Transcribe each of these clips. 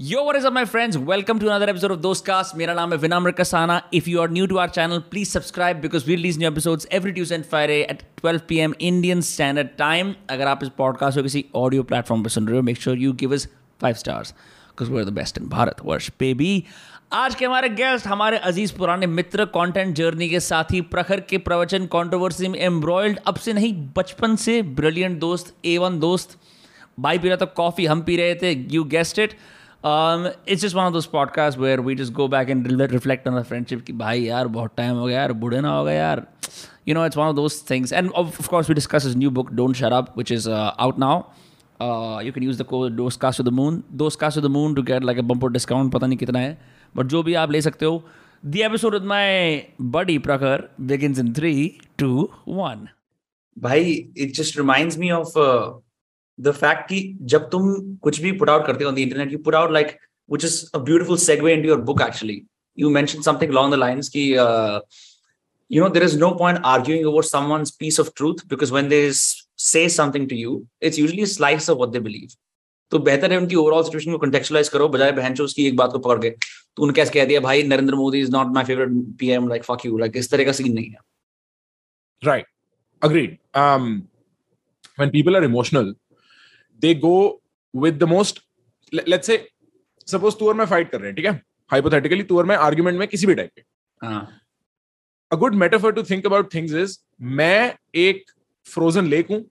Yo, what is up, my friends? Welcome to another episode of Dostcast. मेरा नाम है विनम्र Kasana. If you are new to our channel, please subscribe because we release new episodes every Tuesday and Friday at 12 p.m. Indian Standard Time. अगर आप इस podcast को किसी audio platform पर सुन रहे हो, make sure you give us five stars because we're the best in Bharat वर्ष baby. आज के हमारे गेस्ट हमारे अज़ीज़ पुराने मित्र कंटेंट जर्नी के साथी प्रखर के प्रवचन कंट्रोवर्सी में एम्ब्रॉयल्ड अब से नहीं बचपन से ब्रिलियंट दोस्त ए वन दोस्त भाई पी रहा था कॉफ़ी हम पी रहे थे you guessed it um, it's just one of those podcasts where we just go back and reflect on the friendship. Ki bhai yaar bahut time ho gaya yaar budhe na ho gaya yaar. You know it's one of those things. And of, of course we discuss his new book don't shut up which is uh, out now. Uh, you can use the code those cast to the moon. Those cast to the moon to get like a bumper discount pata nahi kitna hai. But jo bhi aap le sakte ho the episode with my buddy prakar begins in 3 2 1 bhai it just reminds me of uh the fact की जब तुम कुछ भी put out करते हो on internet you put out like which is a beautiful segue into your book actually you mention something along the lines कि you know there is no point arguing over someone's piece of truth because when they say something to you it's usually slice of what they believe तो बेहतर है उनकी overall situation को contextualise करो, बजाय बहन चो उसकी एक बात को पकड़ के। तो उन्होंने कैसे कह दिया, भाई, Narendra Modi is not my favourite PM like fuck you like इस तरह का सीन नहीं है। Right agreed um when people are they go with the most late say suppose तू और मैं फाइट कर रहे हैं ठीक है हाइपोथेटिकली तू और मैं आर्ग्यूमेंट में किसी भी टाइप के a good metaphor to think about things is मैं एक फ्रोजन लेक हूँ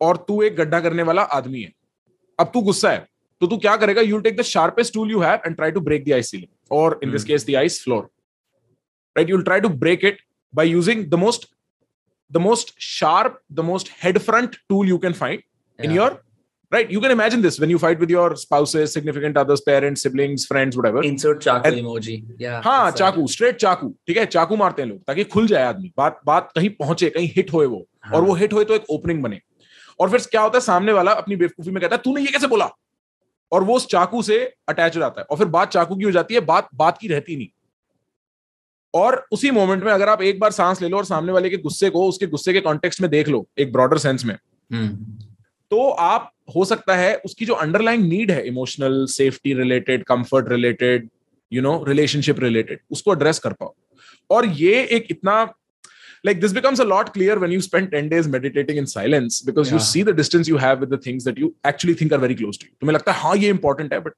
और तू एक गड्ढा करने वाला आदमी है। अब तू गुस्सा है तो तू क्या करेगा? You take the sharpest tool you have and try to break the ice ceiling और in this case the ice floor right you try to break it by using the most the most sharp the most head front tool you can find in your right. You can imagine this when you fight with your spouses, significant others, parents, siblings, friends, whatever. insert chaku And- emoji. Yeah हाँ चाकू straight चाकू ठीक है? चाकू मारते हैं लोग ताकि खुल जाए आदमी। बात बात कहीं पहुँचे कहीं हिट होए वो हाँ। और वो हिट होए तो एक ओपनिंग बने। और फिर क्या होता है सामने वाला अपनी बेवकूफ़ी में कहता है तूने ये कैसे बोला? और वो उस चाकू से अटैच हो जाता है। और फिर बात चाकू की हो जाती है बात बात की रहती नहीं। और उसी मोमेंट में अगर आप एक बार सांस ले लो और सामने वाले के गुस्से को उसके गुस्से के कॉन्टेक्स्ट में देख लो एक ब्रॉडर सेंस में। हम्म, तो आप हो सकता है उसकी जो अंडरलाइन नीड है emotional safety related comfort related you know relationship related उसको एड्रेस कर पाओ। और ये एक इतना like this becomes a lot clear when you spend ten days meditating in silence because you see the distance you have with the you actually think are very close to तुम्हें लगता है हाँ ये इंपॉर्टेंट है but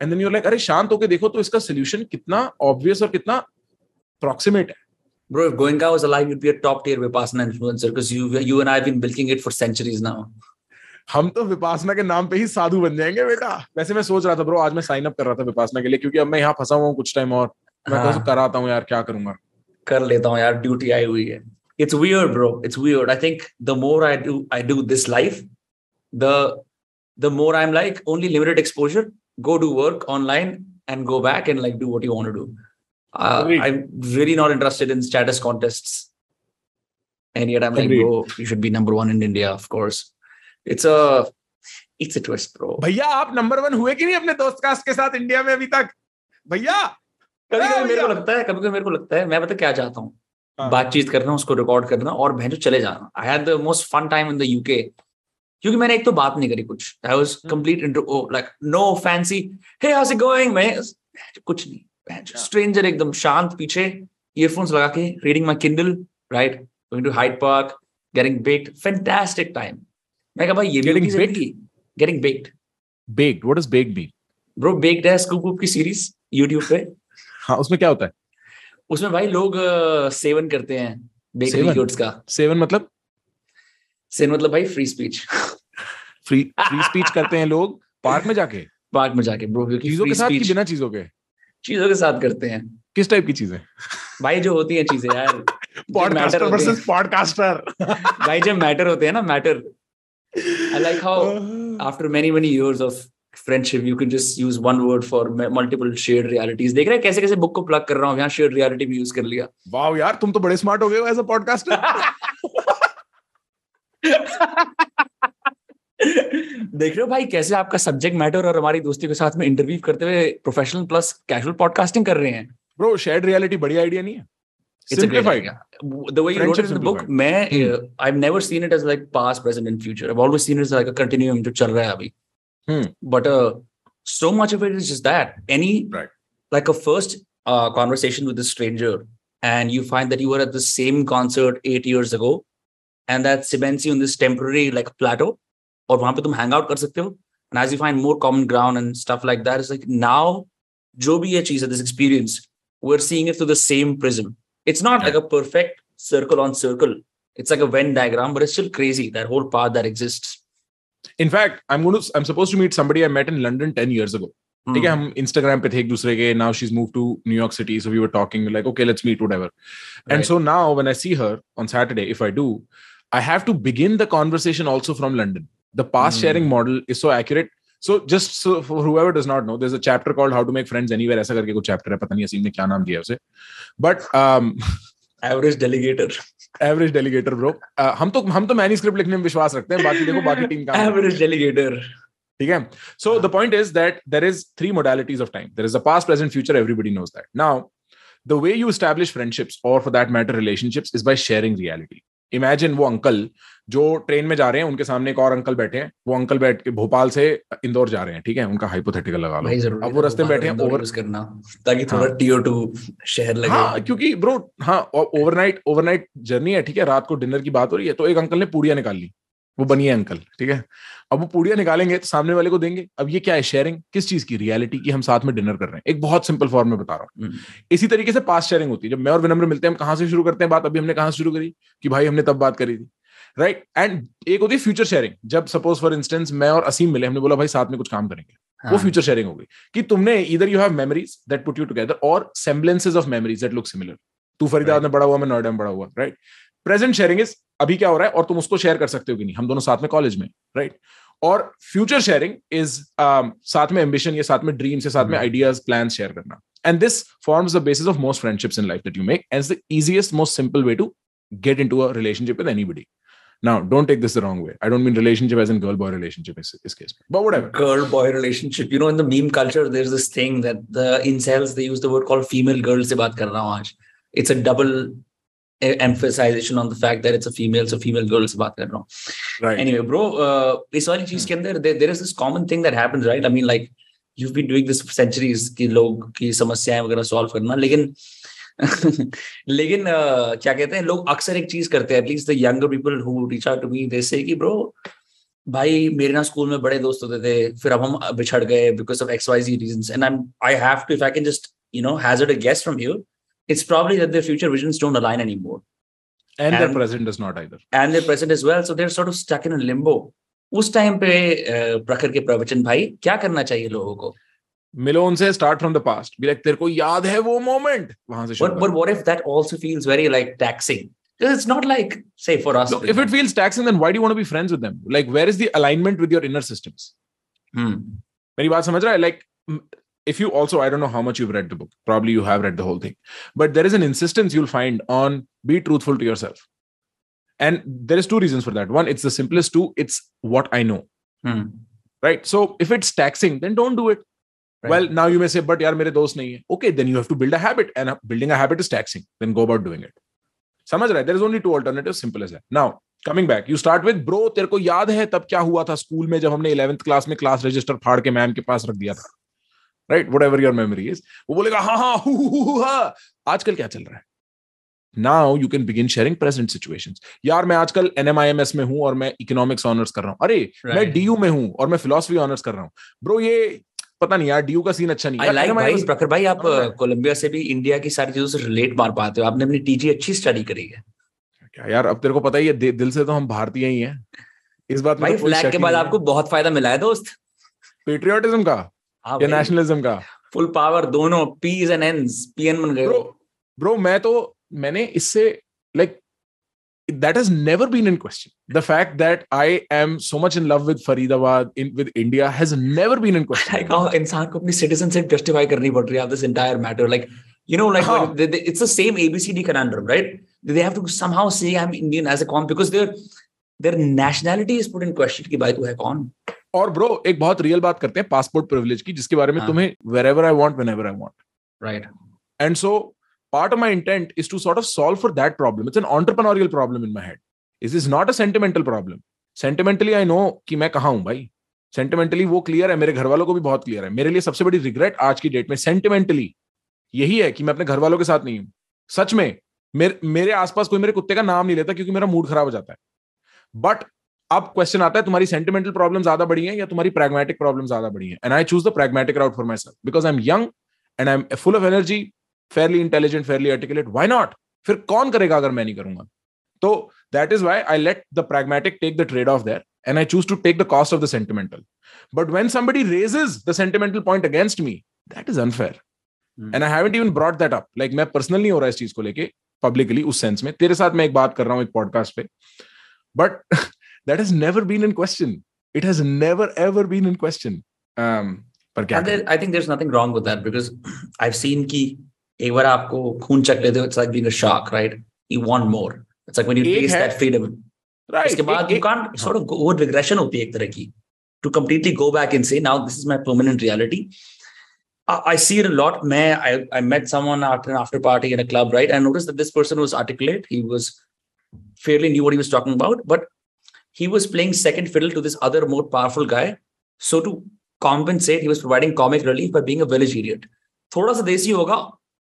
and then you like अरे शांत होकर देखो तो इसका सोल्यूशन कितना ऑब्वियस और कितना अप्रोक्सीमेट है। Bro, if Goenka was alive, you'd be a top tier Vipassana influencer because you, you and I have been milking it for centuries now. हम तो विपासना के नाम पे ही साधु बन जाएँगे बेटा वैसे मैं सोच रहा था ब्रो आज मैं साइन अप कर रहा था विपासना के लिए क्योंकि अब मैं यहाँ फंसा हुआ हूँ कुछ टाइम और मैं हाँ। तो कराता हूँ यार क्या करूँगा कर लेता हूँ यार ड्यूटी आई हुई है it's weird bro it's weird i think the more i do i do this life the the more i'm like only limited exposure go do work online and go back and like do what you want to do uh, Agreed. i'm really not interested in status contests and yet i'm like Agreed. bro you should be number one in india of course it's a it's a twist bro. भैया आप number one हुए कि नहीं अपने दोस्त cast के साथ India में अभी तक? भैया। कभी हाँ कभी मेरे को। लगता है कभी कभी मेरे को लगता है मैं पता क्या चाहता हूँ? हाँ। बातचीत करना उसको रिकॉर्ड करना और बहन चले जाना। I had the most fun time in the UK क्योंकि मैंने एक तो बात नहीं करी कुछ। I was. Complete intro like no fancy hey how's it going मैं कुछ नहीं। हाँ। स्ट्रेंजर एकदम शांत पीछे ईयरफोन्स लगा के reading my Kindle right going to Hyde Park getting baked fantastic time मैं कहा भाई ये भी होगी ज़िंदगी getting baked baked. What does baked mean? Bro baked है स्कूप की सीरीज़ YouTube पे। हाँ उसमें क्या होता है? उसमें भाई लोग सेवन करते हैं बेकरी गुड्स का। सेवन मतलब? सेवन मतलब भाई free speech free free speech करते हैं लोग पार्क में जाके? पार्क में जाके ब्रो क्योंकि चीज़ों के साथ कि बिना चीज़ों के? चीज़ों के साथ करते हैं। किस टाइप की चीज़ें? भाई जो होती हैं चीज़ें यार। पॉडकास्टर। वर्सेस पॉडकास्टर भाई जब मैटर होते हैं ना matter I like how after many many years of friendship you can just use one word for multiple shared realities. देख रहे हैं कैसे कैसे बुक को प्लग कर रहा हूँ यहाँ shared reality भी यूज़ कर लिया वाओ यार तुम तो बड़े स्मार्ट हो गए हो एज अ पॉडकास्टर देख रहे हो भाई कैसे आपका सब्जेक्ट मैटर और हमारी दोस्ती के साथ में इंटरव्यू करते हुए प्रोफेशनल प्लस कैजुअल पॉडकास्टिंग कर रहे हैं ब्रो शेयर्ड रियलिटी बढ़िया आइडिया नहीं है It's a great Simplified. idea. The way you wrote it Friendship in the book, simplified. मैं Hmm. uh, I've never seen it as like past, present, and future. I've always seen it as like a continuum जो चल रहा है अभी. Hmm. But uh, so much of it is just that any Right. like a first uh, conversation with a stranger and you find that you were at the same concert eight years ago and that cements you in this temporary like plateau और वहां पे तुम hang out कर सकते हो and as you find more common ground and stuff like that it's like now जो भी ये चीज है this experience we're seeing it through the same prism it's not like a perfect circle on circle it's like a Venn diagram but it's still crazy that whole path that exists In fact, I'm going to. I'm supposed to meet somebody I met in London ten years ago. ठीक है Hmm. हम Instagram पे थे एक दूसरे के now she is move to New York city so we were talking like okay let's meet whatever and Right. So now when I see her on Saturday if I do I have to begin the conversation also from London the pass Hmm. Sharing model is so accurate so just however does not know there chapter called how to make friends anywhere ऐसा करके कुछ chapter है पता नहीं असीम ने क्या नाम दिया उसे। But average delegator average delegator bro हम तो हम तो मैनी स्क्रिप्ट लिखने में विश्वास रखते हैं बाकी देखो बाकी टीम का एवरेज डेलीगेटर ठीक है? So the point is that there is three modalities of time there is a past present future everybody knows that now the way you establish friendships और for that matter relationships is by sharing reality imagine वो uncle जो train में जा रहे हैं उनके सामने एक और अंकल बैठे हैं। वो अंकल बैठ के भोपाल से इंदौर जा रहे हैं ठीक है? उनका हाइपोथेटिकल लगा लो। अब वो रास्ते में बैठे हैं ओवर करना ताकि थोड़ा हाँ। टीओ टू शहर लगे। हाँ क्योंकि ब्रो हाँ ओवरनाइट ओवरनाइट जर्नी है ठीक है? रात को डिनर की बात हो रही है तो एक अंकल ने पूड़िया निकाल ली। वो बनी है अंकल ठीक है? अब वो पूड़ियाँ निकालेंगे तो सामने वाले को देंगे। अब ये क्या है शेयरिंग किस चीज़ की? रियलिटी की हम साथ में डिनर कर रहे हैं। एक बहुत सिंपल फॉर्म में बता रहा हूँ। हम्म, इसी तरीके से पास शेयरिंग होती है। जब मैं और विनम्र मिलते हैं हम कहाँ से शुरू करते हैं बात? अभी हमने कहाँ से शुरू करी? कि भाई हमने तब बात करी थी। राइट एंड एक होती है फ्यूचर शेयरिंग जब सपोज़ फॉर इंस्टेंस मैं और असीम मिले हमने बोला भाई साथ में कुछ काम करेंगे। वो फ्यूचर शेयरिंग होगी कि तुमने इधर you have memories that put you together और semblances of memories that look similar तू फरीदाबाद में बड़ा हुआ मैं नोएडा में बड़ा हुआ राइट प्रेजेंट शेयरिंग इज़ अभी क्या हो रहा है और तुम उसको शेयर कर सकते हो कि नहीं हम दोनों साथ में कॉलेज में राइट और फ्यूचर शेयरिंग इज़ साथ में एम्बिशन या साथ में ड्रीम्स या साथ में Hmm. आइडियाज़ प्लान शेयर करना and this forms the basis of most friendships in life that you make and the easiest most simple way to get into a relationship with anybody now don't take this the wrong way i don't mean relationship as in girl boy relationship in this case but whatever girl boy relationship you know in the meme culture there's this thing that the incels they use the word called female girl से बात कर रहा हूँ आज it's a double emphasization on the fact that it's a female so female girl से बात कर रहा हूँ right. Anyway bro uh, इस वाली चीज़ के अंदर there, there is this common thing that happens right? I mean like you've been doing this for centuries लोग की समस्याएँ वगैरह सॉल्व करना लेकिन लेकिन uh, क्या कहते हैं लोग अक्सर एक चीज़ करते हैं at least the younger people who reach out to me they say कि ब्रो भाई मेरे ना स्कूल में बड़े दोस्त होते थे फिर अब हम बिछड़ गए because of X Y G reasons and I I have to if I can just you know hazard a guess from you it's probably that their future visions don't align anymore and their And- present does not either and their present as well so they're sort of stuck in a limbo उस time पे अ, प्रखर के प्रवचन भाई क्या करना चाहिए लोगों को मिलो उनसे स्टार्ट फ्रॉम द पास्ट भी लाइक तेरे को याद है वो मोमेंट वहां से but शुरू but what if that also feels very like taxing because it's not like say for us Look, if it feels taxing then why do you want to be friends with them like where is the alignment with your inner systems Hmm. मेरी बात समझ रहा है like m- if you also i don't know how much you've read the book probably you have read the whole thing but there is an insistence you'll find on be truthful to yourself and there is two reasons for that one it's the simplest two it's what i know Hmm. right so if it's taxing then don't do it Right. well now you may say but yaar mere dost nahi hai okay then you have to build a habit and uh, building a habit is taxing then go about doing it समझ रहा है there is only two alternatives simple as that now coming back you start with bro तेरे को याद है तब क्या हुआ था स्कूल में जब हमने 11th क्लास में क्लास रजिस्टर फाड़ के मैम के पास रख दिया था right whatever your memory is वो बोलेगा हाँ हाँ हु हु हु हा आजकल क्या चल रहा है? Now you can begin sharing present situations यार मैं आजकल एनएमआईएमएस में हूँ और मैं इकोनॉमिक्स ऑनर्स कर रहा हूँ। अरे right. मैं Right. डीयू में हूँ और मैं फिलोसफी ऑनर्स कर रहा हूँ। ब्रो ये पता नहीं यार डीयू का सीन अच्छा नहीं like भाई प्रखर भाई आप? कोलंबिया से भी इंडिया की सारी चीज़ों से रिलेट मार पाते हो। आपने अपनी टीजी अच्छी स्टडी करी है। क्या यार अब तेरे को पता ही है दिल से तो हम भारतीय ही हैं। इस बात में भाई तो फ्लैग के बाद आपको बहुत फ़ायदा मिला है दोस्त। पेट्रियोटिज्म का? या नेशनलिज्म का फुल पावर दोनों पीज एंड एंड्स पीएन बन गए ब्रो ब्रो मैं तो मैंने इससे like that has never been in question the fact that i am so much in love with faridabad in with india has never been in question like how इंसान को अपनी citizenship justify करनी पड़ रही है this entire matter like you know like हाँ. when they, they, it's the same abcd conundrum right they have to somehow say i'm indian as a con because their their nationality is put in question कि भाई तू है कौन और bro एक बहुत real बात करते हैं पासपोर्ट प्रिविलेज की जिसके बारे में हाँ। तुम्हें wherever I want whenever I want right and so part of my intent is to sort of solve for that problem it's an entrepreneurial problem in my head is is not a sentimental problem sentimentally I know कि मैं कहा हूँ भाई। Sentimentally वो clear है मेरे घर वालों को भी बहुत क्लियर है। मेरे लिए सबसे बड़ी रिग्रेट आज की डेट में सेंटिमेंटली यही है कि मैं अपने घर वालों के साथ नहीं हूँ। सच में मेरे आसपास कोई मेरे कुत्ते का नाम नहीं लेता क्योंकि मेरा मूड खराब हो जाता है। बट अब क्वेश्चन आता है तुम्हारी सेंटिमेंटल प्रॉब्लम ज़्यादा बड़ी है या तुम्हारी प्रैग्मेटिक प्रॉब्लम ज़्यादा बड़ी है and I choose the pragmatic route for myself because I am young and I am full of energy fairly intelligent fairly articulate why not फिर कौन करेगा अगर मैं नहीं करूँगा तो that is why I let the pragmatic take the trade off there and I choose to take the cost of the sentimental. But when somebody raises the sentimental point against me, that is unfair. Hmm. And I haven't even brought that up. Like मैं personal नहीं हो रहा इस चीज़ को लेके publicly उस sense में तेरे साथ मैं एक बात कर रहा हूँ एक पॉडकास्ट पे but that has never been in question. It has never ever been in question. Um, पर क्या there, I think there's nothing wrong with that because I've seen कि एक बार आपको खून चक लेते हो it's like being a shark, right? You want more. It's like when you taste that freedom. Right. उसके बाद you can't sort of go regression होती है एक तरह की to completely go back and say now this is my permanent reality. I, I see it a lot. May I, I met someone after an after party in a club, right? I noticed that this person was articulate. He was fairly knew what he was talking about, but he was playing second fiddle to this other more powerful guy. So to compensate, he was providing comic relief by being a village idiot. थोड़ा सा देसी होगा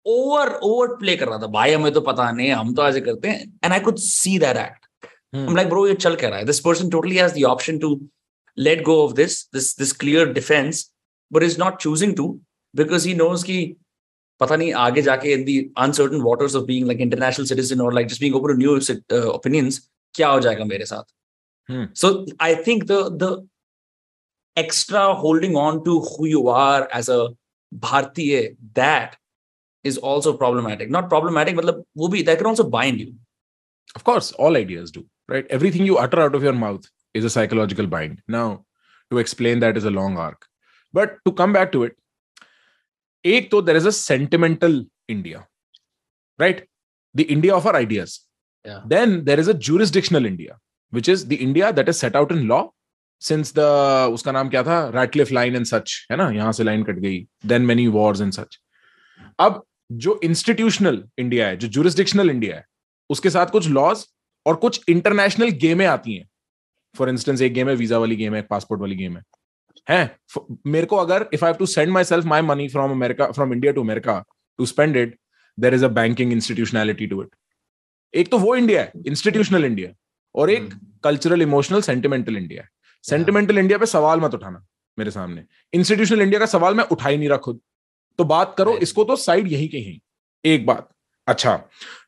over over play कर रहा था भाई हमें तो पता नहीं हम तो ऐसे करते हैं and I could see that act I'm like, bro, ये चल क्या रहा है This person totally has the option to let go of this, this, this clear defense, but is not choosing to because he knows कि पता नहीं आगे जाके in the uncertain waters of being like international citizen or like just being open to new uh, opinions क्या हो जाएगा मेरे साथ Hmm. So I think the the extra holding on to who you are as a Bhartiya, that is also problematic. Not problematic, but that can also bind you. Of course, all ideas do, right? Everything you utter out of your mouth is a psychological bind. Now, to explain that is a long arc. But to come back to it, एक तो there is a sentimental India, right? The India of our ideas. Yeah. Then there is a jurisdictional India. Which is the India that is set out in law since the उसका नाम क्या था Radcliffe line and such है ना यहाँ से line cut गई then many wars and such अब जो इंस्टीट्यूशनल इंडिया है जो जुरिस्डिक्शनल इंडिया है उसके साथ कुछ लॉज और कुछ इंटरनेशनल गेमें आती हैं फॉर इंस्टेंस एक गेम है वीज़ा वाली गेम है पासपोर्ट वाली गेम है हैं मेरे को अगर if I have to send myself my money from America from India to America to spend it there is a banking institutionality to it एक तो वो इंडिया है इंस्टीट्यूशनल इंडिया और एक कल्चरल इमोशनल सेंटिमेंटल इंडिया है। Sentimental India पे सवाल मत उठाना मेरे सामने। इंस्टीट्यूशनल इंडिया का सवाल मैं उठा ही नहीं रहा खुद। तो बात करो इसको तो साइड यही कहीं एक बात। अच्छा।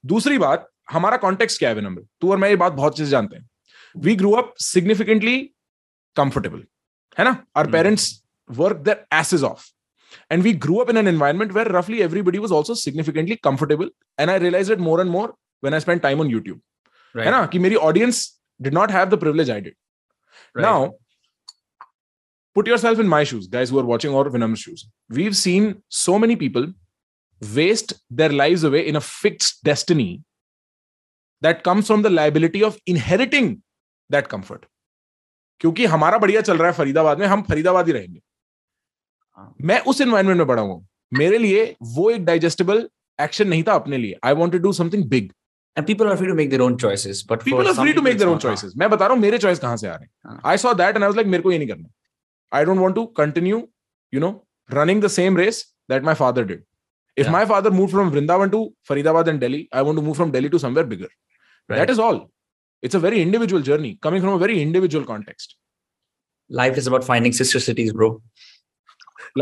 दूसरी बात हमारा कॉन्टेक्स्ट क्या है विनम्र? तू और मैं ये बात बहुत चीज़ जानते हैं। We grow up significantly comfortable है ना? Our parents work their asses off and we grew up in an environment where roughly everybody was also significantly comfortable. And i realized it more and more when i spent time on youtube. है ना कि मेरी audience did not है privilege I did now put yourself in my shoes guys who're watching और within shoes we have seen so many people waste their live away in a fix destiny that comes from the liability of inheriting that comfort क्योंकि हमारा बढ़िया चल रहा है फरीदाबाद में हम फरीदाबाद ही रहेंगे। हाँ। मैं उस एनवायरमेंट में बढ़ा हुआ मेरे लिए वो एक डाइजेस्टेबल एक्शन नहीं था अपने लिए। I want to do something big and people are free to make their own choices but people are free to make their own choices मैं बता रहा हूँ मेरे choice कहाँ से आ रहे हैं I saw that and I was like मेरे को ये नहीं करना I don't want to continue you know running the same race that my father did if yeah. my father moved from Vrindavan to Faridabad and Delhi I want to move from Delhi to somewhere bigger right. that is all it's a very individual journey coming from a very individual context life is about finding sister cities bro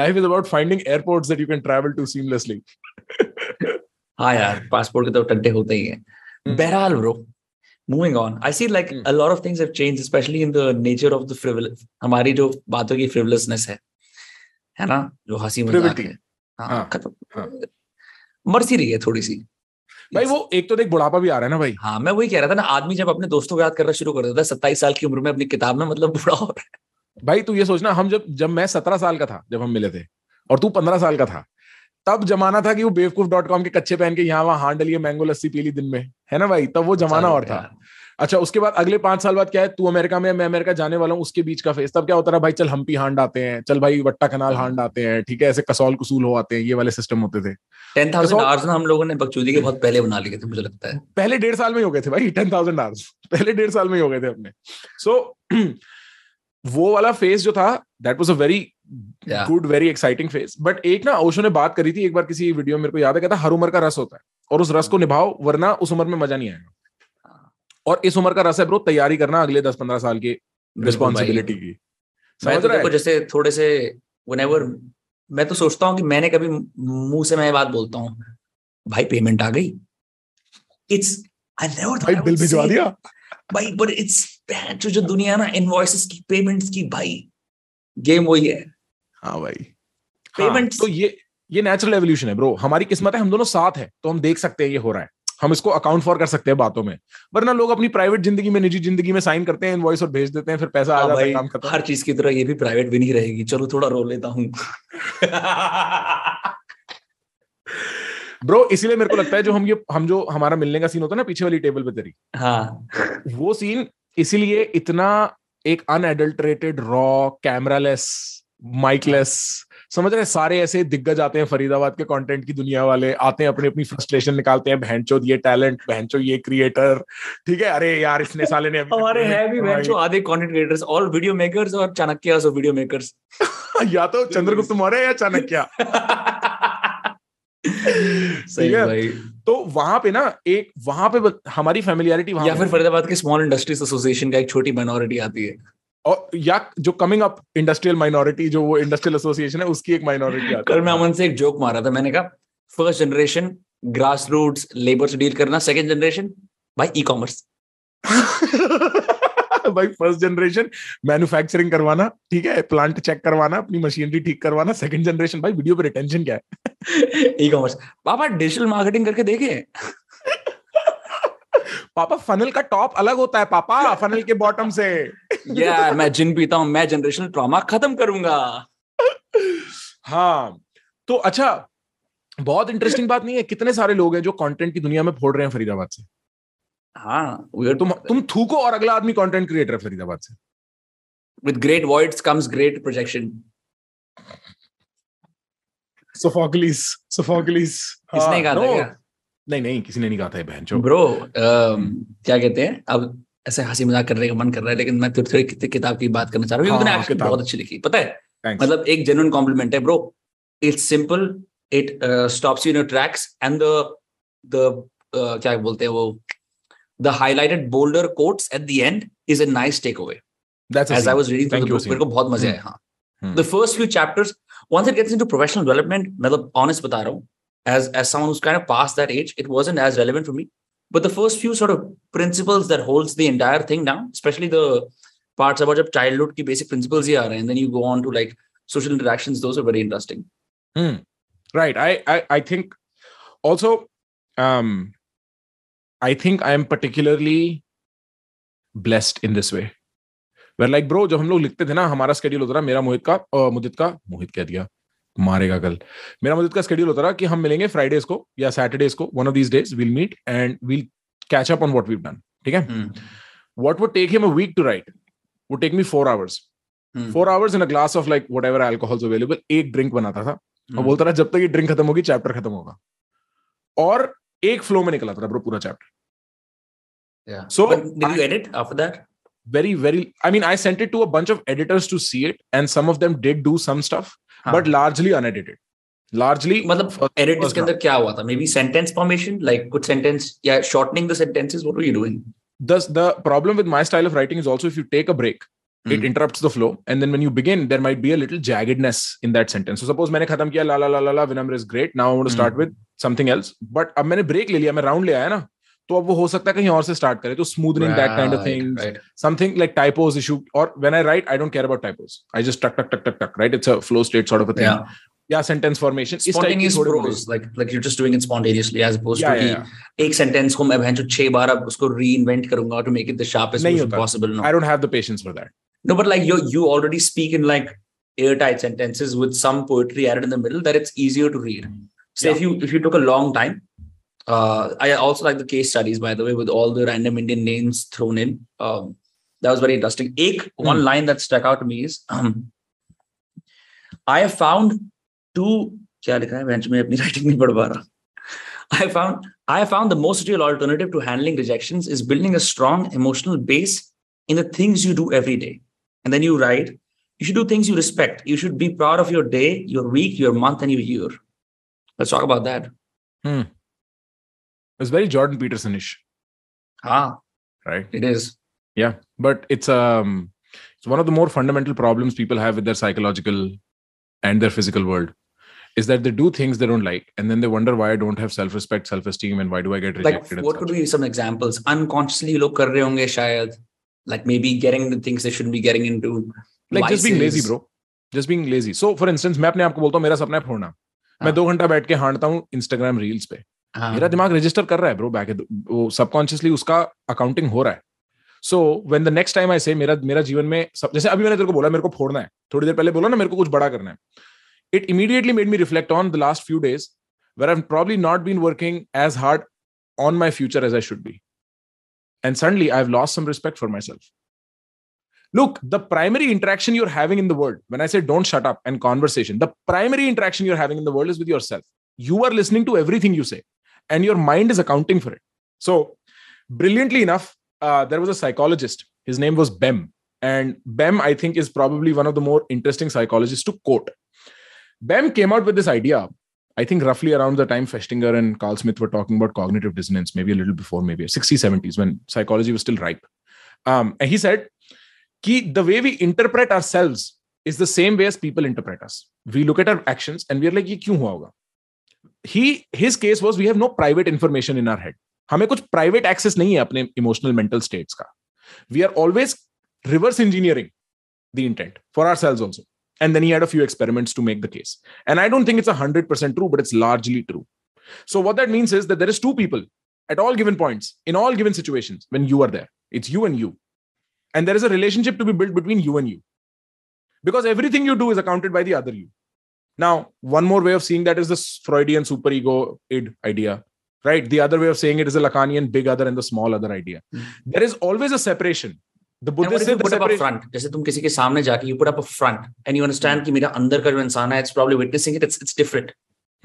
life is about finding airports that you can travel to seamlessly हाँ यार passport के तो टड्डे होते ही हैं Bro. Moving on, I see like mm. a lot of things have changed, especially in the nature of the frivolous. हमारी जो बातों की frivolousness है, है ना, जो हँसी मज़ाक है, हाँ, खत्म, हाँ. मरसी रही है थोड़ी सी. भाई वो एक तो देख बुढ़ापा भी आ रहा है ना भाई हाँ मैं वही कह रहा था ना आदमी जब अपने दोस्तों को याद करना शुरू कर देता है सत्ताईस साल की उम्र में अपनी किताब में मतलब बुढ़ा हो रहा है भाई तू ये सोचना हम जब जब मैं सत्रह साल का था जब हम मिले थे और तू पंद्रह साल का था तब जमाना था कि वो बेवकूफ़ डॉट कॉम के कच्चे पहन के यहाँ वहाँ हांड डलिए मैंगो लस्सी पी ली दिन में। है ना भाई? तब वो जमाना और था। अच्छा उसके बाद अगले पाँच साल बाद क्या है? तू अमेरिका में मैं अमेरिका जाने वाला हूँ उसके बीच का फेस तब क्या होता रहा भाई? चल हम्पी हांड आते हैं चल भाई वट्टा कनाल हांड आते हैं ठीक है? ऐसे कसौल कसूल हो आते हैं ये वाले सिस्टम होते थे। टेन थाउज़ेंड आवर्स हम लोगों ने बकचोदी के बहुत पहले बना लिए थे मुझे लगता है। पहले डेढ़ साल में ही गए थे भाई टेन थाउज़ेंड आवर्स पहले डेढ़ साल में ही हो गए थे अपने। सो वो वाला फ़ेज़ जो था that was a very. Good very exciting phase but एक ना ओशो ने बात करी थी एक बार किसी वीडियो में मेरे को याद है कहता हर उम्र का रस होता है और उस रस को निभाओ वरना उस उम्र में मज़ा नहीं आएगा। और इस उम्र का रस है ब्रो तैयारी करना अगले दस पंद्रह साल की रिस्पॉन्सिबिलिटी की। समझ तो रहा है? जैसे थोड़े से whenever मैं तो सोचता हूँ कि मैंने कभी मुँह से मैं बात बोलता हूँ भाई पेमेंट आ गई। इट्स आई नेवर भाई बिल भिजवा दिया। भाई बट इट्स जो दुनिया ना इनवॉइसेस की पेमेंट्स की भाई। गेम वही है। हाँ भाई। हाँ, तो ये ये नेचुरल एवोल्यूशन है ब्रो हमारी किस्मत है हम दोनों साथ है तो हम देख सकते हैं ये हो रहा है। हम इसको अकाउंट फॉर कर सकते हैं बातों में। वरना लोग अपनी प्राइवेट ज़िंदगी में निजी ज़िंदगी में साइन करते हैं इनवॉइस और भेज देते हैं फिर पैसा आ हाँ जाता है काम खत्म। हर चीज़ की तरह ये भी प्राइवेट भी नहीं रहेगी। चलो थोड़ा रो लेता हूँ। ब्रो इसीलिए मेरे को लगता है जो हम ये हम जो हमारा मिलने का सीन होता है ना पीछे वाली टेबल पे तेरी। हाँ। वो सीन इसीलिए इतना एक अनएडल्टरेटेड रॉ कैमरालेस माइकलेस समझ रहे सारे ऐसे दिग्गज आते हैं फरीदाबाद के कंटेंट की दुनिया वाले आते हैं अपनी अपनी फ्रस्ट्रेशन निकालते हैं बहनचोद ये टैलेंट बहनचो ये क्रिएटर ठीक है? अरे यार इसने साले ने हमारे है भी। जो आधे content creators all video makers और चाणक्य वीडियो मेकर्स या तो चंद्रगुप्त मौर्य या चाणक्य। सही है? भाई। तो वहाँ पे ना एक वहाँ पे हमारी फेमिलियरिटी या फिर फरीदाबाद के स्मॉल इंडस्ट्रीज़ एसोसिएशन का एक छोटी माइनॉरिटी आती है। और या जो कमिंग अप इंडस्ट्रियल माइनॉरिटी जो वो इंडस्ट्रियल एसोसिएशन है उसकी एक माइनॉरिटी आती कल मैं अमन से एक जोक मारा था। मैंने कहा first generation grass roots labour से डील करना सेकंड जनरेशन भाई ई कॉमर्स भाई फ़र्स्ट जनरेशन मैन्युफैक्चरिंग करवाना ठीक है प्लांट चेक करवाना अपनी मशीनरी ठीक करवाना सेकंड जनरेशन भाई वीडियो पे रिटेंशन क्या है? ई कॉमर्स पापा डिजिटल मार्केटिंग करके देखे? पापा फनल का टॉप अलग होता है पापा फनल के बॉटम से। या मैं जिन पीता हूँ मैं जनरेशनल ट्रॉमा खत्म करूँगा। हाँ तो अच्छा बहुत इंटरेस्टिंग बात नहीं है कितने सारे लोग हैं जो कंटेंट की दुनिया में फोड़ रहे हैं फरीदाबाद से? हाँ. तुम तुम थूको और अगला आदमी कंटेंट क्रिएटर है फरीदाबाद से। With great voids comes great projection Sophocles Sophocles किसने कहा था क्या? हाँ, नहीं नहीं किसी ने नहीं कहा था बहन चो ब्रो क्या कहते हैं? अब ऐसे हँसी मज़ाक करने का मन कर रहा है लेकिन मैं थोड़ी थोड़ी किताब की बात करना चाह रहा हूँ हाँ। बहुत अच्छी लिखी पता है? Thanks. मतलब एक जेन्युइन कॉम्प्लीमेंट है bro it's simple it stops you in tracks and the the क्या बोलते हैं वो? The highlighted bolder quotes at the end is a nice take away That's a as I scene. was reading through Thank the book, मेरे को बहुत मज़ा आया हाँ। The first few chapters once it gets into professional development मतलब honest बता रहा हूँ as as someone who's kind of past that age it wasn't as relevant for me but the first few sort of principles that holds the entire thing down especially the parts about जब childhood की basic principles ही आ रहे हैं and then you go on to like social interactions those are very interesting Hmm. Right. I, I I think also um I think I am particularly blessed in this way. Where like bro जब हम लोग लिखते थे ना हमारा schedule होता था मेरा मोहित का अ, मुदित का मोहित कह दिया मारेगा कल। मेरा मुदित का स्केड्यूल होता था कि हम मिलेंगे फ्राइडेज को या सैटरडेज को one of these days will meet and will catch up on what we done ठीक है? what would take him a week to write would take me 4 hours Hmm. 4 hours in a glass of like whatever alcohol's available एक drink बनाता था। और Hmm. बोलता रहा जब तक ये ड्रिंक खत्म होगी चैप्टर खत्म होगा। और एक फ्लो में निकला था पूरा chapter so you I- edit after that? very very i mean i sent it to a bunch of editors to see it and some of them did do some stuff हाँ. but largely unedited largely मतलब first- edit first इसके अंदर क्या हुआ था maybe sentence formation like कुछ sentence या shortening the sentences what were you doing the the problem with my style of writing is also if you take a break it Hmm. interrupts the flow and then when you begin there might be a little jaggedness in that sentence so suppose मैंने खत्म किया ला ला ला ला ला विनम्र is great now i want to start Hmm. with something else but अब मैंने break ले लिया मैं round ले आया ना तो अब वो हो सकता है कहीं और से start करे तो smoothening that kind of Right, things right. something like typos issue or when i write i don't care about typos i just tuck tuck tuck tuck tuck right it's a flow state sort of a thing yeah yeah sentence formation इस type की spontaneous थोड़ी prose like like you're just doing it spontaneously as opposed yeah, to yeah, कि yeah. एक sentence को मैं भैंचो छह बार अब उसको रीइन्वेंट करूंगा to make it the sharpest नहीं version होता। possible no i don't have the patience for that no but like you you already speak in like airtight sentences with some poetry added in the middle that it's easier to read so if you if you took a long time uh i also like the case studies by the way with all the random indian names thrown in um that was very interesting ek one line that stuck out to me is um, i have found two क्या लिखा है bench में अपनी writing नहीं पढ़ पा रहा I found I have found the most real alternative to handling rejections is building a strong emotional base in the things you do every day. and then you write, you should do things you respect. You should be proud of your day, your week, your month, and your year. Let's talk about that. It's very Jordan Peterson-ish, Ah, right? it is. Yeah, but it's um it's one of the more fundamental problems people have with their psychological and their physical world is that they do things they don't like and then they wonder why I don't have self-respect, self-esteem and why do I get Like, rejected and what such. could be some examples? Unconsciously, लोग कर रहे होंगे शायद. Like maybe getting the things they shouldn't be getting into. like just being lazy vices. bro just being lazy so for instance मैं अपने आप को बोलता हूँ मेरा सपना है फोड़ना मैं हाँ। दो घंटा बैठ के हांडता हूँ इंस्टाग्राम रील्स पे हाँ. मेरा दिमाग रजिस्टर कर रहा है ब्रो बैक वो सबकॉन्शियसली उसका अकाउंटिंग हो रहा है। So when the next time I say मेरा मेरा जीवन में सब जैसे अभी मैंने तेरे को बोला मेरे को फोड़ना है। थोड़ी देर पहले बोला ना मेरे को कुछ बड़ा करना है। It immediately made me reflect on the last few days where I probably not been working as hard on my future as I should be and suddenly I have lost some respect for myself Look, the primary interaction you're having in the world, when I say don't shut up and conversation, the primary interaction you're having in the world is with yourself. You are listening to everything you say, and your mind is accounting for it. So, brilliantly enough, uh, there was a psychologist. His name was Bem. And Bem, I think, is probably one of the more interesting psychologists to quote. Bem came out with this idea, I think roughly around the time Festinger and Carl Smith were talking about cognitive dissonance, maybe a little before, maybe 60s, 70s, when psychology was still ripe. Um, and he said, Ki, the way we interpret ourselves is the same way as people interpret us. We look at our actions and we are like, Ye kyun hua hoga? He his case was we have no private information in our head. हमें कुछ private access नहीं है अपने emotional mental states का. We are always reverse engineering the intent for ourselves also. And then he had a few experiments to make the case. And I don't think it's a hundred percent true, but it's largely true. So what that means is that there is two people at all given points in all given situations when you are there. It's you and you and there is a relationship to be built between you and you because everything you do is accounted by the other you now one more way of seeing that is this freudian superego id idea right the other way of saying it is a lacanian big other and the small other idea Hmm. there is always a separation the And what buddhist if you said the put up a separation front? जैसे तुम किसी के सामने जाके you put up a front and you understand कि मेरा अंदर का जो इंसान है it's probably witnessing it it's it's different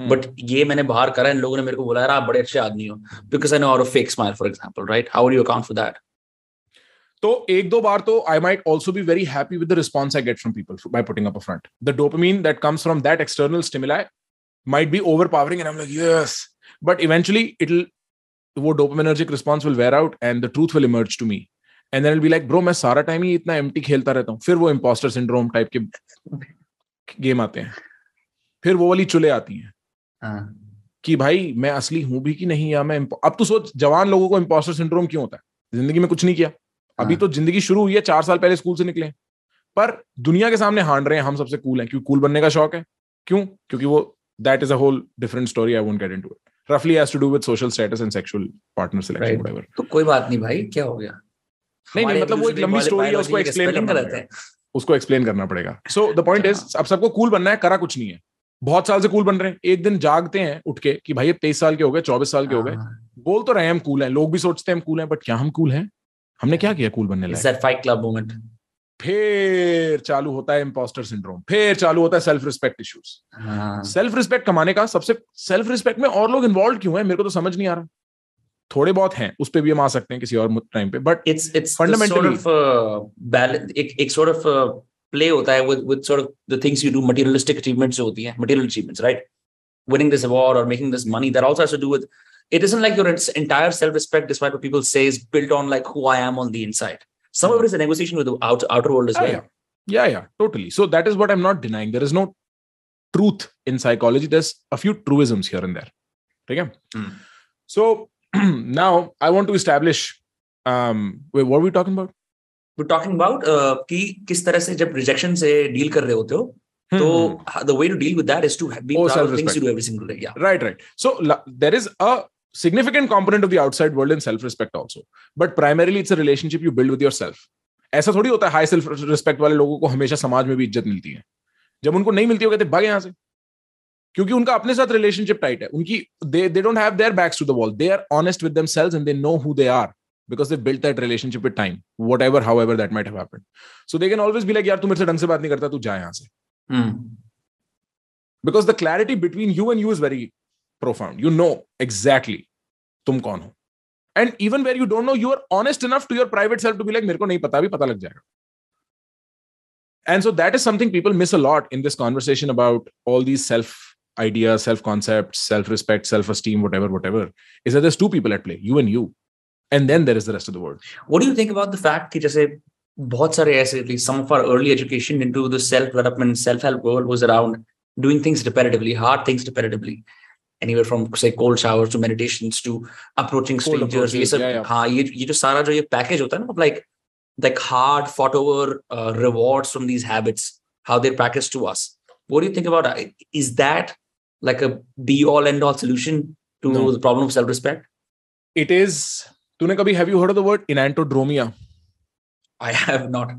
Hmm. but ये मैंने बाहर करा इन लोगों ने मेरे को बोला यार आप बड़े अच्छे आदमी हो because I know how to fake smile for example right how would you account for that तो एक दो बार तो आई माइट ऑल्सो भी very happy with the response I get from people by putting up front the dopamine that comes from that external stimuli might be overpowering and like yes but eventually it वो dopaminergic response will wear out and the truth will emerge to me and then be like bro मैं सारा time ही इतना M T खेलता रहता हूँ. फिर वो इम्पोस्टर सिंड्रोम टाइप के गेम आते हैं। फिर वो वाली चुले आती हैं। हाँ। कि भाई मैं असली हूँ भी कि नहीं? या मैं अब तो सोच जवान लोगों को इम्पोस्टर सिंड्रोम क्यों होता है? ज़िंदगी में कुछ नहीं किया। अभी हाँ। तो ज़िंदगी शुरू हुई है चार साल पहले स्कूल से निकले पर दुनिया के सामने हांड रहे हैं हम सबसे कूल हैं क्योंकि कूल बनने का शौक है। क्यों? क्योंकि वो that is a whole different story I won't get into it रफली has to do with social status and sexual partner selection whatever तो कोई बात नहीं भाई क्या हो गया? नहीं, हमारे मतलब वो एक लंबी story है, उसको spelling करना रहते हैं। उसको एक्सप्लेन करना पड़ेगा। सो द पॉइंट इज़ अब सबको कूल बनना है करा कुछ नहीं है। बहुत साल से कूल बन रहे हैं। एक दिन जागते हैं उठ के कि भाई अब तेईस साल के हो गए चौबीस साल के हो गए। हाँ, बोल तो रहे हैं हम कूल हैं लोग भी सोचते हैं हम कूल हैं बट क्या हम कूल हैं? हमने क्या किया कूल बनने लायक fight club moment फिर चालू होता है इम्पोस्टर सिंड्रोम फिर चालू होता है सेल्फ रिस्पेक्ट इश्यूज़ हाँ सेल्फ रिस्पेक्ट कमाने का सबसे सेल्फ रिस्पेक्ट में और लोग इन्वॉल्व क्यों है मेरे को तो समझ नहीं आ रहा थोड़े बहुत हैं उस पर भी हम आ सकते हैं किसी और टाइम पे बट of uh, balance एक एक of uh, play होता है with sort of the things you do materialistic achievements जो होती हैं material achievements right winning this award or making this money that also has to do with it isn't like your ent- entire self-respect despite what people say is built on like who I am on the inside some of it is a negotiation with the outer, outer world as yeah, well yeah yeah yeah totally so that is what i'm not denying there is no truth in psychology there's a few truisms here and there okay Hmm. so now i want to establish um wait what are we talking about we're talking about uh, कि किस तरह से जब rejection से deal कर रहे होते हो Hmm, तो hmm. the way to deal with that is to have- be Oh, proud of things self-respect. you do every single day yeah right right so la- there is a significant component of the outside world in self-respect also. But primarily it's relationship you build with yourself ऐसा थोड़ी होता है high self respect वाले लोगों को हमेशा समाज में भी इज़्ज़त मिलती है। जब उनको नहीं मिलती हो कहते भाग यहाँ से। क्योंकि उनका अपने साथ रिलेशनशिप टाइट है। उनकी they they don't have their backs to the wall they are honest with themselves and they know who they are because they build that relationship with time whatever however that might have so they can always be like यार तू मेरे से ढंग से बात नहीं करता तू जाए यहाँ से. Because the clarity between you and you is very profound you know exactly तुम कौन हो and even where you don't know you are honest enough to your private self to be like मेरे को नहीं पता भी पता लग जाएगा and so that is something people miss a lot in this conversation about all these self ideas self concepts self respect self esteem whatever whatever is that there's two people at play you and you and then there is the rest of the world what do you think about the fact कि जैसे बहुत सारे ऐसे at least some of our early education into the self development self help world was around doing things repetitively hard things repetitively anywhere from say cold showers to meditations to approaching Cold strangers ये approaches, सब yeah, yeah. हाँ ये ये जो सारा जो ये package होता है ना like like hard fought over uh, rewards from these habits how they're practiced to us what do you think about that? is that like a be all end all solution to No. the problem of self respect it is तूने कभी have you heard of the word enantodromia I have not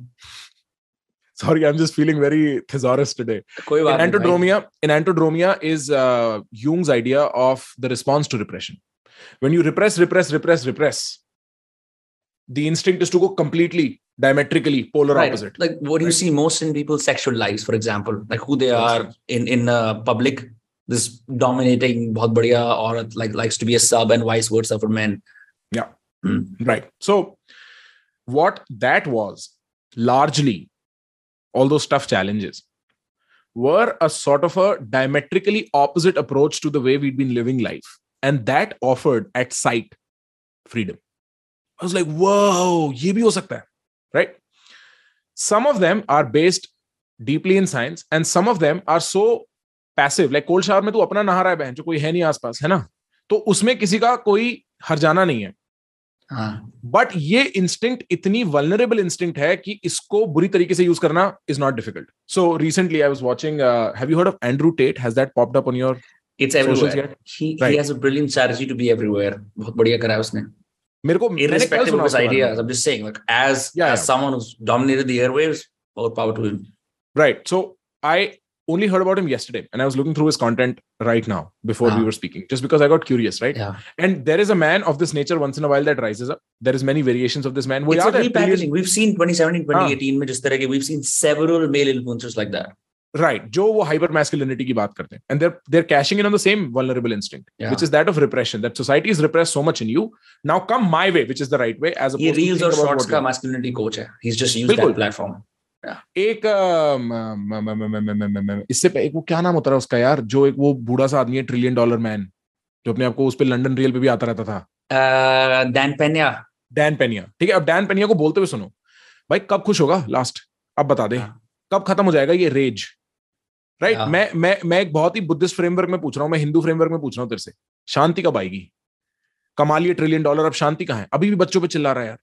Sorry, I'm just feeling very thesaurus today. Enantiodromia, enantiodromia is uh, Jung's idea of the response to repression. When you repress, repress, repress, repress, the instinct is to go completely diametrically polar right. opposite. Like what do right. you see most in people's sexual lives, for example, like who they are in in uh, public, this dominating bahut badhiya or like likes to be a sub and vice versa for men. Yeah. Mm. Right. So what that was largely all those tough challenges were a sort of a diametrically opposite approach to the way we'd been living life and that offered at sight freedom i was like whoa ye bhi ho sakta hai right some of them are based deeply in science and some of them are so passive like cold shower में तू अपना नहा रहा है बहन जो कोई है नहीं आसपास है ना तो उसमें किसी का कोई हरजाना नहीं है हाँ. बट ये इंस्टिंक्ट इतनी वलनरेबल इंस्टिंक्ट है कि इसको बुरी तरीके से यूज़ करना is not difficult so recently I was watching have you heard of Andrew Tate has that popped up your it's everywhere he brilliant strategy to be everywhere बहुत बढ़िया करा है उसने। मेरे को irrespective of ideas I just saying like as as someone who dominated the airwaves और power to him right so I only heard about him yesterday and i was looking through his content right now before we ah. were speaking just because i got curious right? Yeah. and there is a man of this nature once in a while that rises up. There is many variations of this man. It's a repackaging. Period... we've seen 2017 2018 ah. we've seen several male influencers like that. Right joe hyper masculinity and they're they're cashing in on the same vulnerable instinct which is that of repression that society is repressed so much in you. Now come my way which is the right way as a reels to or shorts ka masculinity coach he's just used Bilkul. that platform. एक इससे एक वो क्या नाम होता है उसका यार जो एक वो बूढ़ा सा आदमी है ट्रिलियन डॉलर मैन जो अपने आपको उस पर लंडन रियल पे भी आता रहता था। डैन पेनिया डैन पेनिया ठीक है अब डैन पेनिया को बोलते हुए सुनो। भाई कब खुश होगा? लास्ट अब बता दे। कब खत्म हो जाएगा ये रेज राइट right? मैं मैं मैं एक बहुत ही बुद्धिस्ट फ्रेमवर्क में पूछ रहा हूँ मैं हिंदू फ्रेमवर्क में पूछ रहा हूँ तेरे से। शांति कब आएगी? कमा लिए ट्रिलियन डॉलर अब शांति कहाँ है? अभी भी बच्चों पे चिल्ला रहा है यार।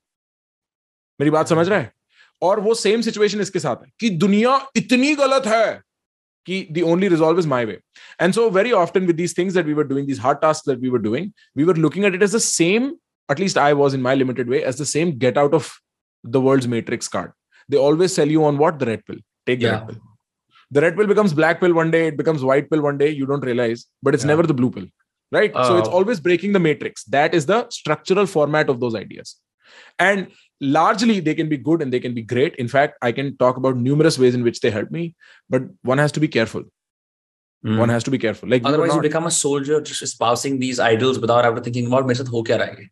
मेरी बात समझ रहा है? और वो सेम सिचुएशन इसके साथ है कि दुनिया इतनी गलत है कि the only resolve is my way and so very often with these things that we were doing these hard task that we were doing we were looking at it as the same at least I was in my limited way as the same get out of the world matrix card they always sell you on what the red pill take the red pill the red pill becomes black pill one day it becomes white pill one day you don't realise but it's never the blue pill right so it's always breaking the matrix that is the structural format of those ideas and largely they can be good and they can be great. In fact i can talk about numerous ways in which they help me but one has to be careful. Mm. one has to be careful. Like otherwise not, you become a soldier just espousing these idols without ever thinking about ho kya like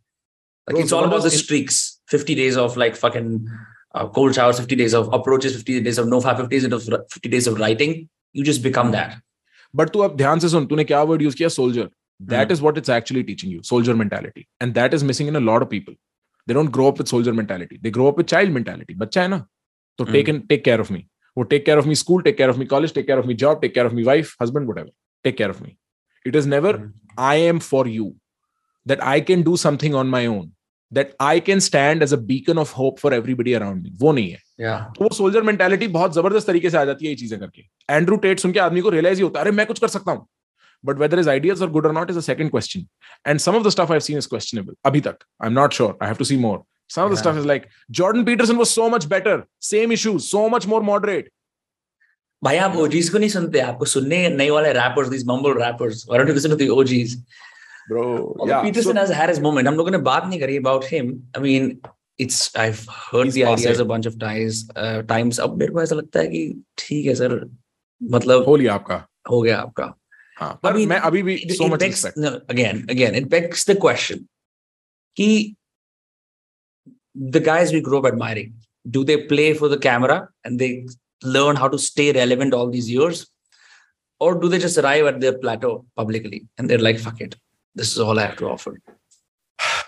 bro, it's all about the streaks. 50 days of like fucking uh, cold showers 50 days of approaches 50 days of no 50 days of 50 days of writing. You just become that. But to ab dhyan se sun tune kya word use kiya soldier. That mm. is what it's actually teaching you soldier mentality. And that is missing in a lot of people. They don't grow up with soldier mentality they grow up with child mentality बच्चा है ना तो. Take in take care of me वो take care of me school take care of me college take care of me job take care of me wife husband whatever take care of me it is never I am for you you, I can do something on on own that I can stand as a beacon of hope for for around around me. वो नहीं है Yeah. तो वो soldier mentality बहुत ज़बरदस्त तरीके से आ जाती है ये चीज़ें करके। एंड्रू टेट सुन के आदमी को रियलाइज़ ही होता है अरे मैं कुछ कर सकता हूँ। Whether is ideas are good और not is a second question and some of the stuff I seen is questionable अभी तक I am not sure I have to see more some of the Yeah. stuff is like jordan peterson was so much better same issues so much more moderate भाई आप OGs को नहीं सुनते आपको सुनने नए वाले rappers these mumble rappers why don't you listen to the OGs bro yeah Peterson so- has had his moment हम लोगों ने बात नहीं करी about him I mean it's I've heard the ideas passé. a bunch of times uh, times अब मेरे को ऐसा लगता है कि ठीक है सर मतलब हो लिया आपका हो गया आपका हाँ पर mean, मैं अभी भी it, so it much begs, respect no, again again it begs the question कि the guys we grow up admiring do they play for the camera and they learn how to stay relevant all these years? Or do they just arrive at their plateau publicly and they're like, fuck it, this is all I have to offer?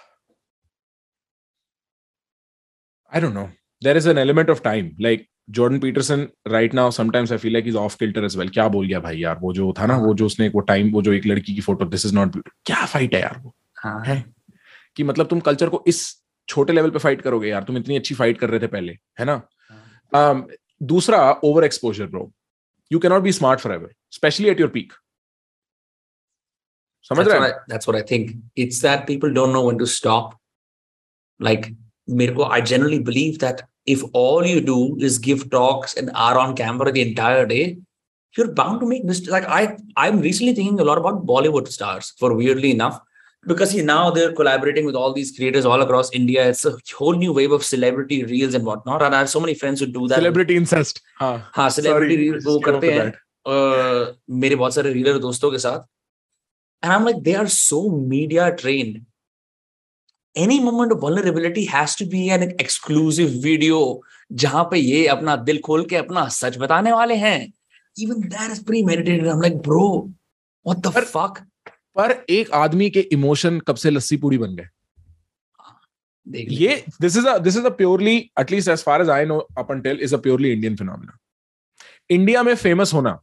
I don't know. There is an element of time. Like Jordan Peterson right now sometimes I feel like is off kilter as well क्या बोल गया भाई यार? वो जो था ना वो जो उसने वो टाइम वो जो एक लड़की की फ़ोटो दिस इज़ नॉट क्या फाइट है यार वो? है। कि मतलब तुम कल्चर को इस छोटे लेवल पे फाइट करोगे यार तुम इतनी अच्छी फाइट कर रहे थे पहले है ना? Um, दूसरा over exposure bro you can not be smart forever specially at your peak समझ रहे that's I think it's that people don't know when to stop like मेरे को I generally believe that if all you do is give talks and are on camera the entire day, you're bound to make mistakes. Like I, I'm recently thinking a lot about Bollywood stars. For weirdly enough, because see, now they're collaborating with all these creators all across India. It's a whole new wave of celebrity reels and whatnot. And I have so many friends who do that. Celebrity incest हाँ हाँ celebrity Sorry, reels वो just came करते up with हैं अ, मेरे बहुत सारे reeler दोस्तों के साथ and I'm like they are so media trained any moment of vulnerability has to be an exclusive video जहाँ पे ये अपना दिल खोल के अपना सच बताने वाले हैं। Even that is premeditated. I'm like bro what the पर- fuck? पर एक आदमी के इमोशन कब से लस्सी पूड़ी बन गए? ये this is this is a purely at least as far as I know up until is a purely Indian phenomena India में फ़ेमस होना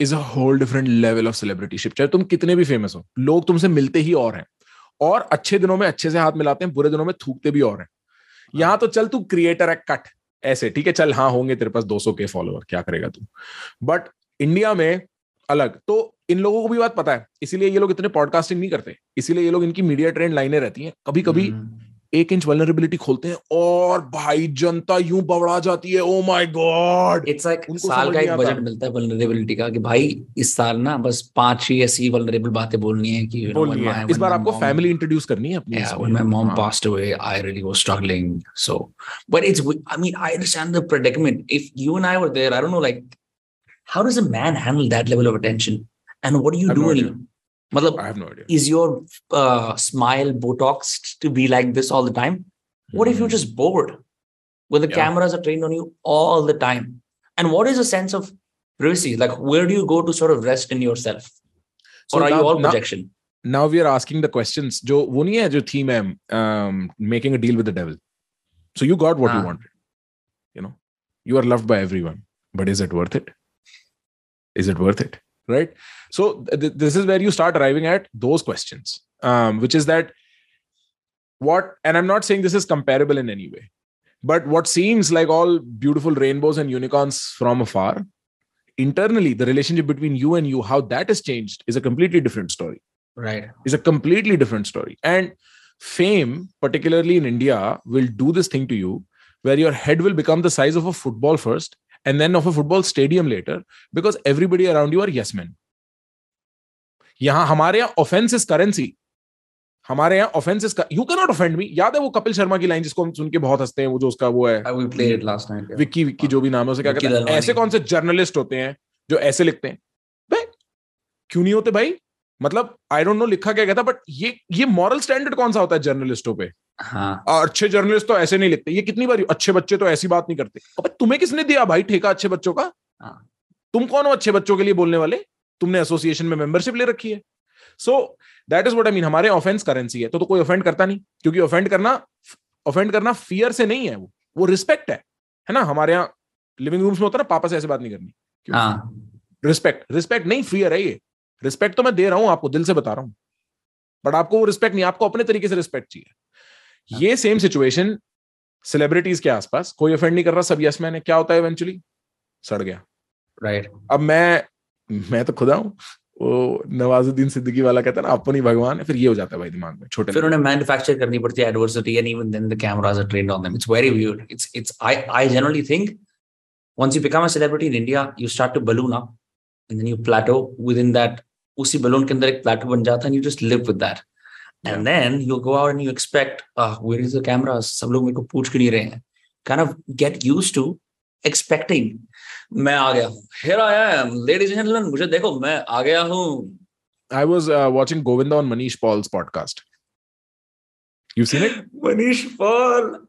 is a whole different level of celebrityship चाहे तुम कितने भी फ़ेमस हो लोग तुमसे मिलते ही और हैं। और अच्छे दिनों में अच्छे से हाथ मिलाते हैं, बुरे दिनों में थूकते भी और हैं यहाँ तो चल तू क्रिएटर है कट ऐसे, ठीक है, चल हाँ होंगे तेरे पास 200 के फॉलोअर क्या करेगा तू बट इंडिया में अलग तो इन लोगों को भी बात पता है, इसीलिए ये लोग इतने पॉडकास्टिंग नहीं करते, इसीलिए ये लोग इनकी मीडिया ट्रेंड लाइनें रहती हैं कभी कभी हम्म। एक इंच वल्नरेबिलिटी खोलते हैं और भाई जनता यूँ बवड़ा जाती है oh my God it's like साल का एक बजट मिलता है वल्नरेबिलिटी का कि भाई इस साल ना बस पाँच ही ऐसी वल्नरेबल बातें बोलनी है कि इस बार आपको फैमिली इंट्रोड्यूस करनी है अपनी yeah इसमें। when my mom हाँ। passed away i really was struggling so but it's i mean i understand the predicament if you and i were there i don't know like how does a man handle that level of attention and what do you have do in. Matlab, I have no idea. Is your uh, smile Botoxed to be like this all the time? What if you're hmm. just bored? when the yeah. cameras are trained on you all the time. And what is a sense of privacy? Like, where do you go to sort of rest in yourself? So or are now, you all projection? Now, now we are asking the questions. Jo, wo hai jo theme hai, um, making a deal with the devil. So you got what ah. you wanted. You know, you are loved by everyone, but is it worth it? Is it worth it? Right? So th- this is where you start arriving at those questions um, which is that what and i'm not saying this is comparable in any way but what seems like all beautiful rainbows and unicorns from afar internally the relationship between you and you how that has changed is a completely different story. Right. Is a completely different story. And fame, particularly in India, will do this thing to you where your head will become the size of a football first and then of a football stadium later because everybody around you are yes men. यहाँ हमारे यहाँ offence is currency हमारे यहाँ offence is you can not offend me याद है वो कपिल शर्मा की line जिसको हम सुन के बहुत हँसते हैं वो जो उसका वो है? Uh, it last night yeah. Vicky Vicky जो भी नाम है उसे क्या विक्की कहते हैं। ऐसे कौन से जर्नलिस्ट होते हैं जो ऐसे लिखते हैं? भाई क्यों नहीं होते भाई? मतलब आई डोंट नो लिखा क्या कहता बट ये ये मॉरल स्टैंडर्ड कौन सा होता है जर्नलिस्टों पे? हाँ। और अच्छे जर्नलिस्ट तो ऐसे नहीं लिखते। ये कितनी बार अच्छे बच्चे तो ऐसी बात नहीं करते। अबे तुम्हें किसने दिया भाई ठेका अच्छे बच्चों का? हाँ। तुम कौन हो अच्छे बच्चों के लिए बोलने वाले? तुमने एसोसिएशन में मेंबरशिप ले रखी है। So that is what I mean हमारे ऑफेंस करेंसी है। तो, तो कोई ऑफेंड करता नहीं क्योंकि ऑफेंड करना ऑफेंड करना फियर से नहीं है वो। वो रिस्पेक्ट है। है ना? हमारे यहाँ लिविंग रूम्स में होता है ना पापा से ऐसे बात नहीं करनी? हाँ। रिस्पेक्ट रिस्पेक्ट नहीं फियर है ये रिस्पेक्ट तो मैं दे रहा हूँ आपको दिल से बता रहा हूँ। बट आपको वो रिस्पेक्ट नहीं आपको अपने तरीके से रिस्पेक्ट चाहिए। ये सेम सिचुएशन सेलिब्रिटीज के आसपास कोई ऑफेंड नहीं कर रहा सब यस मैन है क्या होता है इवेंचुअली सड़ गया राइट right. अब मैं मैं तो खुदा हूँ वो नवाजुद्दीन सिद्दीकी वाला कहता है ना अपन ही भगवान है फिर ये हो जाता है भाई दिमाग में छोटे फिर उन्हें मैन्युफैक्चर करनी पड़ती है adversity and even then the cameras are trained on them it's very weird it's it's I I generally think once you become a celebrity in India, you start to balloon up and then you plateau within that. उसी balloon के अंदर एक plateau बन जाता है and you just live with that. And then you go out and you expect, ah, where is the cameras? सब लोग मेरे को पूछ क्यों नहीं रहे हैं? Kind of get used to expecting. मैं आ गया हूँ. Here I am, ladies and gentlemen. मुझे देखो मैं आ गया हूँ. I was uh, watching Govinda on Manish Paul's podcast. You've seen it? Manish Paul,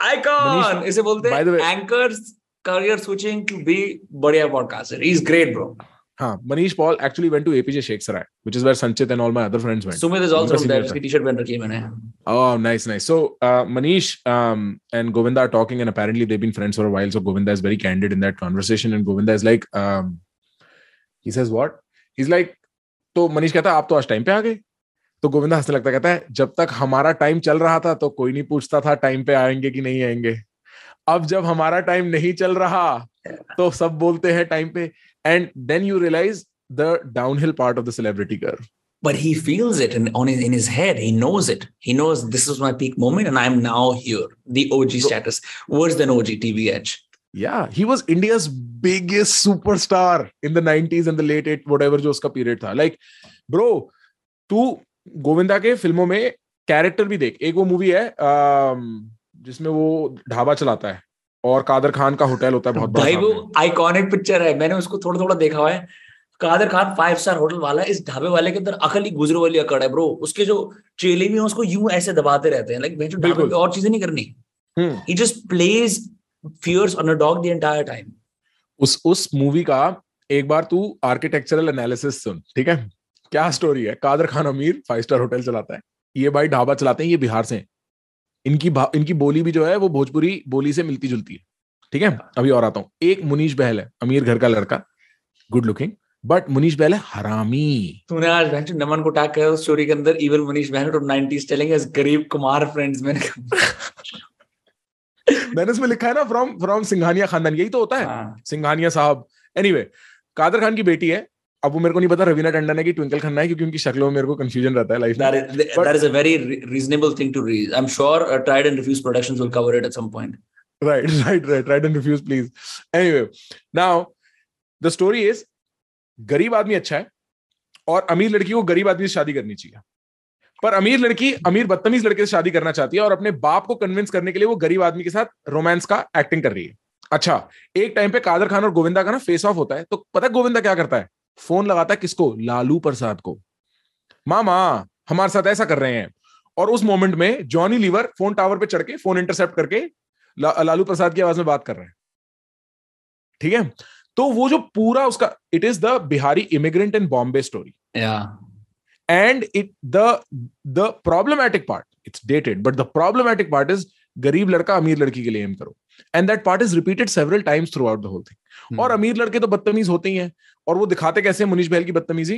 icon. Manish- इसे बोलते by the हैं way- anchors career switching to be बढ़िया podcaster. He's great, bro. हाँ Manish Paul actually went to APJ Sheikh Sarai which is where Sanchit and all my other friends went Sumit is also from that T-shirt vendor की मैंने। ओह nice nice so Manish and Govinda are talking and apparently they been friends for a while so Govinda is very candid in that conversation and Govinda is like he says what he is like तो मनीष कहता है आप तो आज time पे आ गए? तो गोविंदा हंसने लगता कहता है जब तक हमारा टाइम चल रहा था तो कोई नहीं पूछता था टाइम पे आएँगे कि नहीं आएँगे। अब जब हमारा टाइम नहीं चल रहा तो सब बोलते हैं टाइम पे And then you realise the downhill part of the celebrity curve But he feels it in, on his, in his head. He knows it. He knows this is my peak moment and I'm now here. The OG status. Worse than OG TV Edge. Yeah, he was India's biggest superstar in the 90s and the late 8 whatever जो उसका period था. Like, bro, तू गोविंदा के फिल्मों में character भी देख एक वो मूवी है um, जिसमें वो ढाबा चलाता है और कादर खान का होटल होता है बहुत भाई वो आइकॉनिक पिक्चर है। मैंने उसको थोड़ा थोड़ा देखा हुआ है। Kader Khan five star hotel वाला इस ढाबे वाले के अंदर अकल ही गुजरो वाली अकड़ है ब्रो उसके जो चेले भी हैं उसको यूँ ऐसे दबाते रहते हैं। लाइक और चीज़ें नहीं करनी। He just plays fierce on a dog the entire time उस उस मूवी का एक बार तू आर्किटेक्चरल एनालिसिस सुन ठीक है? क्या स्टोरी है? कादर खान अमीर फाइव स्टार होटल चलाता है। ये भाई ढाबा चलाते हैं ये बिहार से। हैं। इनकी इनकी बोली भी जो है वो भोजपुरी बोली से मिलती जुलती है। ठीक है? अभी और आता हूँ। एक मुनीश बहल है अमीर घर का लड़का good looking but Munish Bahl है हरामी। तूने आज बहन नमन को टैग किया उस स्टोरी के अंदर इवन मनीष बहन फ्रॉम 90s टेलिंग अस गरीब कुमार फ्रेंड्स मैंने मैंने उसमें लिखा है ना फ्रॉम फ्रॉम सिंघानिया खानदान यही तो होता है। हाँ, सिंघानिया साहब। एनीवे anyway, कादर खान की बेटी है अब वो मेरे को नहीं पता रवीना टंडन है कि ट्विंकल खन्ना है क्योंकि उनकी शक्लों में मेरे को कंफ्यूजन रहता है लाइफ में। Is a very re- reasonable thing to read. I'm sure uh, Tried and Refused Productions will cover it at some point. right right right. Right and refuse please. Anyway now the story is गरीब आदमी अच्छा है और अमीर लड़की को गरीब आदमी से शादी करनी चाहिए। पर अमीर लड़की अमीर बदतमीज लड़के से शादी करना चाहती है और अपने बाप को कन्विंस करने के लिए वो गरीब आदमी के साथ रोमांस का एक्टिंग कर रही है। अच्छा एक टाइम पे कादर खान और गोविंदा का ना फेस ऑफ़ होता है तो पता है गोविंदा क्या करता है? फ़ोन लगाता है किसको? लालू प्रसाद को। मामा हमारे साथ ऐसा कर रहे हैं। और उस मोमेंट में जॉनी लीवर फ़ोन टावर पे चढ़ के फ़ोन इंटरसेप्ट करके ला, लालू प्रसाद की आवाज़ में बात कर रहे हैं। ठीक है? तो वो जो पूरा उसका it is the Bihari immigrant in Bombay story and it the the problematic part it's dated but the problematic part is गरीब लड़का अमीर लड़की के लिए एम करो। And that part is repeated several times throughout the whole thing और अमीर लड़के तो बदतमीज होते ही हैं। और वो दिखाते कैसे हैं मुनीश बहल की बदतमीजी?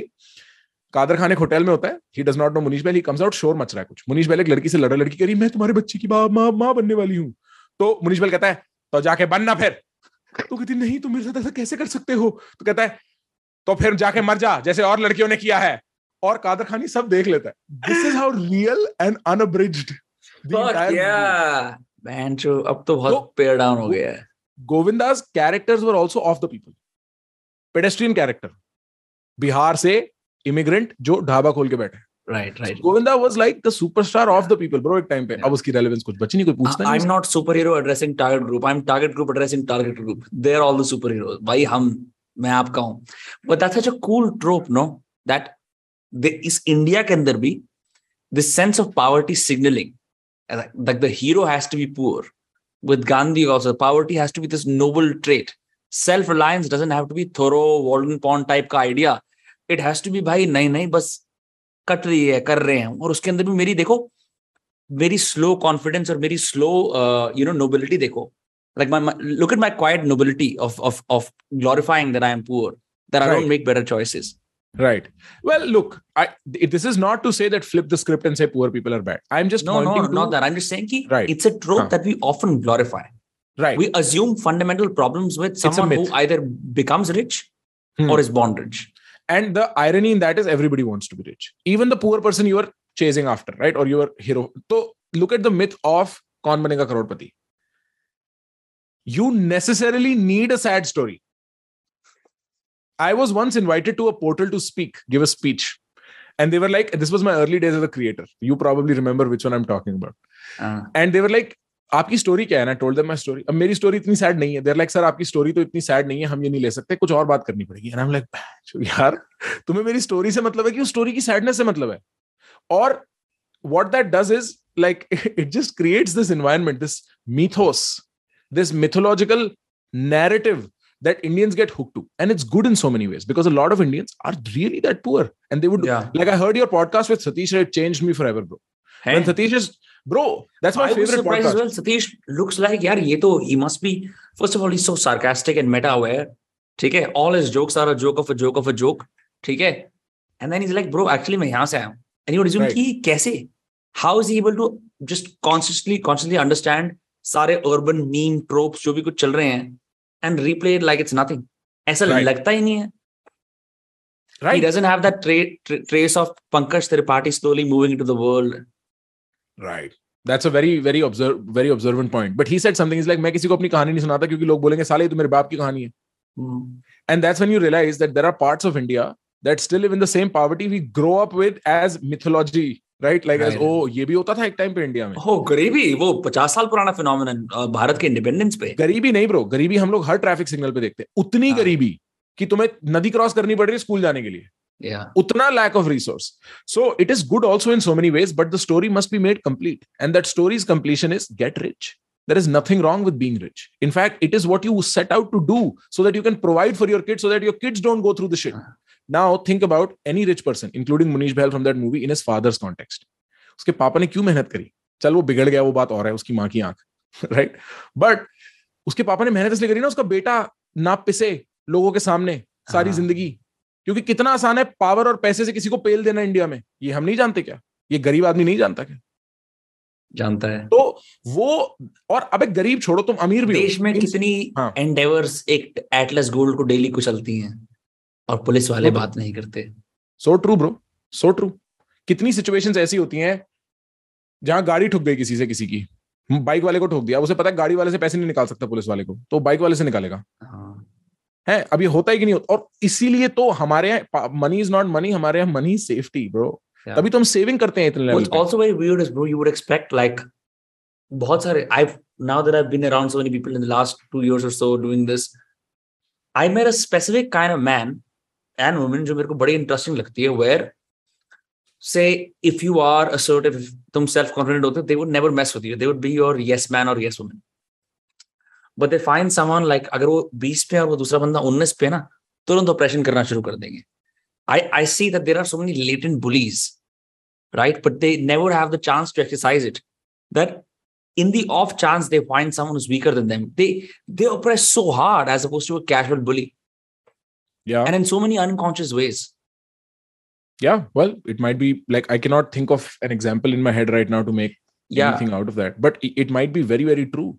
कादर खान एक होटल में होता है। He does not know Munish Bahl he comes out शोर मच रहा है कुछ। मुनीश बहल एक लड़की से लड़ा लड़की करी मैं तुम्हारे बच्चे की माँ माँ माँ बनने वाली हूँ। तो मुनीश बहल कहता है तो जाके बनना फिर। तो कहती नहीं तुम मेरे साथ ऐसा कैसे कर सकते हो? तो कहता है तो फिर जाके मर जा जैसे और लड़कियों ने किया है। और कादर खान सब देख लेता है। This is how real and जो अब तो बहुत तो- पेयर डाउन हो गया है. Govinda's characters were also of the people pedestrian character Bihar से इमिग्रेंट जो ढाबा खोल के बैठे Right, right. Govinda was like the superstar of the people bro एक टाइम पे अब उसकी रेलेवेंस कुछ बची नहीं कोई पूछता I'm नहीं not superhero addressing target group. I'm target group addressing target group. They're all the superheroes. भाई हम मैं आपका हूँ. But that's such a cool trope, no? That the, इस इंडिया के अंदर भी this sense of poverty signaling. Like, like the hero has to be poor. With Gandhi also, poverty has to be this noble trait. Self-reliance doesn't have to be thorough Walden Pond type का idea. It has to be भाई नहीं नहीं बस cut रही है कर रहे हैं और उसके अंदर भी मेरी देखो very slow confidence or very slow uh, you know nobility देखो like my, my look at my quiet nobility of of of glorifying that I am poor that right. I don't make better choices right. Well look i this is not to say that flip the script and say poor people are bad. I'm just no no to, not that. I'm just saying ki Right. it's a trope Huh. that we often glorify. Right. We assume fundamental problems with someone who either becomes rich Hmm. or is born rich. And the irony in that is everybody wants to be rich. Even the poor person you are chasing after right? Or your hero. So look at the myth of kaun banega crorepati. You necessarily need a sad story I was once invited to a portal to speak, give a speech. And they were like, this was my early days as a creator. You probably remember which one I'm talking about. Uh-huh. And they were like, आपकी story क्या है ना told my story अब मेरी story इतनी sad नहीं है there like sir आपकी स्टोरी तो इतनी सैड नहीं है हम ये नहीं ले सकते कुछ और बात करनी पड़ेगी एंड आई एम लाइक यार तुम्हें मेरी स्टोरी से मतलब है कि उस स्टोरी की सैडनेस से मतलब है और what that does is like it just creates this environment this mythos this mythological narrative that Indians get hooked to. And it's good in so many ways because a lot of Indians are really that poor. And they would, Yeah. like, I heard your podcast with Satish, and it changed me forever, bro. When Hey. Satish is, bro, that's my I was favorite surprised podcast. as well. Satish looks like yaar, ye to he must be. First of all, he's so sarcastic and meta aware. ठीक है, all his jokes are a joke of a joke of a joke. ठीक है, and then he's like, bro, actually मैं यहाँ से आया हूँ. And you would assume Right. कि कैसे? How is he able to just consciously, consciously understand सारे urban meme tropes जो भी कुछ चल रहे हैं and replay it like it's nothing. ऐसा Right. लगता ही नहीं है. He Right. doesn't have that tra- tra- trace of Pankaj Tripathi slowly moving into the world. Right. That's a very, very observe, very observant point. But he said something. He's like, मैं किसी को अपनी कहानी नहीं सुनाता क्योंकि लोग बोलेंगे साले ये तो मेरे बाप की कहानी है. Hmm. And that's when you realize that there are parts of India that still live in the same poverty we grow up with as mythology, Like as Right. oh ये भी होता था एक टाइम पे इंडिया में. हो गरीबी वो पचास साल पुराना फिनोमिनन भारत के इंडिपेंडेंस पे गरीबी नहीं ब्रो गरीबी हम लोग हर ट्रैफ़िक सिग्नल पे देखते हैं उतनी हाँ. गरीबी कि तुम्हें नदी क्रॉस करनी पड़ रही है स्कूल जाने के लिए या utna lack of resource so it is good also in so many ways but the story must be made complete and that story's completion is get rich there is nothing wrong with being rich in fact it is what you set out to do so that you can provide for your kids so that your kids don't go through the shit now think about any rich person including munish behal from that movie in his father's context. उसके पापा ने क्यों मेहनत करी? चल वो बिगड़ गया वो बात और है उसकी माँ की आँख राइट बट उसके पापा ने मेहनत इसलिए करी ना उसका बेटा ना पिसे लोगों के सामने सारी हाँ। ज़िंदगी। क्योंकि कितना आसान है पावर और पैसे से किसी को पेल देना इंडिया में। ये हम नहीं जानते क्या? ये गरीब आदमी नहीं जानता क्या? जानता है। तो वो और अबे गरीब छोड़ो तुम अमीर भी। देश में कितनी हाँ। एंडेवर्स एक एटलस गोल्ड को डेली कुचलती हैं? और पुलिस वाले बात नहीं करते। So true bro so true कितनी सिचुएशंस ऐसी होती हैं जहाँ गाड़ी ठुक गई किसी से किसी की। बाइक वाले को ठोक दिया। उसे पता है गाड़ी वाले से पैसे नहीं निकाल सकता पुलिस वाले को तो बाइक वाले से निकालेगा। हाँ, अब ये होता है कि नहीं होता और इसीलिए तो हमारे यहाँ मनी इज़ नॉट मनी हमारे यहाँ मनी सेफ्टी ब्रो तभी तो हम सेविंग करते हैं इतने लेवल What's पे। also very weird is bro you would बहुत सारे I've now that I've been around so many people in the last two years or so doing this I met a specific kind of man and woman जो मेरे को बड़ी interesting लगती है say if you are assertive if तुम self confident होते हो they would never mess with you they would be your yes man or yes woman but they find someone अगर वो 20 पे और वो दूसरा बंदा 19 पे है ना तुरंत ऑपरेशन करना शुरू कर देंगे I I see that there are so many latent bullies right? But they never have the chance to exercise it. That in the off chance they find someone who's weaker than them, they they oppress so hard as opposed to a casual bully, या and in so many unconscious ways. yeah well it might be like i cannot think of an example in my head right now to make Yeah, anything out of that but it, might be very very true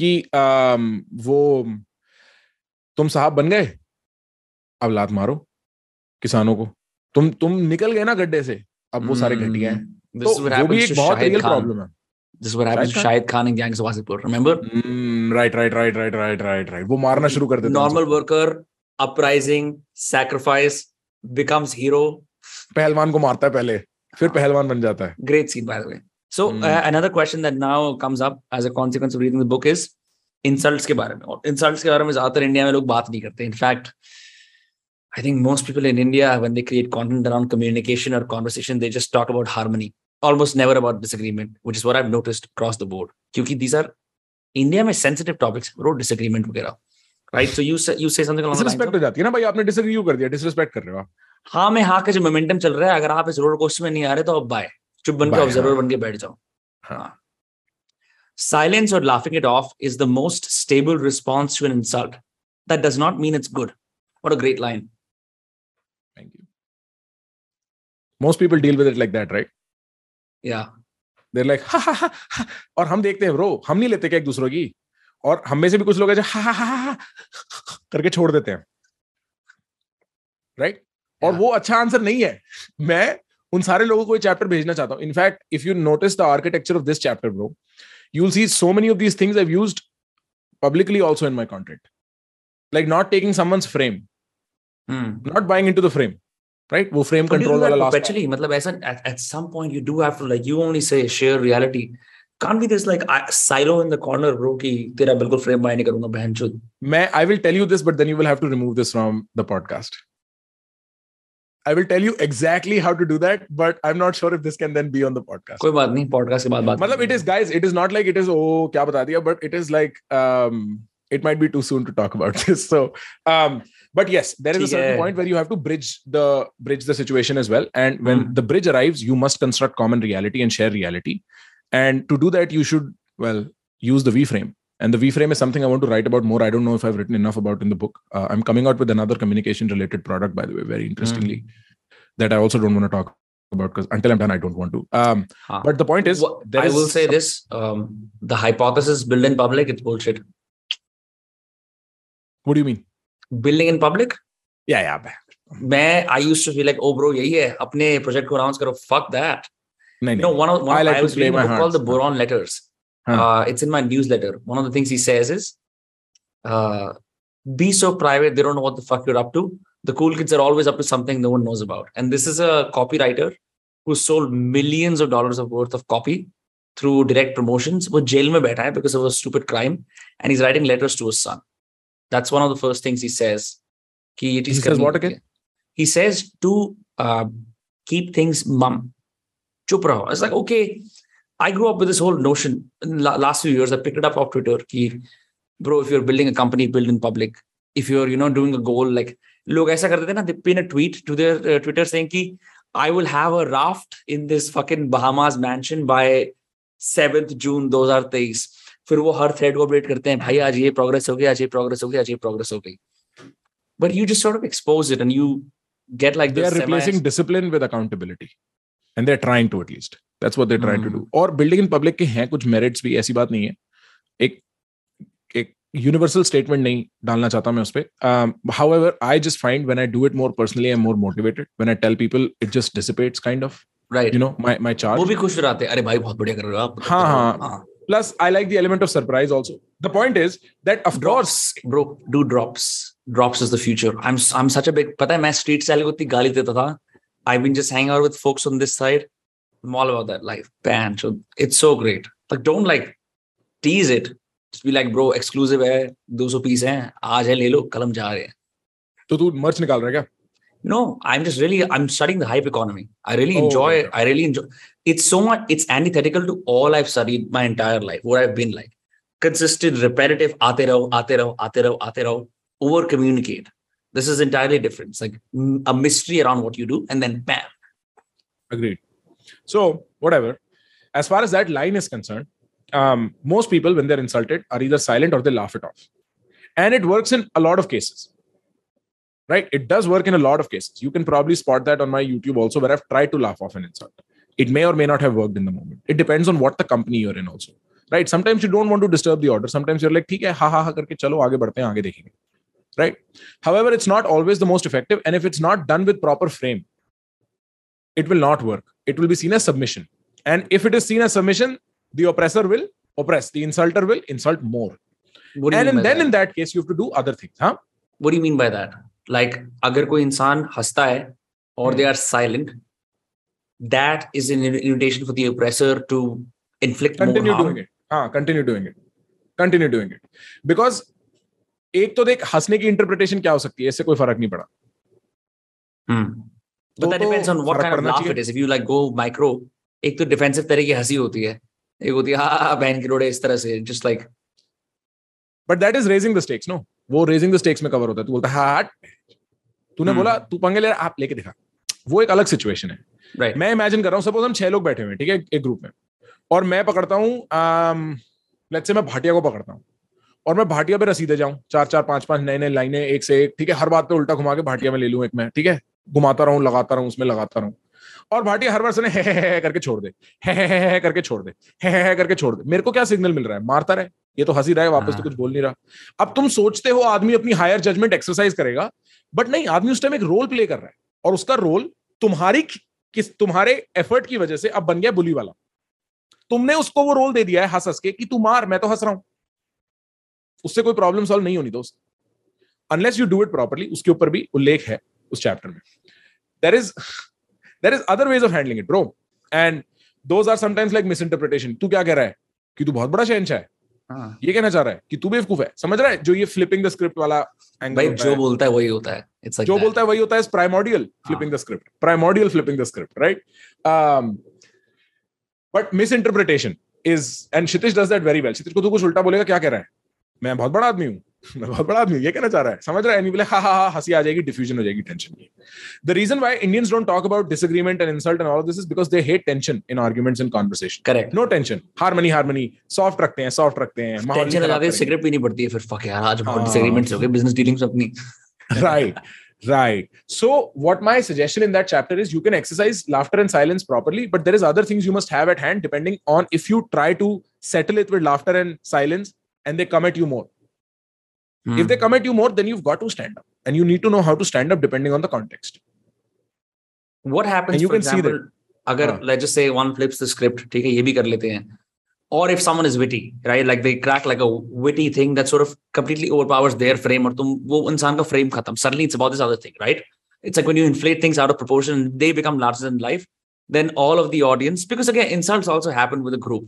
कि um, वो तुम साहब बन गए अब लात मारो किसानों को तुम तुम निकल गए ना गड्ढे से अब वो सारे घटिया हैं Mm, This तो is what वो भी happens एक to बहुत Shahid रियल Khan. प्रॉब्लम है This is what happens to Shahid Khan and gangs of Wasipur. Remember, right right right right right right right वो मारना शुरू कर देते हैं normal uprising sacrifice becomes hero पहलवान को मारता है पहले फिर पहलवान बन जाता है। Great scene by the way so another question that now comes up as a consequence of reading the book is insults के बारे में. और इंसल्ट्स के बारे में ज़्यादातर इंडिया में लोग बात नहीं करते. In fact I think most people in India when they create content around communication और conversation they just talk about harmony almost never about disagreement which is what I have noticed across the board क्योंकि these are India में sensitive topics road disagreement वगैरह. Right? So you say you say something along the lines disrespect of, हो जाती है ना भाई आपने disagree कर दिया डिसरिस्पेक्ट कर रहे हो आप हाँ में हाँ का जो मोमेंटम चल रहा है अगर आप इस रोलर कोस्टर में नहीं आ रहे तो अब बाय चुप बन के ऑब्जर्वर। बन के बैठ जाओ हाँ। Silence or laughing it off is the most stable response to an insult. That does not mean it's good. What a great line. Thank you most people deal with it like that right Yeah. There like और हम देखते हैं bro हम नहीं लेते क्या एक दूसरों की और हम में से भी कुछ लोग ऐसे हा हा हा करके छोड़ देते हैं। राइट और वो अच्छा आंसर नहीं है। मैं उन सारे लोगों को ये चैप्टर भेजना चाहता हूँ। In fact if you notice the architecture of this chapter bro you will see so many of these things I use publicly also in my contract like not taking someone frame not buying in the frame right वो frame control वाला मतलब ऐसा at some point you do have to like you only say share reality Can't be this like I- silo in the corner, bro. कि तेरा बिल्कुल frame buy नहीं करूंगा बहन चोद. मैं I will tell you this, but then you will have to remove this from the podcast. I will tell you exactly how to do that, but I'm not sure if this can then be on the podcast. कोई बात नहीं podcast के बाद बात. मतलब it is guys, it is not like it is oh क्या बता दिया, but it is like um it might be too soon to talk about this so um but yes there is a certain Yeah. point where you have to bridge the bridge the situation as well and when Hmm. the bridge arrives you must construct common reality and share reality and to do that you should well use the v frame and the v frame is something i want to write about more i don't know if i've written enough about in the book uh, i'm coming out with another communication related product by the way very interestingly that i also don't want to talk about because until i'm done i don't want to um Huh. but the point is Wha- there I is will say some- this: um, the hypothesis built in public, it's bullshit. what do you mean Building in public, yeah yeah मैं I used to feel like, oh bro, यही है अपने project को announce करो. Fuck that. No, one I, like I was reading a The Boron Letters. Uh, it's in my newsletter. One of the things he says is, uh, be so private, they don't know what the fuck you're up to. The cool kids are always up to something no one knows about. And this is a copywriter who sold millions of dollars of worth of copy through direct promotions. Was jail mein baita hai because of a stupid crime. And he's writing letters to his son. That's one of the first things he says. He, says what again? He says to uh, keep things mum Chup raho. It's like, okay, I grew up with this whole notion in the last few years. I picked it up off Twitter. Ki, bro, if you're building a company, build in public. If you're, you know, doing a goal, like, लोग ऐसा करते थे ना, they pin a tweet to their uh, Twitter saying कि I will have a raft in this fucking Bahamas mansion by 7th June 2023. फिर वो हर thread को अपडेट करते हैं भाई आज ये प्रोग्रेस हो गई आज ये प्रोग्रेस हो गई आज ये प्रोग्रेस हो गई but you just sort of expose it and you get like they this are replacing discipline with accountability and they're trying to at least that's what they're trying to do और building in public के हैं कुछ merits भी ऐसी बात नहीं है एक एक universal statement नहीं डालना चाहता मैं उस पे um, however I just find when I do it more personally I'm more motivated when I tell people it just dissipates kind of right you know my my charge वो भी खुश हो जाते हैं अरे भाई बहुत बढ़िया कर रहे हो आप हाँ, हाँ. plus I like the element of surprise also the point is that of course drops bro do drops drops is the future i'm i'm such a big पता है मैं street style को इतनी गाली देता था i've been just hanging out with folks on this side i'm all about that life band so it's so great like don't like tease it just be like bro exclusive है 200 piece हैं आज है ले लो कलम जा रहे हैं तो तू मर्च निकाल रहा है क्या No, I'm just really I'm studying the hype economy. I really Oh, enjoy okay. it. I really enjoy it's so much it's antithetical to all I've studied my entire life, what I've been like. Consistent, repetitive, aate raho, aate raho, aate raho, aate raho, over communicate. This is entirely different. It's like mm, a mystery around what you do, and then bam. Agreed. So, whatever. As far as that line is concerned, um, most people, when they're insulted, are either silent or they laugh it off. And it works in a lot of cases. Right? It does work in a lot of cases. You can probably spot that on my YouTube also, where I've tried to laugh off an insult. It may or may not have worked in the moment. It depends on what the company you're in also. Right? Sometimes you don't want to disturb the order. Sometimes you're like, ठीक है, ha ha ha करके चलो आगे बढ़ते हैं, आगे देखेंगे. right? However it's not always the most effective and if it's not done with proper frame it will not work. It will be seen as submission. And if it is seen as submission the oppressor will oppress the insulter will insult more. And then that? in that? case you have to do other things huh? What do you mean by that? Like agar koi insan hasta hai or they hmm. are silent that is an invitation for the oppressor to inflict continue more harm. doing it. Ah, continue doing it. Continue doing it. Because एक तो देख हंसने की interpretation क्या हो सकती है? इससे कोई फ़र्क नहीं पड़ा। Hmm. तो But that depends on what फ़र्क kind of पड़ना laugh चाहिए। it is. If you like go micro, एक तो डिफेंसिव तरह की हँसी होती है। एक होती है हाँ बहन की रोड़े इस तरह से just like but that is raising the stakes no वो रेजिंग द स्टेक्स में कवर होता है। तू बोलता है हट तूने हम्म। बोला तू पंगे ले आप लेके दिखा। वो एक अलग सिचुएशन है। Right. मैं इमेजिन कर रहा हूँ सपोज़ हम छह लोग बैठे हुए हैं ठीक है एक ग्रुप में। और मैं पकड़ता हूँ लेट्स से मैं भाटिया को पकड़ता हूँ। और मैं भाटिया पे रसीदे जाऊँ। चार चार पाँच पाँच नए नए लाइनें एक से एक ठीक है? हर बात पे उल्टा घुमा के भाटिया में ले लूँ एक मैं ठीक है? घुमाता रहूँ लगाता रहूँ उसमें लगाता रहूँ। और भाटिया हर बार से हे हे हे करके छोड़ दे। हे हे हे हे करके छोड़ दे। हे हे हे करके छोड़ दे। मेरे को क्या सिग्नल मिल रहा है? मारता रहे। ये तो हँसी रहा है वापस तो हाँ। कुछ बोल नहीं रहा। अब तुम सोचते हो आदमी अपनी हायर जजमेंट एक्सरसाइज करेगा बट नहीं आदमी उस टाइम एक रोल प्ले कर रहा है। और उसका रोल तुम्हारी किस तुम्हारे एफर्ट की वजह से अब बन गया बुली वाला। तुमने उसको वो रोल दे दिया है हंस हंस के कि तू मार मैं तो हंस रहा हूँ। उससे कोई प्रॉब्लम सॉल्व नहीं होनी दोस्त। Unless you do it properly उसके ऊपर भी उल्लेख है उस चैप्टर में। There is there is other ways of handling it bro and those are sometimes like misinterpretation तू क्या कह रहा है? कि तू बहुत बड़ा शहनशाह है। हाँ। ये कहना चाह रहा है कि तू बेवकूफ़ है। समझ रहा है? जो ये फ्लिपिंग द स्क्रिप्ट वाला भाई एंगल जो बोलता है वही होता है। इट्स लाइक जो बोलता है वही होता है primordial flipping the script primordial flipping the script right but misinterpretation is and Kshitij does that very well Kshitij को तू कुछ उल्टा बोलेगा क्या कह रहा है? मैं बहुत बड़ा आदमी हूँ। मैं बहुत बड़ा आदमी हूँ ये कहना चाह रहा है। समझ रहा है? बोले हाँ हाँ हाँ हँसी आ जाएगी डिफ्यूजन हो जाएगी टेंशन नहीं the reason why Indians don't talk about disagreement and insult and all this is because they hate tension in arguments in conversation correct no tension harmony harmony soft रखते हैं सॉफ्ट रखते हैं tension लगाते खराब cigarette पीनी पड़ती है फिर फक यार आज बहुत हाँ। डिसएग्रीमेंट्स हो गए बिज़नेस डीलिंग्स अपनी right right. So what my suggestion in that chapter is you can exercise laughter and silence properly but there is other things you must have at hand depending on if you try to settle it with laughter and silence and they come at you more Hmm. if they come at you more then you've got to stand up and you need to know how to stand up depending on the context what happens And you for can see example अगर हाँ. let's just say one flips the script ठीक है ये भी कर लेते हैं or if someone is witty right like they crack like a witty thing that sort of completely overpowers their frame और तुम वो इंसान का frame खत्म suddenly it's about this other thing right it's like when you inflate things out of proportion they become larger than life then all of the audience because again insults also happen with a group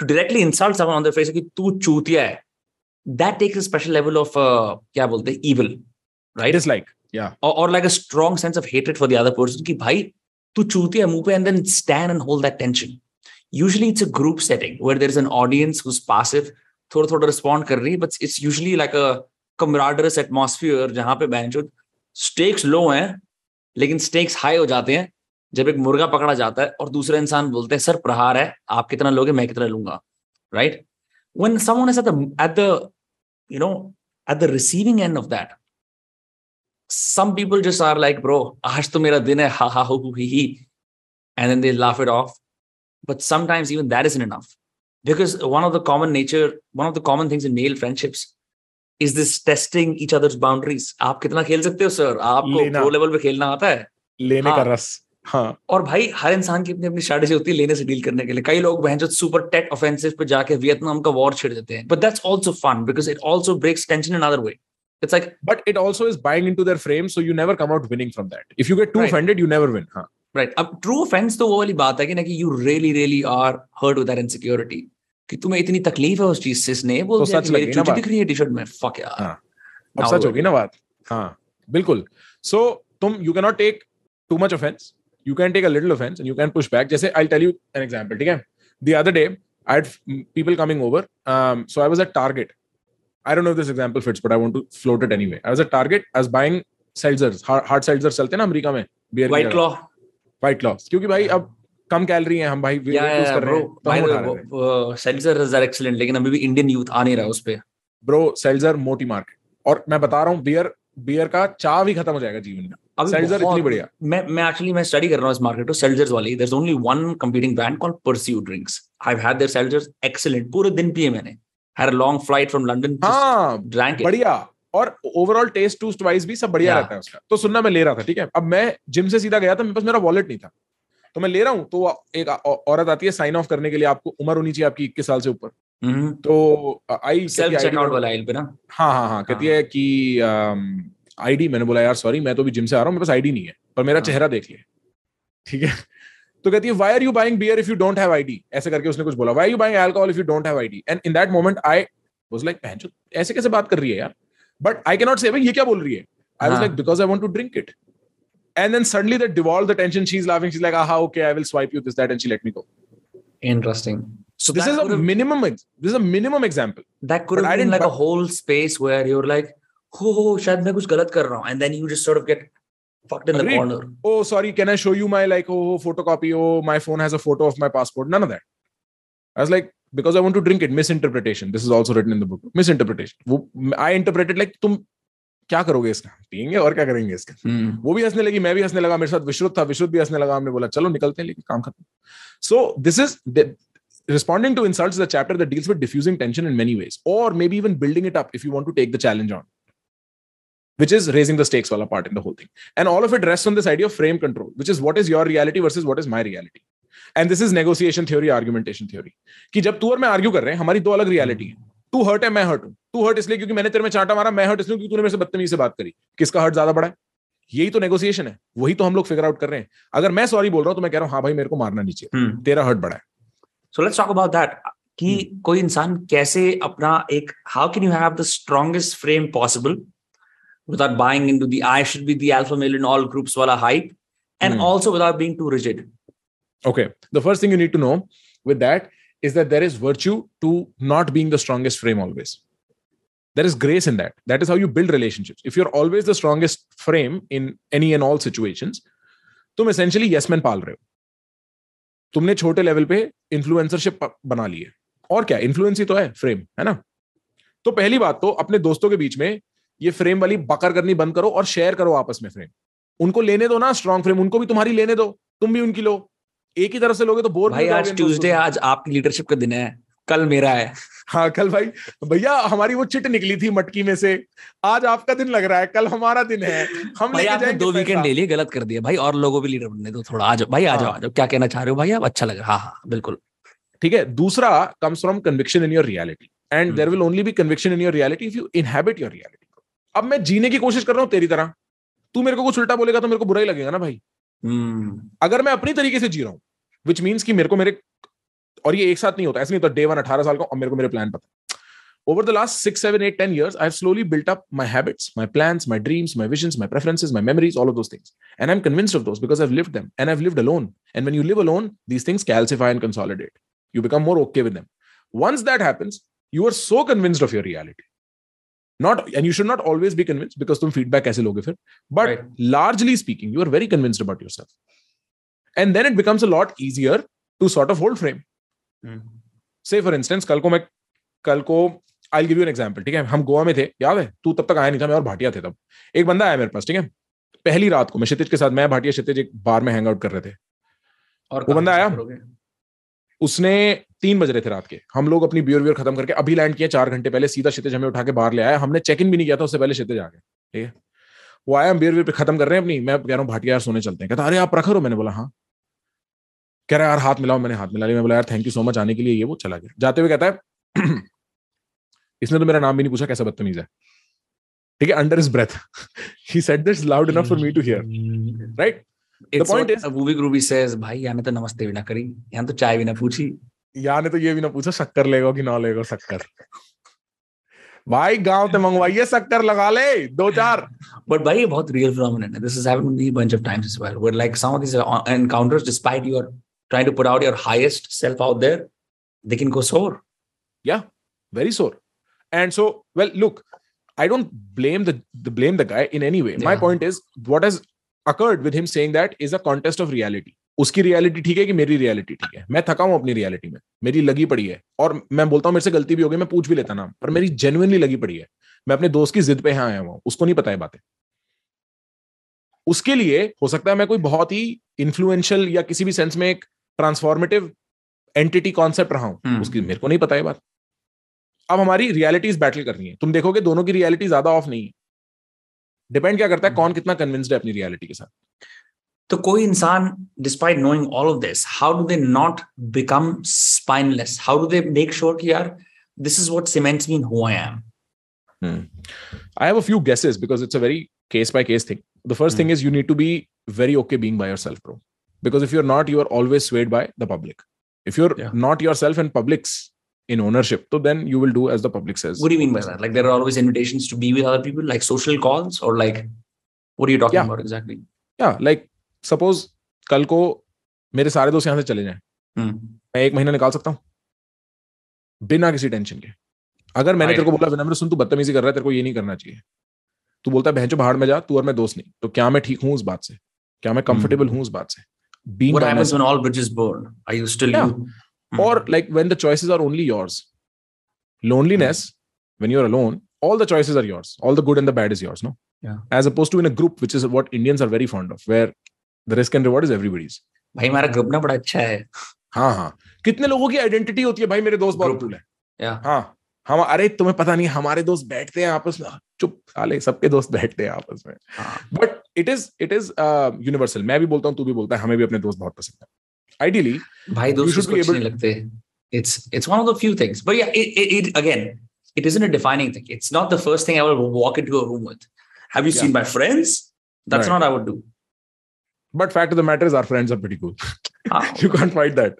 To directly insult someone on their face कि तू चूतिया है that takes a special level of uh, क्या बोलते हैं evil right dislike yeah or, or like a strong sense of hatred for the other person कि भाई तू चूतिया मुँह पे and then stand and hold that tension usually it's a group setting where there is an audience who's passive थोड़ा थोड़ा respond कर रही है but it's usually like a camaraderie atmosphere जहाँ पे बैंचो stakes low हैं लेकिन stakes high हो जाते हैं जब एक मुर्गा पकड़ा जाता है और दूसरे इंसान बोलते हैं सर प्रहार है आप कितना लोगे मैं कितना लूँगा? Right one someone at the you know at the receiving end of that some people just are like bro आज तो मेरा दिन है हा हा हो ही and then they laugh it off but sometimes even that is in enough because one of the common nature one of the common things in male friendships is this testing each other's boundaries आप कितना खेल सकते हो sir आपको खेलना आता है। लेने का हाँ। रस। हाँ। और भाई हर इंसान की अपनी अपनी स्ट्रेटेजी होती है लेने से डील करने के लिए। कई लोग बहन जो सुपर टेक ऑफेंसिव पे जाके वियतनाम का वॉर छिड़ देते हैं। But that's also fun because it also breaks tension in other way it's like but it also is buying into their frame so you never come out winning from that. If you get too Right. offended you never win huh? Right अब true offence तो वो वाली बात है कि ना कि you really really are hurt with insecurity कि तुम्हें इतनी तकलीफ़ है उस चीज़ से इसने बोल तो सच मेरी चूची दिख रही है टी-शर्ट में। फक यार। हाँ। अब सच होगी ना बात। हाँ। बिल्कुल। सो तुम you can not take too much offence you can take a little offence and you can push back जैसे I tell you an example ठीक है? The other day I had people coming over um, so i was at target. I don't know if this example fits but i want to float it anyway. I was at target i was buying seltzers. Hard, hard seltzers चलते हैं ना America में beer White Claw White Claws क्योंकि भाई अब कम calorie है हम भाई या रहे हैं आर एक्सीलेंट लेकिन अभी भी इंडियन यूथ आ नहीं रहा उस पे। ब्रो सेल्जर मोटी मार्केट और मैं बता रहा हूँ बियर बियर का चाव ही खत्म हो जाएगा जीवन में। सेल्जर इतनी बढ़िया। मैं मैं एक्चुअली मैं स्टडी कर रहा हूँ इस मार्केट को सेल्जर्स वाली। There is only one competing brand called Pursue drinks I have had their seltzers excellent पूरे दिन पिए मैंने। Had a long flight from London हाँ ड्रैंक बढ़िया। और ओवरऑल टेस्ट टूस्ट वाइज भी सब बढ़िया रहता है उसका। तो सुनना मैं ले रहा था ठीक है? अब मैं जिम से सीधा गया था मेरे पास मेरा वॉलेट नहीं था। तो मैं ले रहा हूँ तो एक औरत आती है साइन ऑफ़ करने के लिए आपको उम्र होनी चाहिए आपकी इक्कीस साल से ऊपर। तो आई सेल्फ चेकआउट वाला आइल पे ना? हाँ हाँ हाँ कहती है। कि आईडी मैंने बोला यार सॉरी मैं तो अभी जिम से आ रहा हूँ मेरे पास आईडी नहीं है पर मेरा हाँ। चेहरा देख लिया ठीक है? तो कहती है why are you buying beer if you don't have ID ऐसे करके उसने कुछ बोला why you buying alcohol if you don't have ID and in that moment I was like बहन ऐसे कैसे बात कर रही है यार? बट आई कैन नॉट से भाई ये क्या बोल रही है? आई वाज हाँ। Like because I want to drink it and then suddenly that devolved the tension she's laughing she's like aha okay i will swipe you this that and she let me go. Interesting so this is a minimum ex- this is a minimum example that could but have I been didn't like a bu- whole space where you're like हो हो शायद मैं कुछ गलत कर रहा हूँ and then you just sort of get fucked in the Agreed. corner oh sorry can i show you my like oh photocopy oh my phone has a photo of my passport none of that i was like because i want to drink it misinterpretation this is also written in the book misinterpretation वो i interpreted like तुम क्या करोगे इसका पियेंगे और क्या करेंगे इसका Hmm. वो भी हंसने लगी मैं भी हंसने लगा मेरे साथ विश्रुत था विश्रुत भी हंसने लगा हमने बोला चलो निकलते हैं लेकिन काम खत्म so this is responding to insults is a chapter that deals with diffusing tension in many ways or maybe even building it up if you want to take the challenge on which is raising the stakes wala part in the whole thing and all of it rests on this idea of frame control which is what is your reality versus what is my reality and this is negotiation theory argumentation theory कि जब तू और मैं argue कर रहे हैं हमारी दो अलग रियलिटी है तू हर्ट है मैं हर्ट हूँ तू हर्ट इसलिए क्योंकि मैंने तेरे में चांटा मारा मैं हर्ट इसलिए क्योंकि तूने मेरे से बदतमीजी से बात करी किसका हर्ट ज़्यादा बड़ा है यही तो नेगोशिएशन है वही तो हम लोग फिगर आउट कर रहे हैं अगर मैं सॉरी बोल रहा हूँ तो मैं कह रहा हूँ हाँ भाई मेरे को मारना नहीं चाहिए Hmm. तेरा हर्ट बड़ा है So let's talk about that. कि कोई इंसान कैसे अपना एक how can you have the strongest frame possible without buying into the I should be the alpha male in all groups wala hype and Hmm. also without being too rigid. Okay. The first thing you need to know with that is that there is virtue to not being the strongest frame always. there is grace in that that is how you build relationships if you're always the strongest frame in any and all situations तुम essentially yes man पाल रहे हो तुमने छोटे level पे इन्फ्लुएंसरशिप बना ली है। और क्या इन्फ्लुएंस ही तो है फ्रेम है ना? तो पहली बात तो अपने दोस्तों के बीच में ये फ्रेम वाली बकर करनी बंद करो और शेयर करो आपस में फ्रेम उनको लेने दो ना स्ट्रॉन्ग फ्रेम उनको भी तुम्हारी लेने दो तुम भी उनकी लो। एक ही तरफ़ से लोगे तो बोर भाई आज ट्यूसडे आज आपकी लीडरशिप का दिन है। कल मेरा है। हाँ कल भाई। भैया हमारी वो चिट निकली थी मटकी में से। आज आपका दिन लग रहा है कल हमारा दिन है। हम भाई आपने दो वीकेंड ले लिए गलत कर दिया। भाई और लोगों भी लीडर बनने दो थोड़ा। आज भाई आ जाओ हाँ। क्या कहना चाह रहे हो भाई आप? अच्छा लग रहा। हाँ हाँ बिल्कुल। ठीक है दूसरा comes from conviction in your reality and there will only be conviction in your reality if you inhabit your reality अब मैं जीने की कोशिश कर रहा हूँ तेरी तरह। तू मेरे को कुछ उल्टा बोलेगा तो मेरे को बुरा ही लगेगा ना भाई। hmm. अगर मैं अपनी तरीके से जी रहा हूँ विच मीन्स कि मेरे को मेरे और ये एक साथ नहीं होता ऐसे नहीं होता डे वन अठारह साल का और मेरे को मेरे प्लान पता over the last six, seven, eight, ten years, I've slowly built up my habits, my plans, my dreams, my visions, my preferences, my memories, all of those things. And I'm convinced of those because I've lived them and I've lived alone. And when you live alone, these things calcify and consolidate. You become more okay with them. Once that happens, you are so convinced of your reality. Not and you should not always be convinced because तुम feedback कैसे लोगे फिर. But right. largely speaking, you are very convinced about yourself. And then it becomes a lot easier to sort of hold frame. Say for instance, कल को मैं कल को I give you an example ठीक है? हम गोवा में थे याद है? तू तब तक आया नहीं था मैं और भाटिया थे तब। एक बंदा आया मेरे पास ठीक है? पहली रात को मैं क्षितिज के साथ मैं भाटिया क्षितिज एक बार में हैंग आउट कर रहे थे। और वो बंदा आया। उसने तीन बज रहे थे रात के। हम लोग अपनी बियर वियर खत्म करके अभी लैंड किया चार घंटे पहले सीधा क्षितिज हमें उठा के बाहर ले आया। हमने चेक इन भी नहीं किया था उससे पहले क्षितिज आ गए ठीक है? वो आया हम बियर वियर पे खत्म कर रहे हैं अपनी। मैं कह रहा हूँ भाटिया यार सोने चलते हैं। कहता अरे आप रखो रो मैंने बोला हाँ। कह रहा है यार हाथ मिलाओ मैंने हाथ मिला लिया। मैं बोला यार थैंक यू सो मच आने के लिए ये वो चला गया। जाते हुए कहता है इसने तो मेरा नाम भी नहीं पूछा कैसा बदतमीज है? ठीक है under his breath he said this loud enough for me to hear right the point is movie groovy says भाई याने तो नमस्ते भी ना करी यान तो चाय भी ना पूछी। याने तो ये भी ना पूछा शक्कर लेगा कि ना लेगा शक्कर? भाई गाँव ते मंगवाइए शक्कर लगा ले दो चार। बट भाई बहुत रियल फिनोमेनन है। This is happened me bunch of times as well where like some of this encounters despite you trying to put out your highest self out there they can go sour या very सोर And so, well, look, I don't blame the, the blame the guy in any way. Yeah. My point is, what has occurred with him saying that is a contest of reality. उसकी reality ठीक है कि मेरी reality ठीक है? मैं थका हूँ अपनी रियलिटी में। मेरी लगी पड़ी है। और मैं बोलता हूँ मेरे से गलती भी हो गई मैं पूछ भी लेता ना। पर मेरी जेनुअनली लगी पड़ी है। मैं अपने दोस्त की जिद पे यहाँ आया हुआ उसको नहीं पता है बातें। उसके लिए हो सकता है मैं कोई बहुत ही इन्फ्लुएंशियल या किसी भी सेंस में एक ट्रांसफॉर्मेटिव एंटिटी कॉन्सेप्ट रहा हूँ। hmm. उसकी मेरे को नहीं पता है बात। अब हमारी रियलिटीज बैटल करनी है। तुम देखोगे दोनों की रियलिटी ज़्यादा ऑफ़ नहीं है। डिपेंड क्या करता है कौन कितना कन्विंस्ड है अपनी रियलिटी के साथ। तो कोई इंसान despite knowing all of this how do they not become spineless how do they make sure कि यार this is what cements mean who I am I have a few guesses because it's a very case by case thing. The first mm. thing is you need to be very okay being by yourself, bro. Because if you're not, you are always swayed by the public. If you're yeah. not yourself and public's in ownership so then you will do as the public says what do you mean by that like there are always invitations to be with other people like social calls or like what are you talking yeah. about exactly yeah like suppose कल को मेरे सारे दोस्त यहाँ से चले जाएँ hmm. मैं एक महीना निकाल सकता हूँ बिना किसी टेंशन के अगर मैंने तेरे को बोला विनम्र सुन तू बदतमीजी कर रहा है तेरे को ये नहीं करना चाहिए तू बोलता है बहन बाहर में जा तू और मैं दोस्त नहीं तो क्या मैं ठीक हूँ उस बात से क्या मैं कंफर्टेबल hmm. हूँ उस बात से being what happens when all bridges burn are you still yeah. you mm-hmm. or like when the choices are only yours loneliness mm-hmm. when you're alone all the choices are yours all the good and the bad is yours no yeah as opposed to in a group which is what indians are very fond of where the risk and reward is everybody's भाई हमारा group ना बड़ा अच्छा है हाँ हाँ कितने लोगों की आइडेंटिटी होती है भाई मेरे दोस्त बहुत कूल है हाँ हम अरे तुम्हें पता नहीं हमारे दोस्त बैठते हैं आपस में चुप साले सबके दोस्त बैठते हैं आपस में but it is it is universal मैं भी बोलता हूँ तू भी बोलता है हमें भी अपने दोस्त बहुत पसंद है ideally bhai those should be able to lagte it's it's one of the few things but yeah it, it, it, again it isn't a defining thing it's not the first thing i will walk into a room with have you yeah. seen my friends that's right. not what i would do but fact of the matter is our friends are pretty cool oh, you can't fight that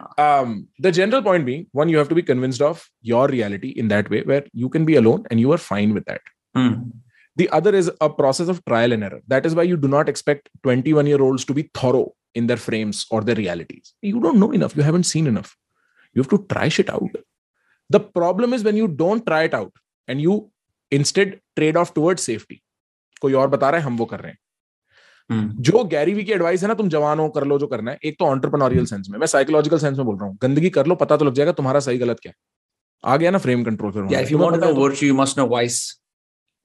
ah. um, the general point being one you have to be convinced of your reality in that way where you can be alone and you are fine with that mm. the other is a process of trial and error that is why you do not expect 21 year olds to be thorough in their frames or their realities. You don't know enough. You haven't seen enough. You have to try shit out. The problem is when you don't try it out and you instead trade off toward safety कोई और बता रहा है हम वो कर रहे हैं हम्म, जो गैरीवी की एडवाइस है ना तुम जवान हो कर लो जो करना है एक तो ऑन्टरप्रनोरियल सेंस में मैं साइकोलॉजिकल सेंस में बोल रहा हूँ गंदगी कर लो पता तो लग जाएगा तुम्हारा सही गलत क्या है आ गया ना फ्रेम कंट्रोल फिर yeah if you want to know virtue you must know vice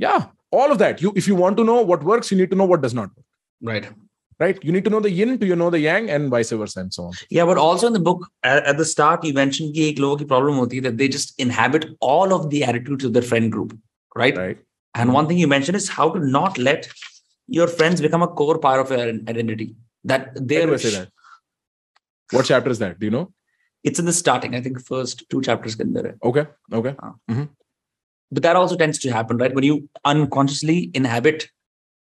yeah all of that. You if you want to know what works you need to know what does not work. Right. Right? You need to know the yin to you know the yang and vice versa and so on. Yeah but also in the book at, at the start you mentioned the ek problem that they just inhabit all of the attitudes of their friend group right? Right. And one thing you mentioned is how to not let your friends become a core part of your identity that they are that? what chapter is that? Do you know? It's in the starting i think first two chapters okay okay. Uh, mm-hmm But that also tends to happen, right? When you unconsciously inhabit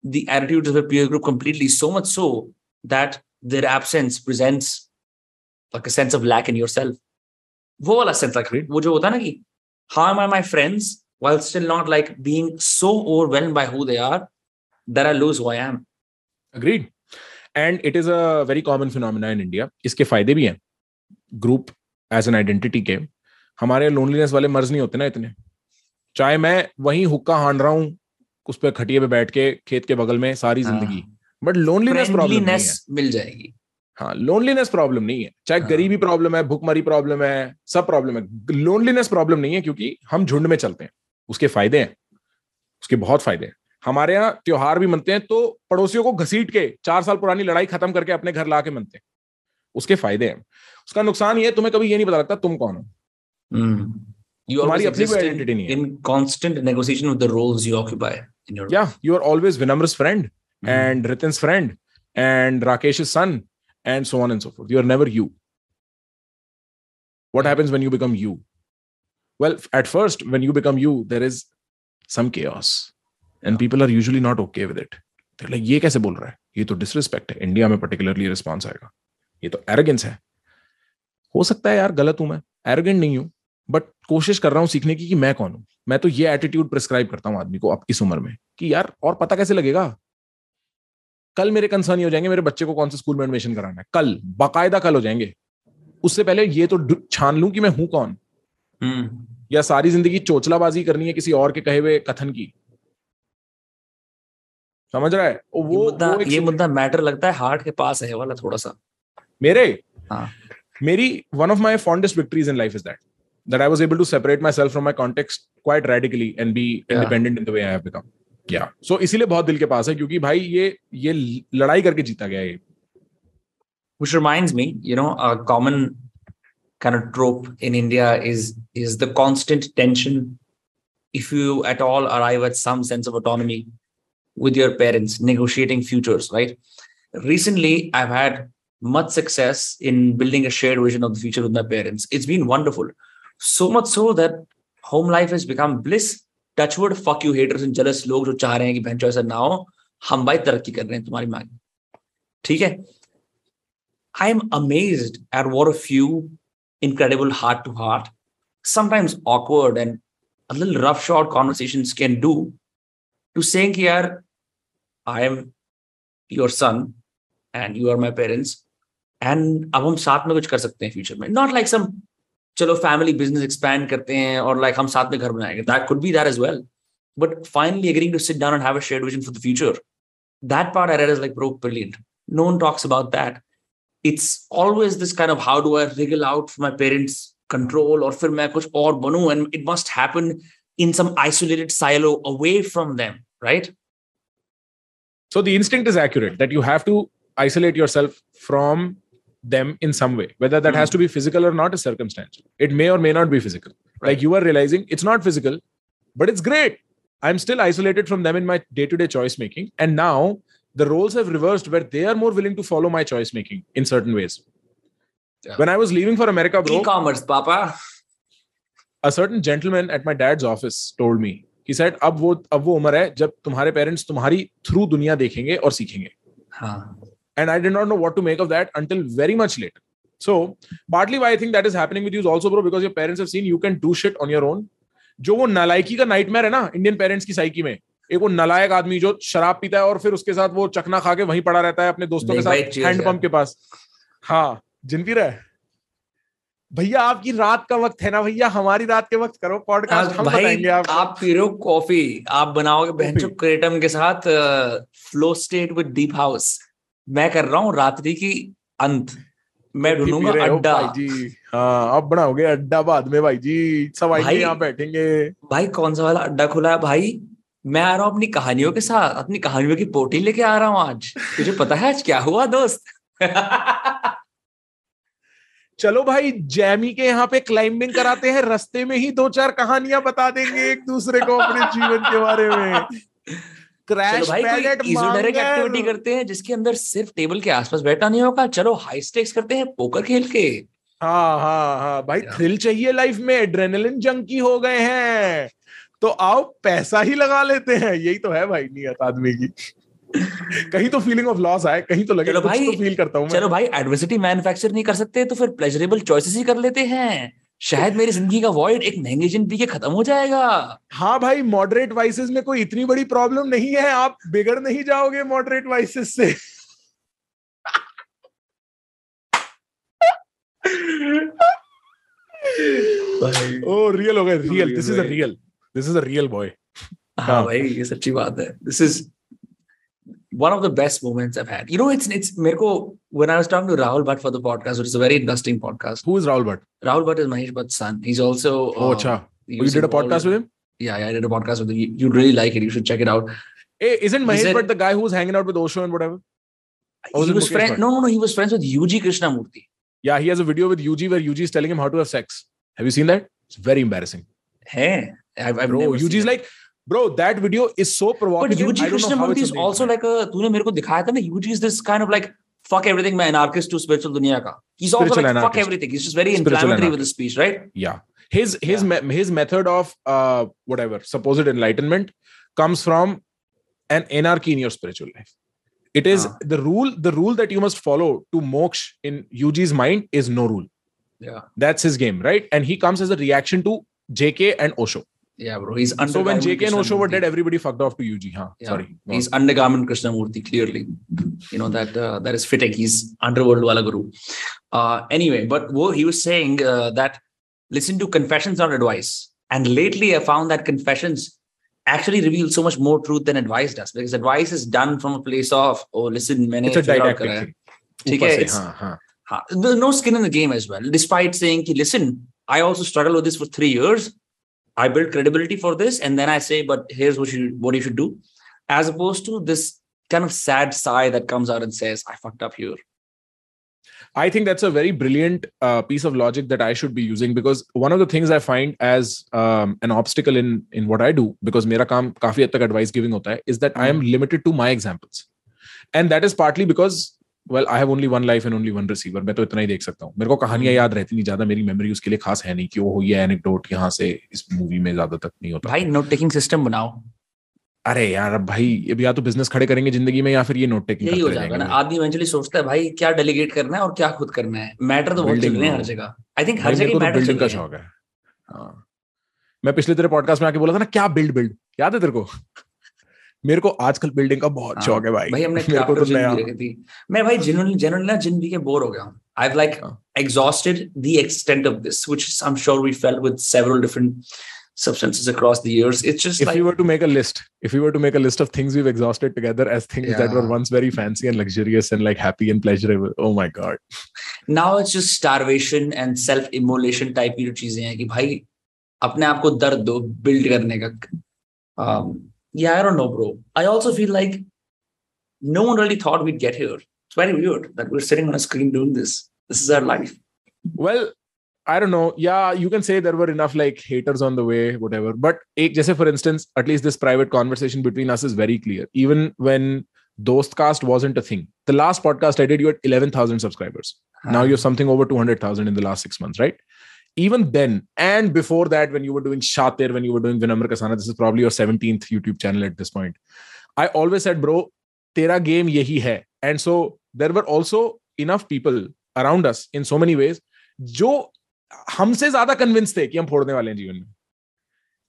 the attitudes of a peer group completely, so much so that their absence presents like a sense of lack in yourself. वो वाला sense like Agreed. वो जो होता है ना कि how am I my friends while still not like being so overwhelmed by who they are that I lose who I am. agreed and it is a very common phenomena in india इसके फायदे भी हैं group as an identity के हमारे loneliness वाले मर्ज नहीं होते ना इतने चाहे मैं वही हुक्का हांड रहा हूँ उस पर खटिए पे बैठ के खेत के बगल में सारी हाँ। ज़िंदगी बट लोनलीनेस प्रॉब्लम है। मिल जाएगी. हाँ लोनलीनेस प्रॉब्लम नहीं है। चाहे हाँ। गरीबी प्रॉब्लम है भूखमरी प्रॉब्लम है सब प्रॉब्लम है। लोनलीनेस प्रॉब्लम नहीं है क्योंकि हम झुंड में चलते हैं। उसके फ़ायदे हैं उसके बहुत फ़ायदे हैं। हमारे यहाँ त्योहार भी मनते हैं तो पड़ोसियों को घसीट के चार साल पुरानी लड़ाई खत्म करके अपने घर ला के मनते हैं। उसके फ़ायदे हैं। उसका नुकसान ये तुम्हें कभी ये नहीं पता लगता तुम कौन हो? Hmm. You तुम्हारी always exist in, है in constant negotiation with the roles you occupy in your या you are always Vinamra's friend Mhm. and Ritin's friend and Rakesh's son and so on and so forth. You're never you. What happens when you become you? Well, at first, when you become you, there is some chaos. And people are usually not okay with it. They're like, ये कैसे बोल रहा है ये तो disrespect है India में particularly response आएगा ये तो एरोगेंस है हो सकता है यार गलत हूँ मैं एरोगेंट नहीं हूँ बट कोशिश कर रहा हूँ सीखने की कि मैं कौन हूँ? मैं तो ये एटीट्यूड प्रिस्क्राइब करता हूँ आदमी को अब इस उम्र में कि यार और पता कैसे लगेगा? कल मेरे कंसर्न ही हो जाएँगे मेरे बच्चे को कौन से स्कूल में एडमिशन कराना है? कल बाकायदा कल हो जाएँगे। उससे पहले ये तो छान लूँ कि मैं हूँ कौन? Hmm. या सारी ज़िंदगी चोचलाबाजी करनी है किसी और के कहे हुए कथन की? समझ रहा है? वो ये मुद्दा वो ये मुद्दा मैटर लगता है हार्ट के पास है वाला थोड़ा सा। मेरे? हाँ। मेरी one of my fondest victories in life is that that I was able to separate myself from my context quite radically and be independent in the way I have become. Yeah. So इसीलिए बहुत दिल के पास है क्योंकि भाई ये ये लड़ाई करके जीता गया ये which reminds me you know a common kind of trope in india is is the constant tension if you at all arrive at some sense of autonomy with your parents negotiating futures right recently i've had much success in building a shared vision of the future with my parents it's been wonderful so much so that home life has become bliss touchwood fuck you haters and jealous लोग जो चाह रहे हैं कि बहन ऐसा ना हो हम भाई तरक्की कर रहे हैं तुम्हारी मांग ठीक है I am amazed at what a few incredible heart to heart, sometimes awkward and a little roughshod conversations can do to saying, here, I am your son and you are my parents. And अब हम साथ में कुछ कर सकते हैं future में not like some चलो फैमिली बिजनेस एक्सपैंड करते हैं और लाइक हम साथ में घर बनाएंगे that could be that as well but finally agreeing to sit down and have a shared vision for the future that part I read is like bro brilliant no one talks about that it's always this kind of how do I wriggle out from my parents' control or फिर मैं कुछ और बनूं and it must happen in some isolated silo away from them, right? So the instinct is accurate that you have to isolate yourself from them in some way whether that mm. has hmm. to be physical or not is circumstantial it may or may not be physical right. like you are realizing it's not physical but it's great i'm still isolated from them in my day-to-day choice making and now the roles have reversed where they are more willing to follow my choice making in certain ways yeah. when i was leaving for america bro e-commerce papa a certain gentleman at my dad's office told me he said ab wo ab wo umar hai jab tumhare parents tumhari through dunya dekhenge aur seekhenge." हाँ. And i did not know what to make of that until very much later. So partly why i think that is happening with you is also bro because your parents have seen you can do shit on your own. जो वो नालायकी का nightmare है ना Indian parents की psyche में एक वो नलायक आदमी जो शराब पीता है और फिर उसके साथ वो चकना खा के वहीं पड़ा रहता है अपने दोस्तों के साथ cheers हैंड यार। पंप के पास। हाँ जिन पी रहा है। भैया आपकी रात का वक्त है ना भैया? हमारी रात के वक्त करो पॉडकास्ट हम बताएँगे आप आप पी रहे हो कॉफ़ी आप बनाओगे बहन। क्रेटम के साथ flow state with deep house मैं कर रहा हूँ रात्रि की अंत। मैं ढूंढूँगा अड्डा। भाई जी। हाँ आप बनाओगे अड्डा बाद में भाई जी। सब आएँगे भाई। यहाँ बैठेंगे। भाई कौन सा वाला अड्डा खुला है? भाई मैं आ रहा हूँ अपनी कहानियों के साथ अपनी कहानियों की पोटी लेके आ रहा हूँ आज। तुझे पता है आज क्या हुआ दोस्त? चलो भाई जैमी के यहाँ पे क्लाइंबिंग कराते हैं। रस्ते में ही दो चार कहानियाँ बता देंगे एक दूसरे को अपने जीवन के बारे में। क्रैश पैलेट एक्टिविटी करते हैं जिसके अंदर सिर्फ़ टेबल के आसपास बैठना नहीं होगा। चलो हाई स्टेक्स करते हैं पोकर खेल के। हाँ हाँ हाँ भाई थ्रिल चाहिए लाइफ में एड्रेनलिन जंकी हो गए हैं। तो आओ पैसा ही लगा लेते हैं। यही तो है भाई नियत आदमी की। कहीं तो फीलिंग ऑफ़ लॉस आए कहीं तो लगे चलो भाई, तो फील करता हूँ चलो भाई एडवर्सिटी मैन्युफैक्चर नहीं कर सकते तो फिर प्लेजरेबल चॉइसेस ही कर लेते हैं। शायद मेरी ज़िंदगी का वॉइड एक महँगे जिन पी के खत्म हो जाएगा। हाँ भाई मॉडरेट वाइसेस में कोई इतनी बड़ी प्रॉब्लम नहीं है। आप बिगड़ नहीं जाओगे मॉडरेट वाइसेस से। ओ रियल हो गए। Real this is a real this is a real boy हाँ हाँ। भाई ये सच्ची बात है। This is one of the best moments I've had. You know, it's it's Mirko, when I was talking to Rahul Bhatt for the podcast, which is a very interesting podcast. Who is Rahul Bhatt? Rahul Bhatt is Mahesh Bhatt's son. He's also Oh, um, uh, cha. Oh, you did a podcast with him? Yeah, yeah, I did a podcast with him. You, would really like it. You should check it out. Hey, isn't Mahesh said, Bhatt the guy who was hanging out with Osho and whatever? Or he was friend, no, no. He was friends with Yuji Krishnamurti. Yeah, he has a video with Yuji where Yuji is telling him how to have sex. Have you seen that? It's very embarrassing. Hey, I've, I've Bro, Yuji's like, bro that video is so But provocative UG I don't know how Krishnamurti it's is on the also internet. like a. तूने मेरे को दिखाया था ना. UG is this kind of like fuck everything. मैं anarchist to spiritual दुनिया का. He's also Spiritual like fuck anarchist. everything. He's just very Spiritual inflammatory with his speech, right? yeah his his me- his method of uh whatever supposed enlightenment comes from an anarchy in your spiritual life it is Ah. the rule the rule that you must follow to moksha in UG's mind is no rule Yeah. that's his game right and he comes as a reaction to JK and Osho Yeah, bro. He's under. so when JK and Osho were dead everybody fucked off to UG huh Yeah. sorry Go He's undergarment Krishnamurti, clearly. You know, that uh, that is fitting. He's underworld wala guru. Uh, anyway, but wo, he was saying uh, that listen to confessions, not advice. And lately, I found that confessions actually reveal so much more truth than advice does because advice is done from a place of, oh, listen, on. मैंने it's a figure out didactic करा है. thing ठीक ऊपर है, से, it's- हाँ, हाँ. हाँ, There's no skin in the game as well. Despite saying, कि, listen, I also struggled with this for three years. I built credibility for this, and then I say, but here's what you what you should do, as opposed to this kind of sad sigh that comes out and says, I fucked up here. I think that's a very brilliant uh, piece of logic that I should be using because one of the things I find as um, an obstacle in in what I do because मेरा काम काफी हद तक advice giving होता है is that I am limited to my examples, and that is partly because well I have only one life and only one receiver. मैं तो इतना ही देख सकता हूँ. मेरे को कहानियाँ याद रहती नहीं ज़्यादा। मेरी मेमोरी उसके लिए खास है नहीं कि वो ये एनेक्डोट यहाँ से इस मूवी में ज़्यादा तक नहीं होता. भाई नोट टेकिंग सिस्टम बनाओ। अरे यार अब भाई अब या तो बिज़नेस खड़े करेंगे ज़िंदगी में या फिर ये नोट टेकिंग यही हो जाएगा ना। आदमी इवेंचुअली सोचता है भाई क्या डेलीगेट करना है और क्या खुद करना है? मैटर तो बहुत चल रहे हैं हर जगह। आई थिंक हर जगह तो मैटर बिल्डिंग का शौक है। हाँ। मैं पिछले तेरे पॉडकास्ट में आके बोला था ना क्या बिल्ड बिल्ड याद है तेरे को? मेरे को आजकल बिल्डिंग का बहुत हाँ, शौक है भाई भाई हमने मेरे को तो नया मैं भाई जनरली जनरली ना जिन के बोर हो गया हूँ आई हैव लाइक हाँ. exhausted the extent of this which is, i'm sure we felt with several different substances across the years it's just if like we were to make a list if we were to make a list of things we've exhausted together as things yeah. that were once very fancy and luxurious and like happy and pleasurable oh my god now it's just starvation and self immolation type की चीज़ें हैं कि भाई अपने आप को दर्द दो बिल्ड करने का um, yeah i don't know bro i also feel like no one really thought we'd get here it's very weird that we're sitting on a screen doing this this is our life well I don't know. Yeah, you can say there were enough like haters on the way, whatever. But जैसे for instance, at least this private conversation between us is very clear. Even when Dostcast wasn't a thing, the last podcast I did, you had 11,000 subscribers. Now you're something over 200,000 in the last six months, right? Even then, and before that, when you were doing Shatir, when you were doing Vinamr Kasana, this is probably your 17th YouTube channel at this point. I always said, bro, tera game yehi hai. And so there were also enough people around us in so many ways जो हमसे ज़्यादा convince थे कि हम फोड़ने वाले हैं जीवन में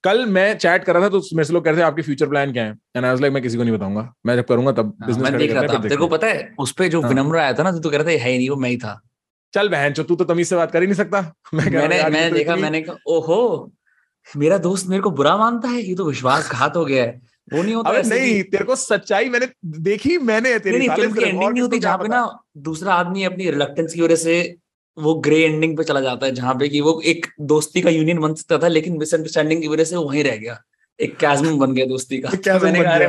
कल मैं चैट कर रहा था तो मेरे से लोग कह रहे थे आपके फ्यूचर प्लान क्या है एंड आई वाज लाइक मैं किसी को नहीं बताऊँगा मैं जब करूँगा तब हाँ, बिज़नेस देख रहा था तेरे को पता है उस पे जो हाँ. विनम्र आया था ना तो तू कह रहा था है ही नहीं वो मैं ही था चल बहन चो तू तो तमीज से बात कर ही नहीं सकता। मैं मैंने मैंने तो देखा मैंने कहा ओहो मेरा दोस्त मेरे को बुरा मानता है? ये तो विश्वासघात हो गया है। वो नहीं होता अबे नहीं तेरे को सच्चाई मैंने देखी मैंने तेरी नहीं फ़िल्म की एंडिंग नहीं होती जहाँ पे ना दूसरा आदमी अपनी रिलक्टेंस की वजह से वो ग्रे एंडिंग पे चला जाता है जहाँ पे कि वो एक दोस्ती का यूनियन बन सकता था लेकिन मिसअंडरस्टैंडिंग की वजह से वो वहीं रह गया। एक कैजम बन गया दोस्ती का। मैंने कहा अरे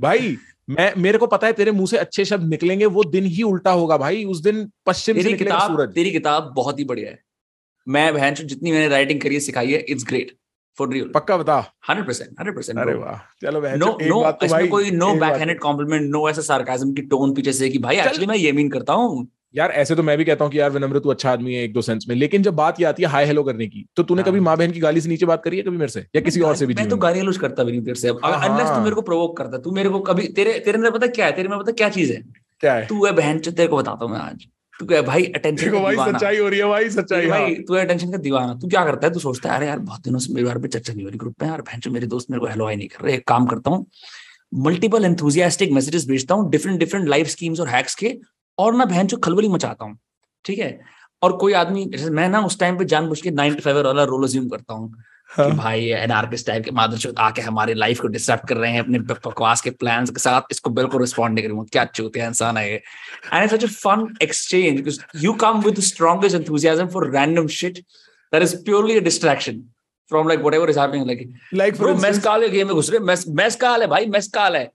भाई मैं मेरे को पता है तेरे मुँह से अच्छे शब्द निकलेंगे वो दिन ही उल्टा होगा भाई उस दिन पश्चिम से तेरी निकलेगा किताब सूरज। तेरी किताब बहुत ही बढ़िया है। मैं बहन जितनी मैंने राइटिंग करी है सिखाई है इट्स ग्रेट फॉर रियल पक्का बता। हंड्रेड परसेंट हंड्रेड परसेंट अरे वाह चलो बहन नो नो तो इसमें भाई कोई नो बैकहैंडेड कॉम्प्लीमेंट नो ऐसा सार्काज्म की टोन पीछे से कि भाई एक्चुअली मैं ये मीन करता हूँ। यार ऐसे तो मैं भी कहता हूँ कि यार विनम्र तू अच्छा आदमी है एक दो सेंस में। लेकिन जब बात ये आती है हाय हेलो करने की तो तूने हाँ। कभी माँ बहन की गाली से नीचे बात करी है कभी मेरे से? या किसी और से भी मैं तो गाली गलौज करता भी नहीं तेरे से हाँ, अनलेस तू हाँ। मेरे को प्रोवोक करता तू मेरे को कभी तेरे तेरे अंदर पता क्या है? तेरे में पता क्या चीज़ है? क्या है? तू है बहन तेरे को बताता हूँ मैं आज। तू क्या भाई अटेंशन का भाई सच्चाई हो रही है भाई सच्चाई हाँ। भाई तू अटेंशन का दीवाना। तू क्या करता है? तू सोचता है अरे यार बहुत दिनों से मेरे बारे में चर्चा नहीं हो रही ग्रुप में। यार बहन मेरे दोस्त मेरे को हेलो आई नहीं कर रहे। एक काम करता हूँ मल्टीपल एंथुजियास्टिक मैसेजेस भेजता हूँ डिफरेंट डिफरेंट लाइफ स्कीम्स और हैक्स के और ना बहन जो खलबली मचाता हूँ ठीक है? और कोई आदमी जैसे मैं ना उस टाइम पे जानबूझ के नाइन टू फाइव वाला रोल अज्यूम करता हूँ कि हाँ। भाई एनआरकिस्ट टाइप के मादरचोद आके हमारी लाइफ को डिस्टर्ब कर रहे हैं अपने बकवास के प्लान्स के साथ इसको बिल्कुल रिस्पॉन्ड नहीं करूँगा क्या चूतिया इंसान है and it's such a fun exchange because you come with strongest enthusiasm for random shit that is purely a distraction from like whatever is happening like like bro mezcal के गेम में घुस रहे मेस मेस्काल है भाई मेस्काल है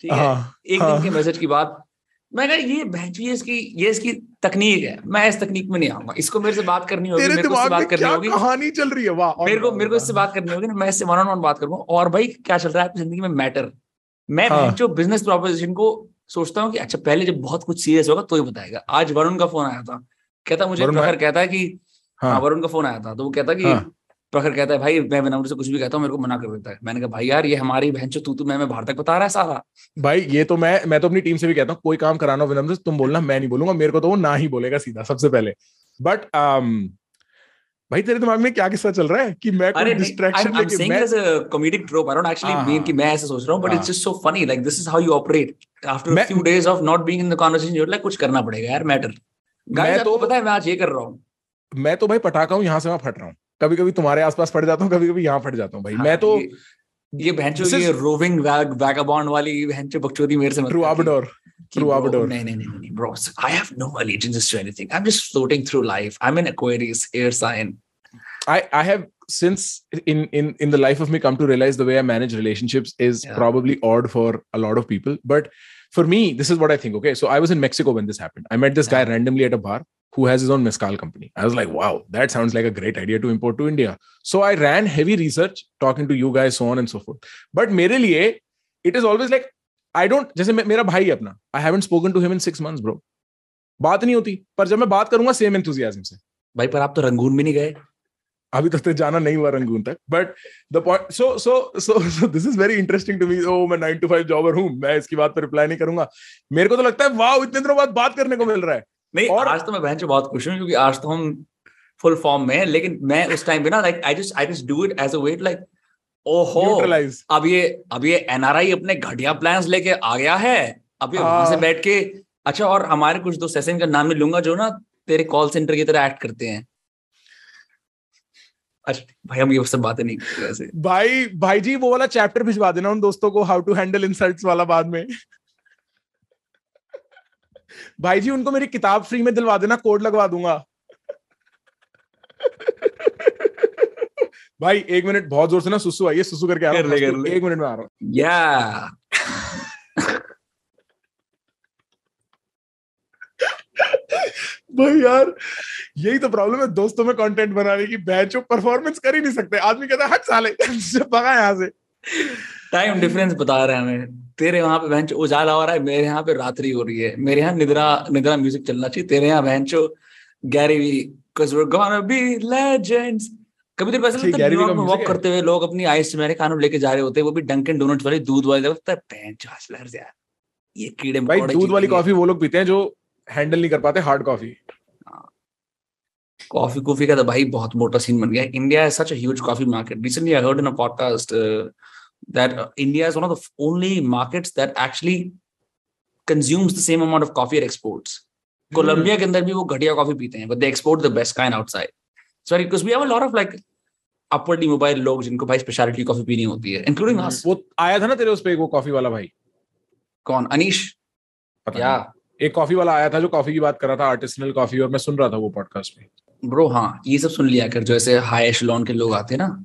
ठीक है? एक दिन के मैसेज की बात मैं कहा ये बहन ये इसकी ये इसकी तकनीक है मैं इस तकनीक में नहीं आऊँगा। इसको मेरे से बात करनी होगी मेरे को इससे बात करनी होगी। कहानी चल रही है? वाह मेरे को मेरे को इससे बात करनी होगी ना मैं इससे वन ऑन वन बात करूँगा। और भाई क्या चल रहा है आपकी ज़िंदगी में? मैटर। मैं हाँ। जो बिज़नेस प्रोपोजिशन को सोचता हूँ कि अच्छा पहले जब बहुत कुछ सीरियस होगा तो ही बताएगा। आज वरुण का फ़ोन आया था। कहता मुझे प्रखर कहता है कि हाँ। हाँ वरुण का फ़ोन आया था तो वो कहता कि हाँ। प्रखर कहता है भाई मैं विनम्र से कुछ भी कहता हूँ मेरे को मना कर देता है मैंने कहा भाई यार ये हमारी बहन चो तू तू मैं मैं बाहर तक बता रहा है सारा भाई ये तो मैं मैं तो अपनी टीम से भी कहता हूँ कोई काम कराना विनम्र से तुम बोलना मैं नहीं बोलूँगा मेरे को तो वो ना ही बोलेगा सीधा सबसे पहले बट भाई तेरे दिमाग में क्या किस्सा चल रहा है कि मैं कोई डिस्ट्रैक्शन लेके मैं as a comedic trope. I don't actually हाँ। कि मैं ऐसे सोच रहा हूँ, but हाँ। it's just so funny. Like this is how you operate. After a मैं- few days of not being in the conversation, you're कुछ करना पड़ेगा यार मैटर. मैं आपको तो- पता है मैं आज ये कर रहा हूँ. मैं तो भाई पटाखा हूँ यहाँ से मैं फट रहा हूँ कभी कभी तुम्हारे आसपास पड़ जाता हूँ कभी कभी यहाँ पड़ जाता हूँ भाई। मैं तो ये रोविंग वैग वैगाबॉन्ड वाली बकचोदी मेरे से of people but for me this is what I think okay so I was in Mexico one this at a bar who has his own mezcal company. I was like, wow, that sounds like a great idea to import to India. So I ran heavy research, talking to you guys, so on and so forth. But मेरे लिए it is always like I don't जैसे मेरा भाई है अपना I haven't spoken to him in six months, bro. बात नहीं होती पर जब मैं बात करूँगा सेम enthusiasm से भाई पर आप तो रंगून भी नहीं गए. अभी तक तो जाना नहीं हुआ रंगून तक but the point so so so so this is very interesting to me ओ मैं 9 टू 5 जॉबर हूँ मैं इसकी बात पर रिप्लाई नहीं करूँगा मेरे को तो लगता है वाओ इतने दिनों बाद बात करने को मिल रहा है नहीं और- आज तो मैं बहन बहुत खुश हूँ क्योंकि आज तो हम फुल फॉर्म में हैं लेकिन मैं उस टाइम पे ना like I just I just do it as a wait like ओहो अब ये अब ये एनआरआई अपने घटिया प्लान्स लेके आ गया है। अब ये वहाँ से हाँ। बैठ के अच्छा और हमारे कुछ दो सेशन का नाम भी लूँगा जो ना तेरे कॉल सेंटर की तरह एक्ट करते हैं। अच्छा भाई हम ये सब बातें नहीं करते भाई भाई जी वो वाला चैप्टर भिजवा देना उन दोस्तों को हाउ टू हैंडल इंसल्ट्स वाला बाद में। भाई जी उनको मेरी किताब फ्री में दिलवा देना कोड लगवा दूँगा। भाई एक मिनट बहुत ज़ोर से ना सुसु आइए सुसु करके आ रहा हूँ एक मिनट में आ रहा हूँ। या। भाई यार यही तो प्रॉब्लम है दोस्तों में कंटेंट बनाने की बैचो परफॉर्मेंस कर ही नहीं सकते। आदमी कहता है हट साले भगा यहाँ से। टाइम डिफरेंस बता रहे हैं हमें। तेरे वहाँ पे बेंच उजाला हो रहा है मेरे यहाँ पे रात्रि हो रही है। मेरे यहाँ निद्रा निद्रा म्यूज़िक चलना चाहिए। तेरे यहाँ बेंचो Gary Vee cuz we're gonna be legends कभी वैसे लगता है वॉक करते हुए लोग अपनी आइस मेरे लेके जा रहे होते हैं वो भी डंकन डोनट्स वाली दूध वाली लगता है हसलर्स यार। ये कीड़े भाई दूध वाली कॉफ़ी वो लोग पीते हैं जो हैंडल नहीं कर पाते हार्ड कॉफ़ी कॉफ़ी कॉफ़ी का तो भाई बहुत मोटा सीन बन गया। India such a huge coffee market recently i heard in a podcast uh, that uh, india is one of the only markets that actually consumes the same amount of coffee at exports. Colombia के अंदर भी वो घटिया coffee पीते हैं but they export the best kind outside sorry because we have a lot of like upwardly mobile लोग जिनको भाई स्पेशलिटी कॉफ़ी पीनी होती है इंक्लूडिंग अस वो आया था ना तेरे उस पे एक वो कॉफ़ी वाला भाई? कौन? अनीश? पता या। एक कॉफ़ी वाला आया था जो कॉफ़ी की बात कर रहा था आर्टिसनल कॉफ़ी और मैं सुन रहा था वो पॉडकास्ट में। ब्रो हाँ ये सब सुन लिया कर जो ऐसे हाई एशलॉन के लोग आते हैं ना।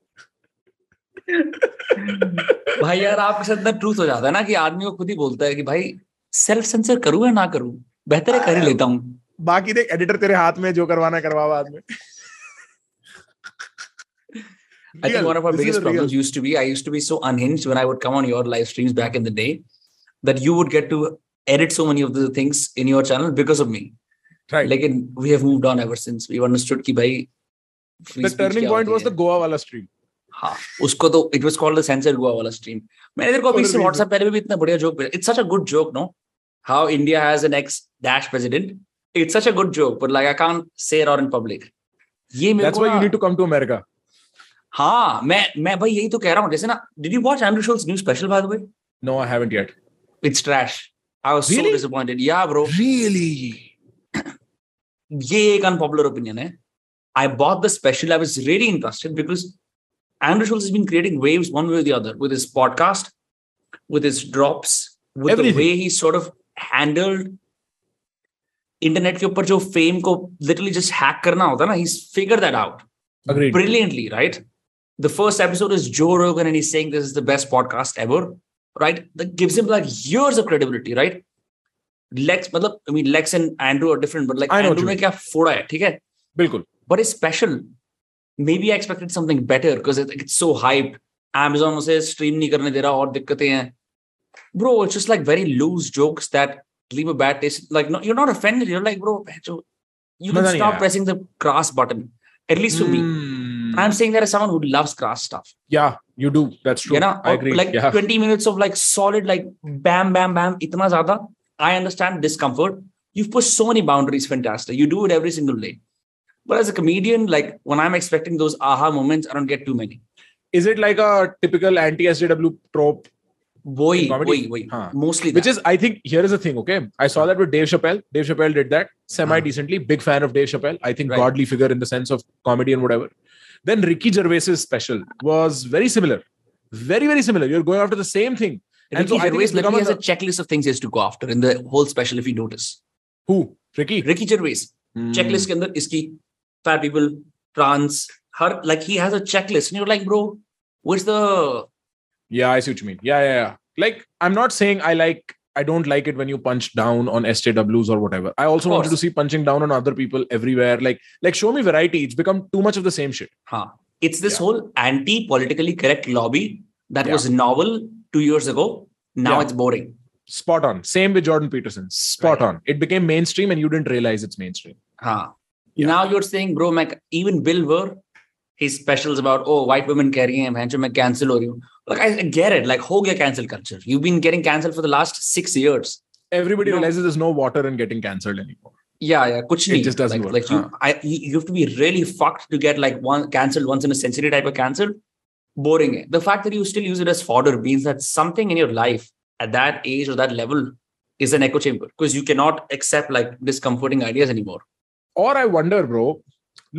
भाई यार आपके साथ इतना ट्रूथ हो जाता है ना कि आदमी को खुद ही बोलता है कि भाई सेल्फ सेंसर करूँ या ना करूँ बेहतर है कर ही लेता हूँ बाकी देख एडिटर तेरे हाथ में जो करवाना करवा बाद में I think one of our biggest problems used to be I used to be so unhinged when I would come on your live streams back in the day that you would get to edit so many of the things in your channel because of me. Right. Like in, we have moved on ever since. We've understood कि भाई free the turning point was the Goa wala stream. हाँ उसको तो it was called the censor Goa वाला stream मैंने तेरे को अभी. व्हाट्सएप पहले भी इतना बढ़िया joke it's such a good joke no how India has an ex dash president it's such a good joke but like I can't say it out in public ये मेरे That's को why you ना- need to come to America. हाँ मैं मैं भाई यही तो कह रहा हूँ जैसे ना did you watch Andrew Schulz's new special by the way No, I haven't yet. It's trash I was so disappointed yeah bro Really? ये एक अनपॉपुलर ओपिनियन है I bought the special. I was really interested because Andrew Schultz has been creating waves one way or the other with his podcast, with his drops, with Everything. the way he sort of handled internet के ऊपर जो fame को literally just hack करना होता है ना he's figured that out Agreed. brilliantly right the first episode is Joe Rogan and he's saying this is the best podcast ever right that gives him like years of credibility right Lex मतलब I mean Lex and Andrew are different but like I know what Andrew you ने क्या फोड़ा है ठीक है बिल्कुल. but it's special. Maybe I expected something better because it, it's so hyped. Amazon उसे stream नहीं करने दे रहा और दिक्कतें हैं. Bro, it's just like very loose jokes that leave a bad taste. Like, no, you're not offended. You're like, bro, you can stop pressing the crass button. At least for me. Hmm. I'm saying that as someone who loves crass stuff. Yeah, you do. That's true. You know, I agree. like yeah. 20 minutes of like solid, like bam, bam, bam, itna zyada. I understand discomfort. You've pushed so many boundaries, fantastic. You do it every single day. But as a comedian, like when I'm expecting those aha moments, I don't get too many. Is it like a typical anti-SJW trope? Woi, Comedy? woi, woi. Huh. Mostly Which that. is, I think, here is the thing. Okay, I saw that with Dave Chappelle. Dave Chappelle did that semi decently. Big fan of Dave Chappelle. I think Right. godly figure in the sense of comedy and whatever. Then Ricky Gervais's special was very similar. Very, very similar. You're going after the same thing. And Ricky so Gervais literally has a- checklist of things he has to go after in the whole special, if you notice. Who? Ricky. Ricky Gervais, Hmm. checklist ke andar iski fat people, trans, her, like he has a checklist. And you're like, bro, where's the Yeah, I see what you mean. Yeah, yeah, yeah. Like, I'm not saying I like, I don't like it when you punch down on SJWs or whatever. I also wanted to see punching down on other people everywhere. Like, like show me variety. It's become too much of the same shit. Huh. It's this Yeah. whole anti politically correct lobby that Yeah. was novel two years ago. Now Yeah. it's boring. Spot on. Same with Jordan Peterson. Spot Right. on. It became mainstream and you didn't realize it's mainstream. Huh. Yeah. Now you're saying, bro, Mac, even Bill Burr, his specials about, oh, white women कह रही हैं, भैंचो मैं cancel हो रही हूँ. Like, I get it. Like, हो गया cancel culture. You've been getting cancelled for the last six years. Everybody No. realizes there's no water in getting cancelled anymore. Yeah, yeah. Kuch It nahi. just doesn't like, work, Like you, huh. I, you you have to be really fucked to get like one cancelled once in a century type of cancelled. Boring. hai. The fact that you still use it as fodder means that something in your life at that age or that level is an echo chamber because you cannot accept like discomforting ideas anymore. or I wonder, bro.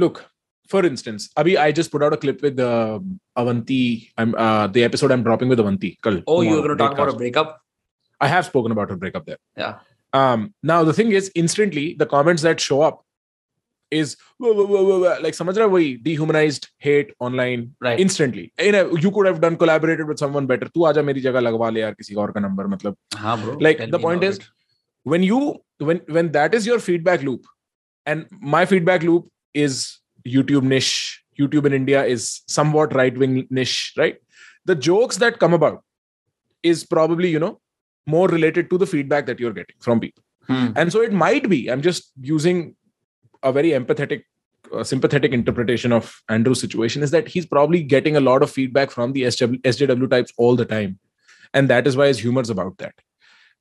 Look, for instance, Abhi, I just put out a clip with uh, Avanti. I'm uh, the episode I'm dropping with Avanti. Kal, oh, you're going to talk about a breakup. I have spoken about her breakup there. Yeah. Um, now the thing is, instantly the comments that show up is whoa, whoa, whoa, like samajra dehumanized hate online right. instantly you know you could have done collaborated with someone better tu aaja meri jagah lagwa le yaar kisi aur ka number matlab Haan, bro like the point is it. when you when when that is your feedback loop and my feedback loop is youtube niche youtube in india is somewhat right wing niche right the jokes that come about is probably you know more related to the feedback that you're getting from people Hmm. and so it might be i'm just using a very empathetic a sympathetic interpretation of Andrew's situation is that he's probably getting a lot of feedback from the SW, SJW types all the time. And that is why his humor's about that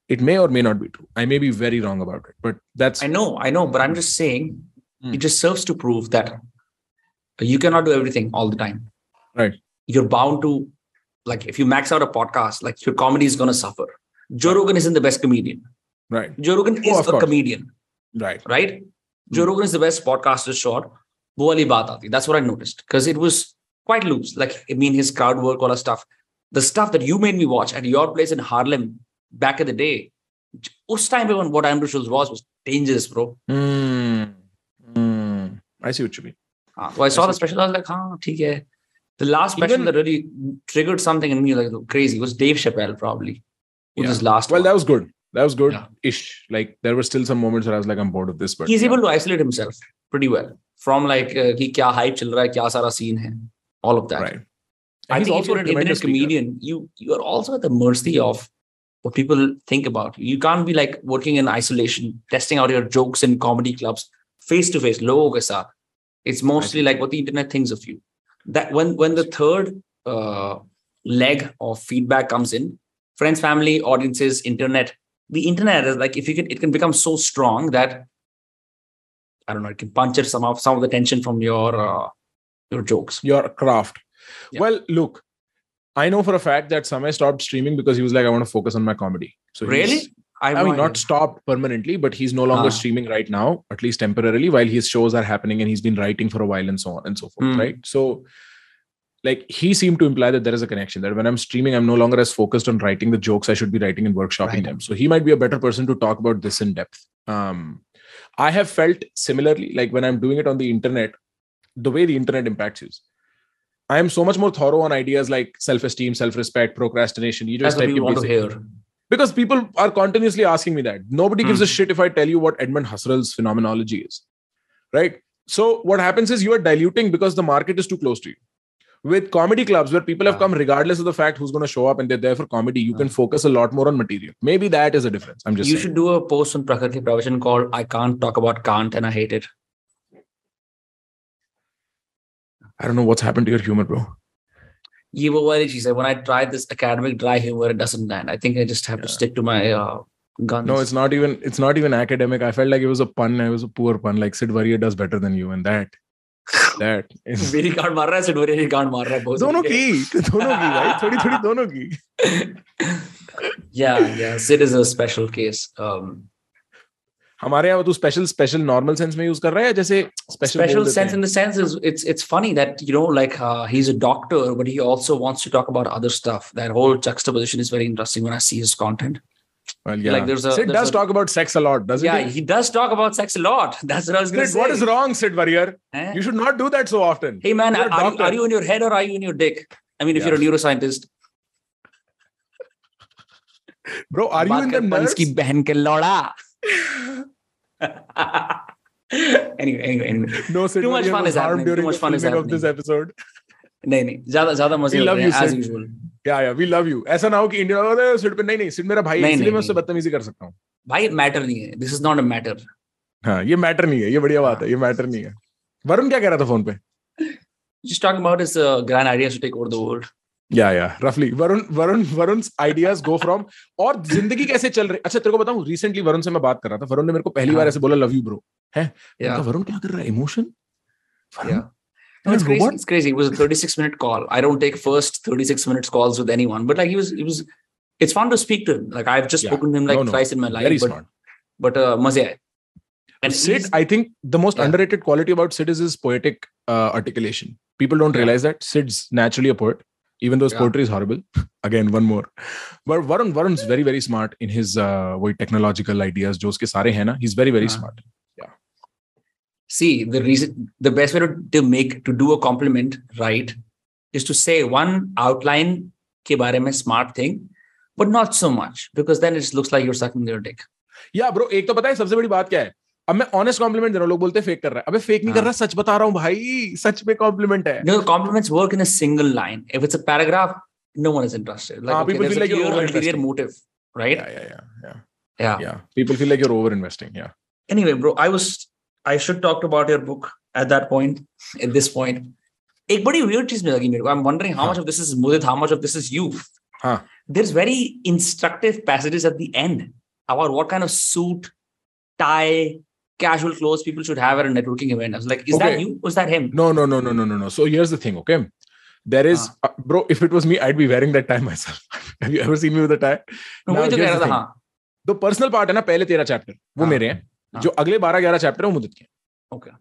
it may or may not be true. I may be very wrong about it but that's i know i know but i'm just saying mm. it just serves to prove that you cannot do everything all the time. Right. You're bound to like if you max out a podcast like your comedy is going to suffer. Joe rogan isn't the best comedian. Right. Joe rogan oh, is a course. comedian. Right. Right? Mm. joe rogan is the best podcaster Short. wali baat aati that's what i noticed because it was quite loose. Like i mean his crowd work all that stuff. The stuff that you made me watch at your place in harlem back in the day, उस time पे when what Andrew Schultz was was dangerous, bro. Mm. Mm. I see what you mean. Uh, so I saw the see. special. I was like, "Huh, ठीक है." The last special Even- that really triggered something in me like crazy was Dave Chappelle, probably. Was Yeah. his last Well, one. that was good. That was good Yeah. ish. Like there were still some moments where I was like, I'm bored of this, but He's yeah. able to isolate himself pretty well from like uh, कि क्या hype चल रहा है, क्या सारा scene है, all of that. right. I And he's think if also you're a an internet tremendous speaker. comedian, you you are also at the mercy of what people think about you. Can't be like working in isolation, testing out your jokes in comedy clubs face to face. low ke. It's mostly like what the internet thinks of you. That when when the third uh, leg of feedback comes in, friends, family, audiences, internet. The internet is like if you can, it can become so strong that I don't know, it can puncture some of some of the tension from your uh, your jokes, your craft. Yeah. Well, look, I know for a fact that Samay stopped streaming because he was like, I want to focus on my comedy. So Really? I mean, not stopped permanently, but he's no longer Ah. streaming right now, at least temporarily, while his shows are happening and he's been writing for a while and so on and so forth, Hmm. right? So, like, he seemed to imply that there is a connection that when I'm streaming, I'm no longer as focused on writing the jokes I should be writing and workshopping Right. them. So, he might be a better person to talk about this in depth. Um, I have felt similarly, like when I'm doing it on the internet, the way the internet impacts you. I am so much more thorough on ideas like self-esteem, self-respect, procrastination. You just what type want to hear. because people are continuously asking me that nobody gives a Hmm. shit if i tell you what edmund husserl's phenomenology is right so what happens is you are diluting because the market is too close to you with comedy clubs where people have come regardless of the fact who's going to show up and they're there for comedy you can focus a lot more on material maybe that is a difference i'm just you saying. should do a post on Prakriti Pravachan called I Can't Talk About Kant and I Hate It. i don't know what's happened to your humor bro ये वो वाली चीज है when I tried this academic dry humor it doesn't land. I think I just have to Yeah. stick to my uh, guns. no it's not even it's not even academic i felt like it was a pun it was a poor pun like sid warrior does better than you and that that is मेरी गांड मार रहा है सिर्फ मेरी गांड मार रहा है बहुत दोनों की दोनों की भाई थोड़ी थोड़ी दोनों की yeah yeah Sid is a special case um हमारे यहाँ तू स्पेशल स्पेशल नॉर्मल सेंस में यूज़ कर रहा है जैसे special sense in the sense is it's it's funny that you know like uh, he's a doctor but he also wants to talk about other stuff that whole juxtaposition is very interesting when i see his content well, yeah. like there's a- Sid there's does a- talk about sex a lot doesn't yeah he Yeah, he does talk about sex a lot that's what i was going to say what is wrong Sid Warrior Eh? you should not do that so often hey man are, are, you, are you in your head or are you in your dick i mean if Yeah. you're a neuroscientist bro are you in the nerves की बहन के लौड़ा anyway, anyway, anyway. No, sir, too much fun is happening. Too much fun is happening. Of this episode. नहीं नहीं ज़्यादा ज़्यादा मज़े लग रहे हैं as usual yeah yeah we love you ऐसा ना हो कि इंडिया वाले सिट नहीं नहीं सिट मेरा भाई इसलिए मैं उससे बदतमीजी कर सकता हूँ। भाई मैटर नहीं है। This is not a matter हाँ ये मैटर नहीं है ये बढ़िया बात है ये मैटर नहीं है। वरुण क्या कह रहा था फ़ोन पे? Just talk about his grand ideas to take over the world yeah yeah रफली Varun Varun Varun ideas go from और ज़िंदगी कैसे चल रही अच्छा तेरे को बताऊँ रिसेंटली वरुण से मैं बात कर रहा था वरुण ने मेरे को पहली बार हाँ। ऐसे बोला लव यू ब्रो है वरुण क्या कर रहा है emotion No, it's crazy. It's crazy. It was a 36 minute call. I don't take first 36 minutes calls with anyone, but like he was, he was. It's fun to speak to him. Like I've just Yeah. spoken to him like No, no. twice in my life. Very but smart. but uh, मज़े And Sid, I think the most Yeah. underrated quality about Sid is his poetic uh, articulation. People don't Yeah. realize that Sid's naturally a poet, even though his Yeah. poetry is horrible. Again, one more. But Varun, Varun's very, very smart in his uh, वही technological ideas. जो उसके सारे हैं ना, he's very, very हाँ. smart. see the reason the best way to, to make to do a compliment right is to say one outline के बारे में smart thing, but not so much because then it just looks like you're sucking their dick. या bro एक तो पता है सबसे बड़ी बात क्या है अब मैं ऑनेस्ट कॉम्प्लीमेंट दे रहा हूँ लोग बोलते हैं फेक कर रहा है अबे फेक नहीं कर हाँ. रहा सच बता रहा हूँ भाई सच में कॉम्प्लीमेंट है You know, compliments work in a single line. If it's a paragraph, no one is interested. Like Ah, okay, people there's feel a like you're clear ulterior over-investing. motive, right? yeah yeah yeah yeah yeah. yeah people feel like you're over investing yeah Anyway, bro, I was I should talk about your book at that point, at this point. एक बड़ी weird चीज़ में लगी मेरे को. I'm wondering how हाँ. much of this is Mudit, how much of this is you. हाँ. There's very instructive passages at the end about what kind of suit, tie, casual clothes people should have at a networking event. I was like, is okay. that you? Was that him? No, no, no, no, no, no, no. So here's the thing, okay? There is, uh, uh, bro. If it was me, I'd be wearing that tie myself. Have you ever seen me with a tie? No, Now, तो here's the था thing. हाँ. जो personal part है ना पहले तेरह chapter वो हाँ, मेरे हैं हाँ. जो अगले बारह ग्यारह चैप्टर है वो मुदित के हैं। Okay.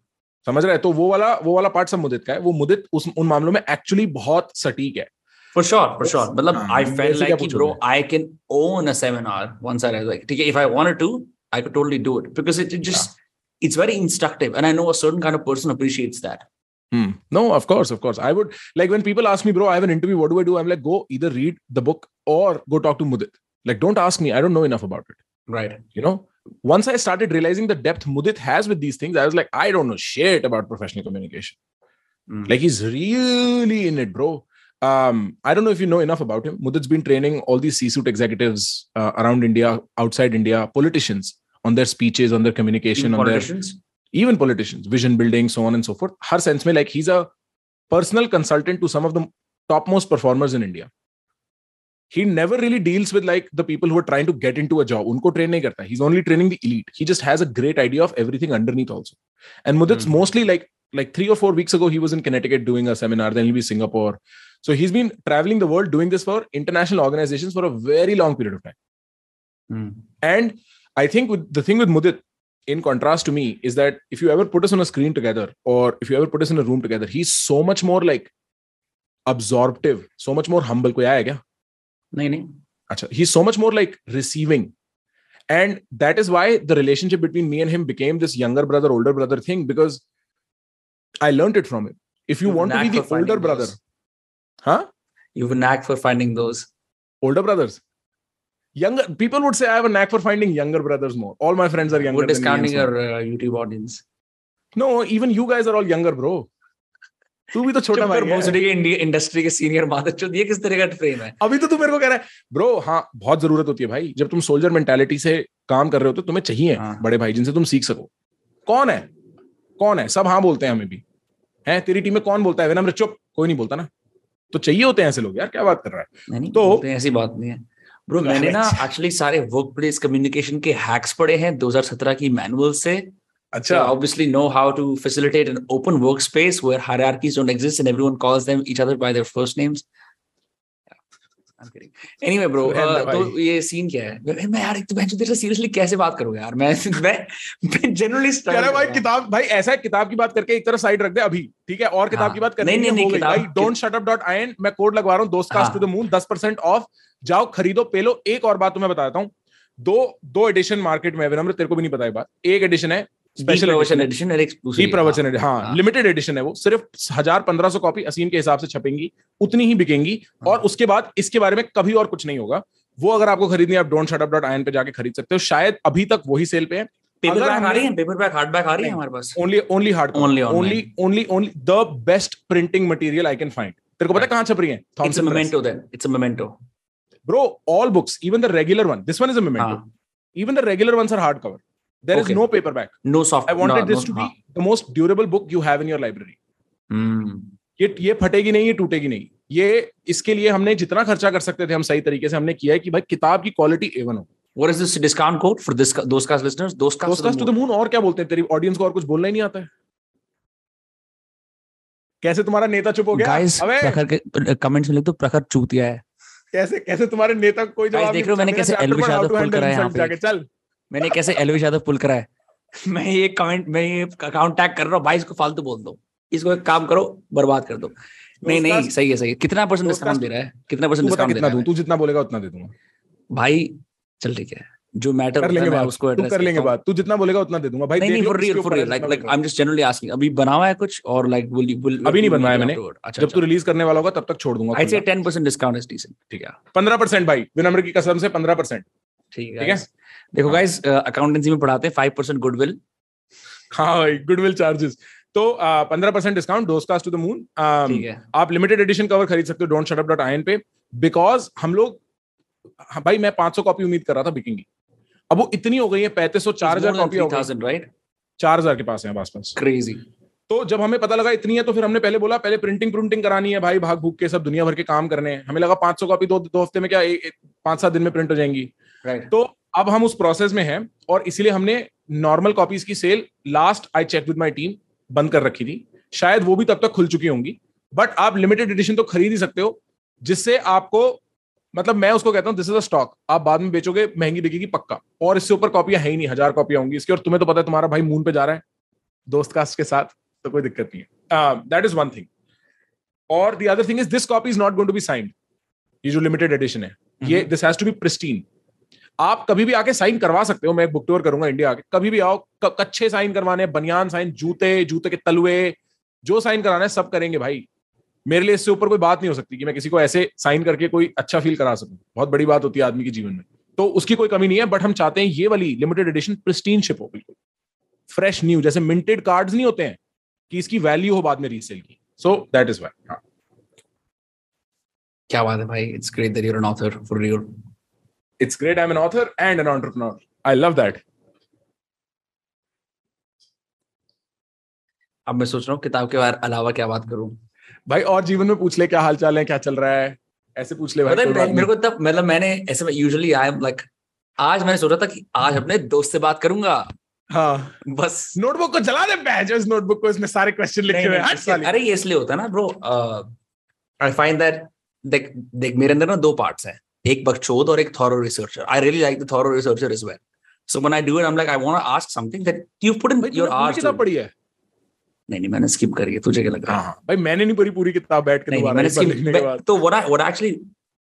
समझ रहे हैं तो वो वाला वो वाला पार्ट सब मुदित का है वो मुदित उस उन मामलों में एक्चुअली बहुत सटीक है For sure, for sure. मतलब हाँ, I मेरे felt like, कि, bro, I can own a seminar once I was like, ठीक है, if I wanted to, I could totally do it because it, it just, it's very instructive. And I know a certain kind of person appreciates that. Hmm. No, of course, of course. I would like when people ask me, bro, I have an interview. What do I do? I'm like, go either read the book or go talk to Mudit. Like, don't ask me. I don't know enough about it. Right. You know, once I started realizing the depth Mudit has with these things, I was like, I don't know shit about professional communication. Mm. Like, he's really in it, bro. Um, I don't know if you know enough about him. Mudit's been training all these C-suite executives uh, around India, outside India, politicians on their speeches, on their communication, even on politicians? their even politicians, vision building, so on and so forth. Her sense may like he's a personal consultant to some of the topmost performers in India. He never really deals with like the people who are trying to get into a job. Unko train nahi karta. He's only training the elite. He just has a great idea of everything underneath also. And Mudit's mm. mostly like like three or four weeks ago, he was in Connecticut doing a seminar. Then he'll be Singapore. So he's been traveling the world doing this for international organizations for a very long period of time. Mm. And I think with the thing with Mudit, in contrast to me, is that if you ever put us on a screen together or if you ever put us in a room together, he's so much more like absorptive, so much more humble. कोई आया क्या? नहीं नहीं Acha. He's so much more like receiving. And that is why the relationship between me and him became this younger brother, older brother thing because I learned it from him. If you You have a want to be knack the for finding older brother, those. huh? you have a knack for finding those Older brothers. Younger people would say I have a knack for finding younger brothers more. All my friends are younger. we're discounting your uh, youtube audience. No, even you guys are all younger, bro. तू भी तो छोटा भाई है। के industry के senior मादर ये किस तरह का फ्रेम है? अभी तो तू मेरे को कह रहा है ब्रो हाँ बहुत ज़रूरत होती है भाई। जब तुम सोल्जर मेंटालिटी से काम कर रहे हो तो तुम्हें चाहिए हाँ। बड़े भाई जिनसे तुम सीख सको। कौन है? कौन है? सब हाँ बोलते हैं हमें भी। है? तेरी टीम में कौन बोलता है? विनम्र चुप कोई नहीं बोलता ना। तो चाहिए होते हैं ऐसे लोग यार क्या बात कर रहा है? तो- ऐसी बात नहीं है। ब्रो मैंने ना एक्चुअली सारे वर्क प्लेस कम्युनिकेशन के हैक्स पड़े हैं 2017 की मैनुअल से। अच्छा। Obviously know how to facilitate an open work space where hierarchies don't exist and everyone calls them each other by their first names तो ये सीन क्या है? मैं यार एक तो बहन तेरे सीरियसली कैसे बात करूँगा यार? मैं मैं मैं जनरली कह भाई किताब भाई ऐसा किताब की बात करके एक तरफ़ साइड रख दे अभी ठीक है? और किताब हाँ। की बात करनी नहीं, नहीं, हो नहीं, गई भाई don't shut up dot I N मैं कोड लगवा रहा हूँ दोस्त कास्ट हाँ। टू द मून दस परसेंट ऑफ़ जाओ खरीदो पेलो। एक और बात तुम्हें बताता हूँ। दो दो एडिशन मार्केट में विनम्र तेरे को भी नहीं पता ये बात। एक एडिशन है स्पेशल एडिशन ई प्रवचन edition, हाँ। हाँ। लिमिटेड एडिशन है वो। सिर्फ़ हज़ार पंद्रह सौ कॉपी असीम के हिसाब से छपेंगी उतनी ही बिकेंगी हाँ। और उसके बाद इसके बारे में कभी और कुछ नहीं होगा। वो अगर आपको खरीदनी आप don't shut up dot I पे जाके खरीद सकते हो। शायद अभी तक वही सेल पे है। पेपर बैक आ रही है? पेपर बैक हार्ड बैक आ रही है हमारे पास? Only only hard Only only only only the best printing material I can find तेरे को पता है. कहाँ छप रही है? Bro all books even the regular one this one is a memento हाँ। Even the regular ones are hard cover there is Okay. no paperback. No soft i wanted no, this no, to be हाँ. the most durable book you have in your library. Hmm. ये ये फटेगी नहीं ये टूटेगी नहीं। ये इसके लिए हमने जितना खर्चा कर सकते थे हम सही तरीके से हमने किया है कि भाई किताब की क्वालिटी एवन हो। What is this discount code for this those cast listeners? Those cast दोस्त टू द मून और क्या बोलते हैं? तेरी ऑडियंस को और कुछ बोलना ही नहीं आता है। कैसे तुम्हारा नेता चुप हो गया? गाइस प्रखर के कमेंट्स में लिख दो प्रखर चूतिया है। कैसे कैसे तुम्हारे नेता कोई जवाब देख रहे हो मैंने कैसे एलविश यादव to पुल करा है यहाँ पे। चल। मैंने कैसे एलविश यादव पुल करा है? मैं ये कमेंट मैं ये अकाउंट टैग कर रहा हूँ भाई इसको फालतू बोल दो। इसको एक काम करो बर्बाद कर दो। नहीं नहीं सही है सही है। कितना परसेंट डिस्काउंट दे रहा है? कितना परसेंट डिस्काउंट दे रहा है? तू जितना बोलेगा उतना दे दूँगा। भाई चल ठीक है। जो मैटर कर लेंगे उसको तू एड्रेस कर लेंगे बात तू जितना बोलेगा उतना दे दूँगा। भाई नहीं नहीं for real for real like like I am just generally asking अभी बना हुआ है कुछ? और लाइक विल विल अभी नहीं बनवाया मैंने। अच्छा जब तू रिलीज़ करने वाला होगा तब तक छोड़ दूँगा आई से 10% डिस्काउंट इज़ डिसेंट ठीक है। पंद्रह परसेंट भाई विनम्र की कसम से पंद्रह परसेंट ठीक है ठीक है? है देखो हाँ। गाइस अकाउंटेंसी में पढ़ाते हैं 5% गुडविल हाँ भाई गुडविल चार्जेस तो पंद्रह percent discount डोस्कास्ट to the moon आप लिमिटेड एडिशन कवर खरीद सकते हो don't shut up dot I पे। बिकॉज़ हम लोग हाँ, भाई मैं 500 कॉपी उम्मीद कर रहा था बिकेंगी अब वो इतनी हो गई है पैंतीस सौ चार हज़ार कॉपी हो गई। 3000 राइट चार हज़ार के पास है आसपास। क्रेजी तो जब हमें पता लगा इतनी है तो फिर हमने पहले बोला पहले प्रिंटिंग प्रिंटिंग करानी है भाई भाग भूख के सब दुनिया भर के काम करने हैं। हमें लगा 500 कॉपी दो दो हफ़्ते में क्या पाँच सात दिन में प्रिंट हो जाएँगी। राइट तो अब हम उस प्रोसेस में हैं और इसीलिए हमने नॉर्मल कॉपीज की sale last I check with my team बंद कर रखी थी। शायद वो भी तब तक खुल चुकी होंगी। बट आप लिमिटेड एडिशन तो खरीद ही सकते हो जिससे आपको मतलब मैं उसको कहता हूँ दिस इज़ अ स्टॉक आप बाद में बेचोगे महँगी बिकेगी पक्का। और इससे ऊपर कॉपियाँ है ही नहीं हज़ार कॉपियाँ होंगी इसकी। और तुम्हें तो पता है तुम्हारा भाई मून पे जा रहा है दोस्त कास्ट के साथ तो कोई दिक्कत नहीं है। दैट इज़ वन थिंग और the other thing is this copy is not going to be signed ये जो लिमिटेड एडिशन है ये this has to be pristine आप कभी भी आके साइन करवा सकते हो, मैं एक बुक टूर करूँगा इंडिया आके कभी भी आओ कच्चे साइन करवाने, बनियान साइन, जूते जूते के तलवे जो साइन कराना है सब करेंगे भाई। मेरे लिए इससे ऊपर कोई बात नहीं हो सकती कि मैं किसी को ऐसे साइन करके कोई अच्छा फील करा सकूँ। बहुत बड़ी बात होती है आदमी के जीवन में। तो उसकी कोई कमी नहीं है बट हम चाहते हैं ये वाली लिमिटेड एडिशन प्रिस्टीन शिप हो, बिल्कुल। फ्रेश न्यू जैसे मिंटेड कार्ड्स नहीं होते हैं, कि इसकी वैल्यू हो बाद में रीसेल की। सो दैट इज़ वाई क्या बात है भाई it's great that you are an author for real great I am an author and an entrepreneur I love that अब मैं सोच रहा हूँ किताब के बारे अलावा क्या बात करूँ? भाई और जीवन में पूछ ले क्या हाल चाल है क्या चल रहा है? ऐसे पूछ ले भाई मेरे। को तब मतलब मैंने ऐसे में यूजुअली आई एम लाइक आज मैंने सोचा था कि आज अपने दोस्त से बात करूँगा। हाँ। बस। नोटबुक को जला दे इस नोटबुक को इसमें सारे क्वेश्चन लिखे हुए हैं। अरे ये इसलिए होता है ना ब्रो आई फाइंड दैट देख देख मेरे अंदर ना दो पार्ट्स हैं। एक बकचोद और एक thorough researcher I really like the thorough researcher is well so when I do it I am like I want to ask something that you put in your hours किताब पढ़ी है? नहीं नहीं मैंने स्किप करी है. तुझे क्या लग? रहा है हाँ। भाई मैंने नहीं पढ़ी पूरी किताब बैठ के दोबारा मैंने लिखने के बाद। तो what I what actually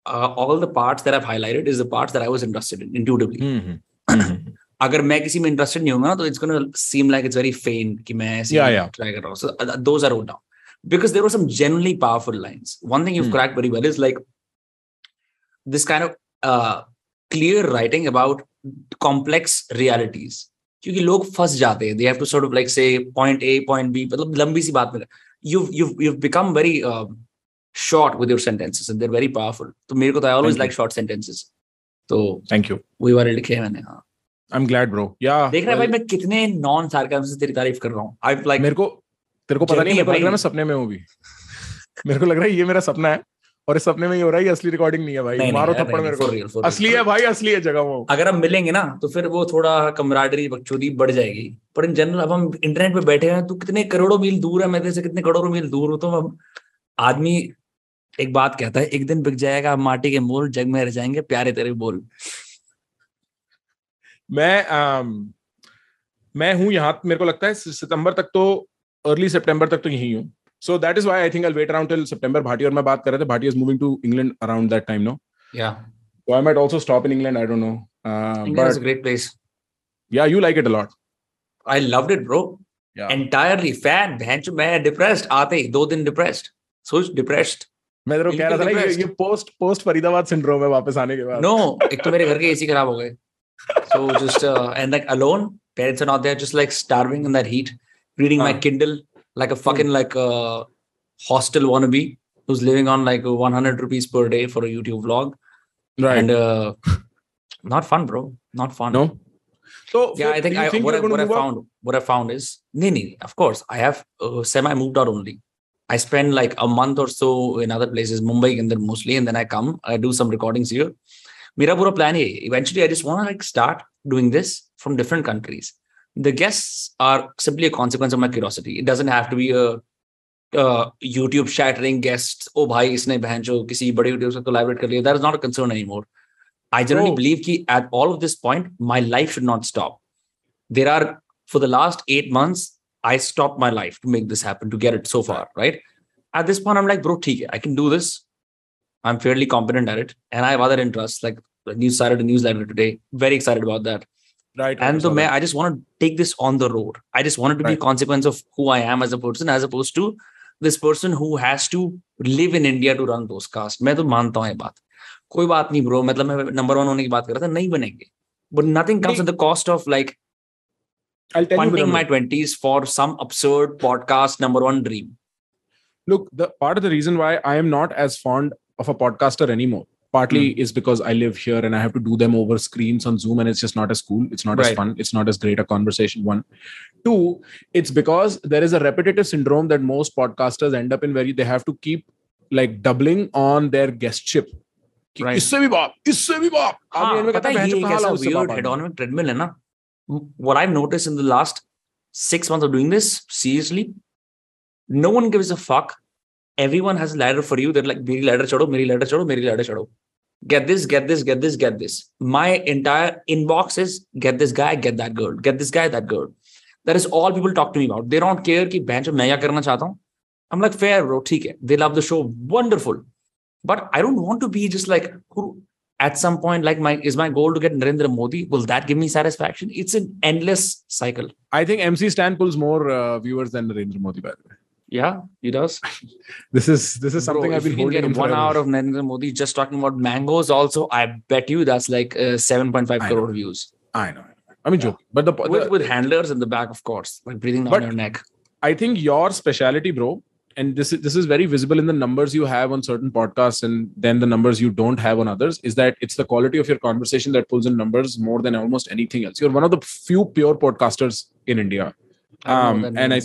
uh, all the parts that I've highlighted is the parts that I was interested in intuitively. हम्म, हम्म, हम्म, अगर मैं किसी में इंटरेस्टेड नहीं होगा ना तो it's gonna seem like it's very fun कि मैं ऐसे Yeah, yeah. ट्राई कर रहा हूँ. So those are wrote down because there were some genuinely powerful lines. One thing you've Hmm. cracked very well is like this kind of uh, clear writing about complex realities क्योंकि लोग फंस जाते हैं they have to sort of like say point A point B मतलब लंबी सी बात में you've you've become very um, short with your sentences and they're very powerful तो मेरे को तो I always Thank you. like short sentences तो थैंक यू वही वाले लिखे हैं मैंने हाँ आई एम ग्लैड ब्रो या देख रहा है भाई मैं कितने नॉन सार्कास्म से तेरी तारीफ़ कर रहा हूँ आई लाइक मेरे को तेरे को पता नहीं मेरे को है लग रहा है। मैं सपने में हूँ भी मेरे को लग रहा है ये मेरा सपना है और इस सपने में ही हो रहा है असली रिकॉर्डिंग नहीं है भाई। नहीं, मारो थप्पड़ मेरे को। असली है भाई असली है जगह वो। अगर हम मिलेंगे ना तो फिर वो थोड़ा कमराडरी बकचोदी बढ़ जाएगी। पर इन जनरल अब हम इंटरनेट पे बैठे हैं तो कितने करोड़ों मील दूर है मैं तेरे से कितने करोड़ों मील दूर हूँ तो हम आदमी एक बात कहता है एक दिन बिक जाएगा माटी के मोल जग में रह जाएँगे प्यारे तेरे बोल। मैं um, मैं हूँ यहाँ मेरे को लगता है सितंबर तक तो अर्ली सितंबर तक तो यही हूँ। So that is why I think I wait around till September Bhati और मैं बात कर रहे थे Bhati is moving to England around that time no या So I might also stop in England. I don't know. Uh, England is but a great place yeah, you like it a lot. I loved it bro Yeah. Entirely fan बहन मैं depressed आते ही दो दिन depressed सोच depressed मैं तेरे को कह रहा था ना ये, Depressed. ये पोस्ट पोस्ट फरीदाबाद सिंड्रोम है वापस आने के बाद No, एक तो मेरे घर के एसी खराब हो गए. So just uh, and like alone, parents are not there, just like starving in that heat, reading my Huh. Kindle like a fucking like a hostel wannabe who's living on like 100 rupees per day for a YouTube vlog. right. And uh, not fun, bro. Not fun. no. So Yeah, I think, I, think what, I, what I move up? found what I found is nee, nee, of course I have uh, semi moved out only. I spend like a month or so in other places, Mumbai and then mostly, and then I come, I do some recordings here. Mera pura plan hai. Eventually, I just want to like start doing this from different countries the guests are simply a consequence of my curiosity. It doesn't have to be a uh, YouTube shattering guest. Oh, bhai, isne bhan jo kisi bade YouTube se collaborate kar liya. That is not a concern anymore. I generally oh. believe ki at all of this point, my life should not stop. There are for the last eight months, I stopped my life to make this happen, to get it so far, right? At this point, I'm like, bro, theek I can do this. I'm fairly competent at it, and I have other interests like. News started a newsletter today. Very excited about that Right. And so so मैं, I just want to take this on the road. I just want it to be Right. a consequence of who I am as a person, as opposed to this person who has to live in India to run those casts. मैं तो मानता हूँ ये बात कोई बात नहीं bro मतलब मैं नंबर वन होने की बात कर रहा था नहीं बनेंगे but nothing comes at the cost of like I'll tell you. funding Vinamra. my 20s for some absurd podcast number one dream Look, the part of the reason why I am not as fond of a podcaster anymore partly Hmm. is because I live here and I have to do them over screens on Zoom and it's just not as cool. It's not as Right. fun. It's not as great a conversation. One. Two, it's because there is a repetitive syndrome that most podcasters end up in where they have to keep like doubling on their guestship. कि Right. इससे भी बाप इससे भी बाप आदमी हाँ, end में पता कहता है है ये "बहन एक चो, कहाँ ऐसा लाऊं उससे weird बाप आदमी?" hedonic treadmill है ना what I've noticed in the last six months of doing this seriously no one gives a fuck everyone has a ladder for you. They're like, Meri ladder chado, Meri ladder chado, Meri ladder chado. Get this, get this, get this, get this. My entire inbox is get this guy, get that girl, get this guy, that girl. That is all people talk to me about. They don't care ki bench main ya karna chahta hu. I'm like, fair, bro, theek hai. They love the show. Wonderful. But I don't want to be just like who at some point, like my is my goal to get Narendra Modi? Will that give me satisfaction? It's an endless cycle. I think MC Stan pulls more uh, viewers than Narendra Modi, by the way yeah he does This is this is something Bro, I've if been can holding get one hour of Narendra Modi just talking about mangoes also I bet you that's like uh, 7.5 crore know. views I know. I mean, joking. But the, the with, with handlers in the back of course like breathing down your neck I think your speciality, bro, and this is this is very visible in the numbers you have on certain podcasts, and then the numbers you don't have on others. Is that it's the quality of your conversation that pulls in numbers more than almost anything else. You're one of the few pure podcasters in India. Um, and I-.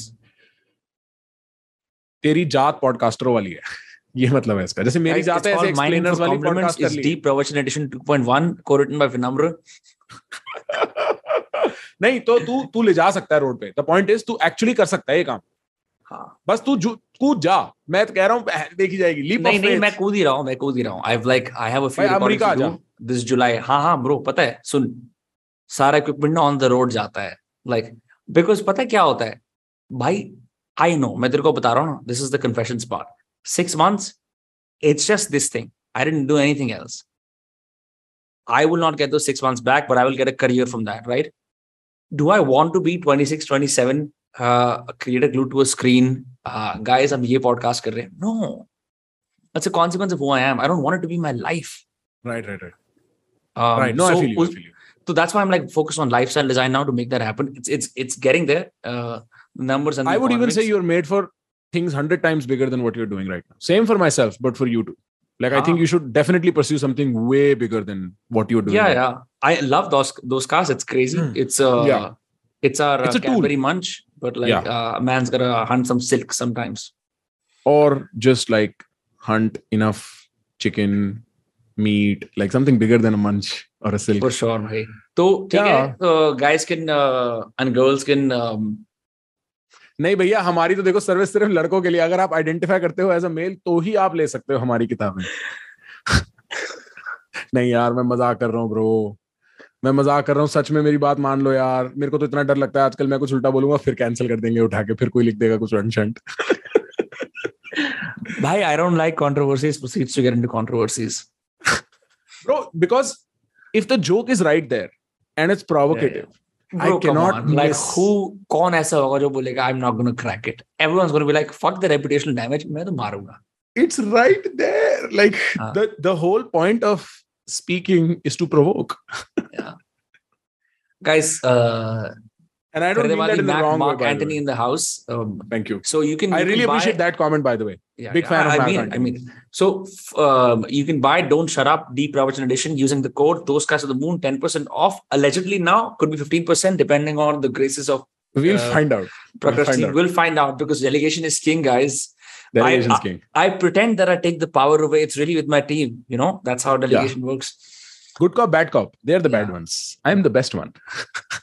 तेरी जात पॉडकास्टरों वाली है। ये मतलब है इसका। जैसे मेरी जात है ऐसे एक्सप्लेनर्स वाली. पॉडकास्ट कर ली। Deep Pravachan Edition 2.1 co-written by Vinamra. नहीं तो तू तू ले जा सकता है रोड पे। द पॉइंट इज़ तू एक्चुअली कर सकता है ये काम। हाँ। बस तू कूद जा। मैं तो कह रहा हूँ देखी जाएगी। लीप नहीं नहीं मैं कूद ही रहा हूँ मैं कूद ही रहा हूँ। I like I have a few America to this July हाँ हाँ ब्रो पता है सुन। सारा इक्विपमेंट ऑन द रोड जाता है। लाइक like, बिकॉज़ पता है क्या होता है? भाई आई नो मैं तेरे को बता रहा हूँ ना this is the confession part six months it's just this thing I don't do anything else I will not get those six months back, but I will get a career from that, right? Do I want to be 26, 27, uh, create a glued to a screen? Uh, guys, I'm ये podcast कर रहे हैं. No. That's a consequence of who I am. I don't want it to be my life. Right right right Um, right no so, I feel you us- so that's why I'm like focused on lifestyle design now to make that happen. It's it's it's getting there. Uh, numbers and i would even say you're made for things 100 times bigger than what you're doing right now same for myself but for you too like ah. i think ah. you should definitely pursue something way bigger than what you're doing yeah right yeah now. i love those those cars it's crazy mm. it's a uh, yeah. it's our it's a uh, Cadbury Very munch but like yeah. uh, man's gonna hunt some silk sometimes or just like hunt enough chicken meat like something bigger than a munch or a silk for sure hey. so yeah. Uh, guys can uh, and girls can um, नहीं भैया हमारी तो देखो service सिर्फ़ लड़कों के लिए अगर आप आइडेंटिफाई करते हो एज अ मेल तो ही आप ले सकते हो हमारी किताबें नहीं यार मैं मज़ाक कर रहा हूँ ब्रो मैं मज़ाक कर रहा हूँ सच में मेरी बात मान लो यार मेरे को तो इतना डर लगता है आजकल मैं कुछ उल्टा बोलूँगा फिर कैंसिल कर देंगे उठा के फिर कोई लिख देगा कुछ ancient I don't like controversies. Proceeds to get into controversies. bro because if the joke is right there and it's provocative I Bro, I cannot on. Like miss- who कौन ऐसा होगा जो बोलेगा I'm not gonna crack it. Everyone's gonna be like fuck the reputational damage. मैं तो मारूँगा. it's right there like Ah. the the whole point of speaking is to provoke yeah. Guys, uh, and i don't mean that in the Mac, wrong Mark way Anthony in the house. Um, thank you so you can. i you really can buy- appreciate that comment by the way Yeah, Big yeah, fan I, of I mean, I mean, so um, you can buy "Don't Shut Up" Deep Pravachan Edition using the code "Those Guys of the Moon." Ten percent off. Allegedly now could be fifteen percent depending on the graces of we'll Uh, find out we'll find We'll, out. we'll find out because delegation is king, guys. delegation's I- king I pretend that I take the power away. It's really with my team. You know, that's how delegation works. good cop bad cop they're the bad ones i'm the best one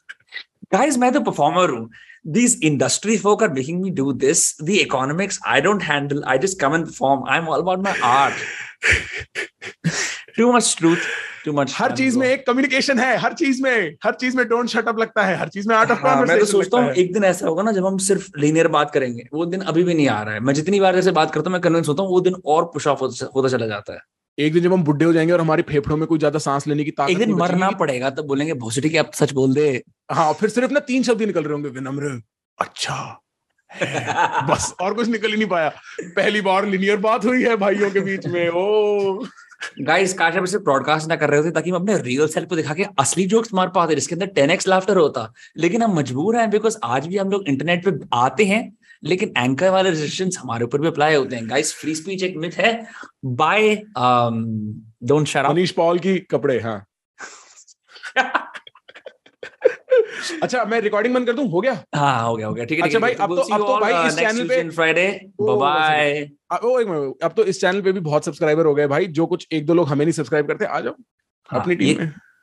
Guys, मैं तो performer हूँ. These industry folk are making me do this. The economics I don't handle. I just come and perform. I'm all about my art. Too much truth. Too much. हर चीज़ में एक communication है हर चीज़ में हर चीज़ में don't shut up लगता है हर चीज़ में art of हाँ, मैं तो सोचता हूँ एक दिन ऐसा होगा ना जब हम सिर्फ़ लीनियर बात करेंगे वो दिन अभी भी नहीं आ रहा है मैं जितनी बार जैसे बात करता हूँ मैं कन्विंस होता हूँ वो दिन और पुश ऑफ़ होता चला जाता है एक दिन जब हम बुढ़े हो जाएँगे और हमारे फेफड़ों में कोई ज़्यादा सांस लेने की ताकत एक दिन मरना पड़ेगा तब बोलेंगे भोसड़ी की अब सच बोल दे। हाँ फिर सिर्फ़ ना तीन शब्द ही निकल रहे होंगे विनम्र अच्छा बस और कुछ निकल ही नहीं पाया। पहली बार लिनियर बात हुई है भाइयों के बीच में ओ। गाइस काश हम सिर्फ़ ब्रॉडकास्ट ना कर रहे होते ताकि हम अपने रियल सेल्फ को दिखा के असली जोक्स मार पाते जिसके अंदर 10x लाफ्टर होता। लेकिन हम मजबूर हैं बिकॉज़ आज भी हम लोग इंटरनेट पे आते हैं लेकिन एंकर वाले रेस्ट्रिक्शंस हमारे ऊपर भी अप्लाई होते हैं। गाइस फ्री स्पीच एक मिथ है। Bye don't shut up Manish Paul की कपड़े हाँ। अच्छा मैं रिकॉर्डिंग बंद कर दूँ? हो गया? हाँ हो गया हो गया। ठीक है अच्छा भाई, अब तो- अब तो भाई इस channel पे- फ्राइडे बाय ओ एक मिनट अब तो इस चैनल पे भी बहुत सब्सक्राइबर हो गए। भाई जो कुछ एक दो लोग हमें नहीं सब्सक्राइब करते आ जाओ। हाँ, अपनी टीम में।